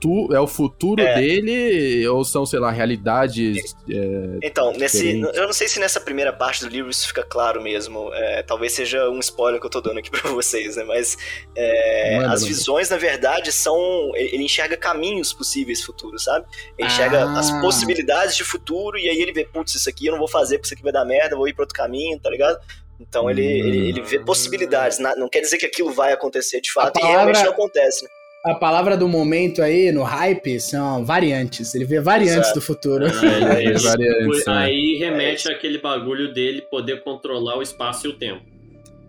futuro, é o futuro É. dele, ou são, sei lá, realidades. é, Então, nesse, eu não sei se nessa primeira parte do livro isso fica claro mesmo. é, talvez seja um spoiler que eu tô dando aqui pra vocês, né? Mas é, Manda, as visões, na verdade, são. Ele enxerga caminhos possíveis futuros, sabe? Ele enxerga Ah. as possibilidades de futuro e aí ele vê, putz, isso aqui eu não vou fazer porque isso aqui vai dar merda, vou ir pra outro caminho, tá ligado? Então ele, Hum. ele, ele vê possibilidades. na- não quer dizer que aquilo vai acontecer de fato, palavra- e realmente não acontece, né? A palavra do momento aí, no hype, são variantes. Ele vê variantes Exato. do futuro. Ah, É, isso. variantes, né? Aí remete àquele bagulho dele poder controlar o espaço e o tempo.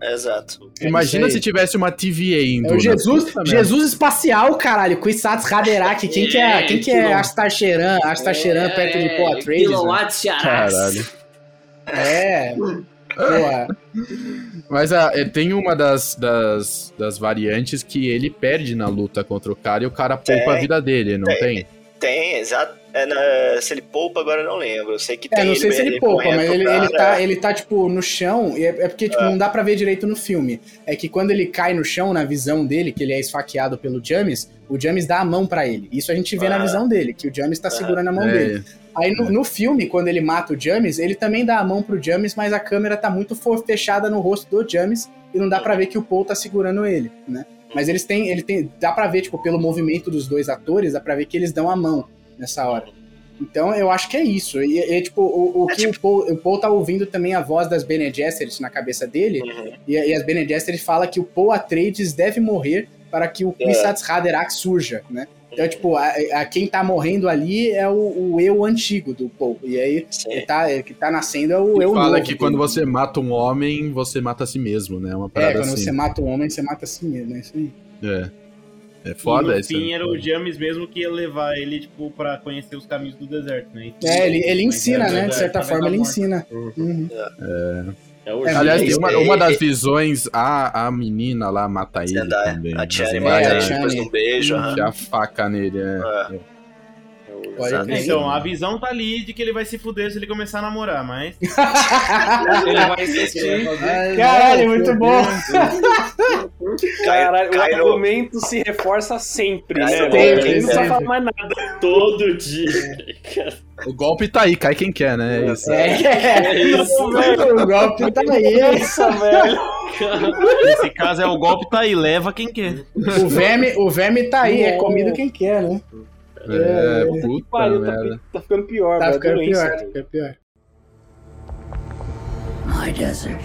É, exato. Imagina isso se tivesse uma TVA em É o Jesus. Jesus espacial, caralho. Kuisatsu Haderaki. Quem que é, É, quem que é Astar Sheeran? Astar Sheeran perto de Paul Atreides? né? Kilowatts de Arax. Caralho. É. Porra. Mas ah, é, tem uma das, das, das variantes que ele perde na luta contra o cara e o cara poupa Tem. a vida dele, não Tem. tem? Tem, exato. É, na- se ele poupa, agora eu não lembro. Eu sei que É, tem não sei se ele poupa, correndo mas ele, cara, ele, tá, é. ele tá, tipo, no chão, e é, é porque, tipo, não dá pra ver direito no filme. É que quando ele cai no chão, na visão dele, que ele é esfaqueado pelo James, o James dá a mão pra ele. Isso a gente vê na Ah. visão dele, que o James tá segurando a mão É, dele. Aí no, no filme, quando ele mata o James, ele também dá a mão pro James, mas a câmera tá muito fechada no rosto do James e não dá pra ver que o Paul tá segurando ele, né? Mas eles têm, ele tem, dá pra ver, tipo, pelo movimento dos dois atores, dá pra ver que eles dão a mão nessa hora. Então eu acho que é isso. E, e, tipo, o, o É, que o, Paul, o Paul tá ouvindo também a voz das Bene Gesserit na cabeça dele, Uhum. e, e as Bene Gesserit fala que o Paul Atreides deve morrer para que o É. Kwisatz Haderach surja, né? Então, tipo, a, a- quem tá morrendo ali é o, o eu antigo do Paul. E aí, ele tá, que tá nascendo é o eu Fala novo. que dele. quando você mata um homem, você mata a si mesmo, né? Uma É, parada quando assim. você mata um homem, você mata a si mesmo, é isso aí. É. É e foda no isso. fim era o James mesmo que ia levar ele, tipo, pra conhecer os caminhos do deserto, né? E- É, ele, ele ensina, é né? De certa forma, ele morte. ensina. Uhum. Uhum. É É, Aliás, tem uma, é, uma das visões, a, a menina lá mata ele Zendaya. também. A Tiana É, Chani. depois de um beijo. Que a faca nele, é. É. Pode. Então, a visão tá ali de que ele vai se fuder se ele começar a namorar, mas. ele vai insistir. Caralho, muito bom. Caralho, Cai o argumento se reforça sempre, Cai né? velho? Ele não precisa falar mais nada. Todo dia. O golpe tá aí, cai quem quer, né? É isso. É, É isso. o golpe tá aí. Nossa, velho. Nesse caso é o golpe tá aí, leva quem quer. O verme, o verme tá aí, é comido quem quer, né? É, puta Pariu, tá, merda. tá ficando pior, Tá ficando pior, tá ficando pior. My desert.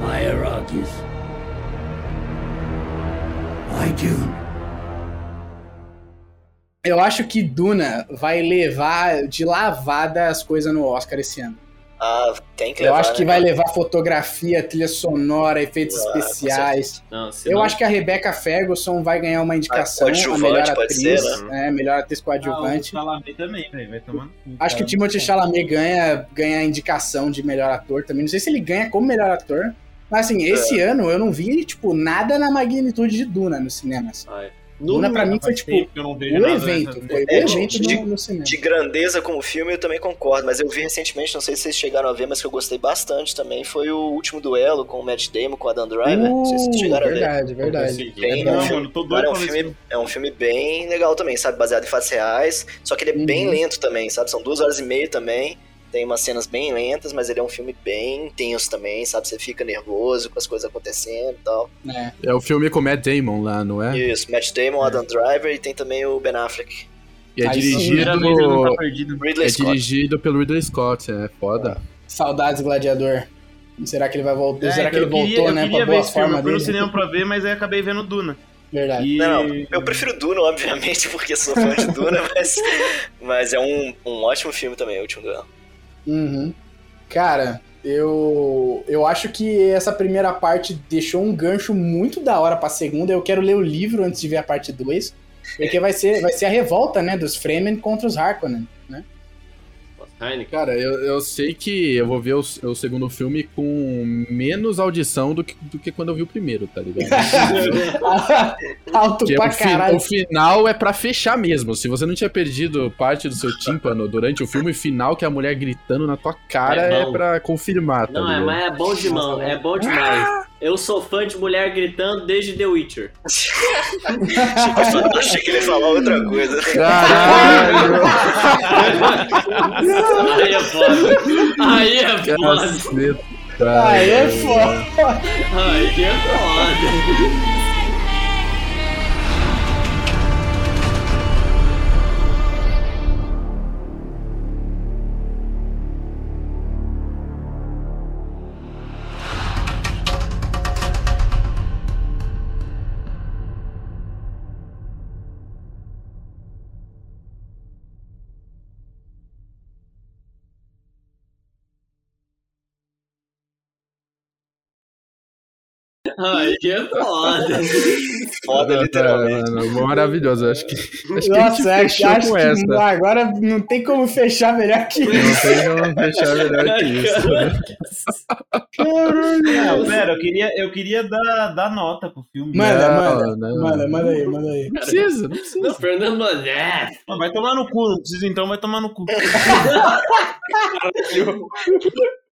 My Iraqis. My Dune. Eu acho que Duna vai levar de lavada as coisas no Oscar esse ano. Ah, tem que Eu levar. acho que né? vai levar fotografia, trilha sonora, efeitos Ah, especiais. Não, Eu não- acho que a Rebecca Ferguson vai ganhar uma indicação, a coadjuvante melhor pode atriz, ser, é, melhor atriz Ah, o coadjuvante. Chalamet também, velho. Vai tomar no cu. Acho que o Timothée Chalamet ganha, ganha a indicação de melhor ator também. Não sei se ele ganha como melhor ator. Mas assim, esse ano eu não vi, tipo, nada na magnitude de Duna nos cinemas. Ai. Duna pra mim foi, tipo, nada evento. Foi É, evento de- no, no cinema. De grandeza como filme, eu também concordo, mas eu vi recentemente, não sei se vocês chegaram a ver, mas que eu gostei bastante também, foi o último duelo com o Matt Damon, com o Adam Driver. não sei se vocês Uh, chegaram a ver. verdade, verdade. Bem, Não, é um filme- mano, é um filme, é um filme bem legal também, sabe? Baseado em fatos reais. Só que ele é bem Uhum. lento também, sabe? São duas horas e meia também. Tem umas cenas bem lentas, mas ele é um filme bem intenso também, sabe? Você fica nervoso com as coisas acontecendo e tal. É. É o filme com o Matt Damon lá, não é? Isso, Matt Damon, Adam Driver e tem também o Ben Affleck. E é Aí dirigido, tá é Scott. dirigido pelo Ridley Scott, é foda. Saudades, Gladiador. Será que ele vai voltar? É, Será que eu ele voltou, queria, eu né? queria Pra ver boa esse filme. forma Eu fui no cinema pra ver, mas aí acabei vendo Duna. Verdade. E... Não, não, eu prefiro Duna, obviamente, porque sou fã de Duna, mas, mas é um, um ótimo filme também, o último duelo. Uhum. Cara, eu, eu acho que essa primeira parte deixou um gancho muito da hora pra segunda. Eu quero ler o livro antes de ver a parte 2. Porque vai ser, vai ser a revolta, né, dos Fremen contra os Harkonnen? Heineken. Cara, eu, eu sei que eu vou ver o, o segundo filme com menos audição do que, do que quando eu vi o primeiro, tá ligado? Alto Porque pra o, fi- caralho. o final é pra fechar mesmo. Se você não tinha perdido parte do seu tímpano durante o filme, o final que é a mulher gritando na tua cara É é, pra confirmar, tá Não, é, mas é bom demais, é bom demais. Eu sou fã de mulher gritando desde The Witcher. Eu achei que ele ia falar outra coisa. Caralho! Aí é foda. Aí é foda. Aí é foda. Aí é foda. Aí é foda. Foda, literalmente. Mano, maravilhoso. Acho que, acho que a Nossa, gente acho, acho com que essa. agora não tem como fechar melhor que Não isso. tem como fechar melhor que isso. né? Não, pera, eu queria, eu queria dar, dar nota pro filme. Manda, Não, manda, não. manda, manda aí, manda aí. Não precisa, não precisa. Não, Fernando Mané. Vai tomar no cu, não precisa então, vai tomar no cu.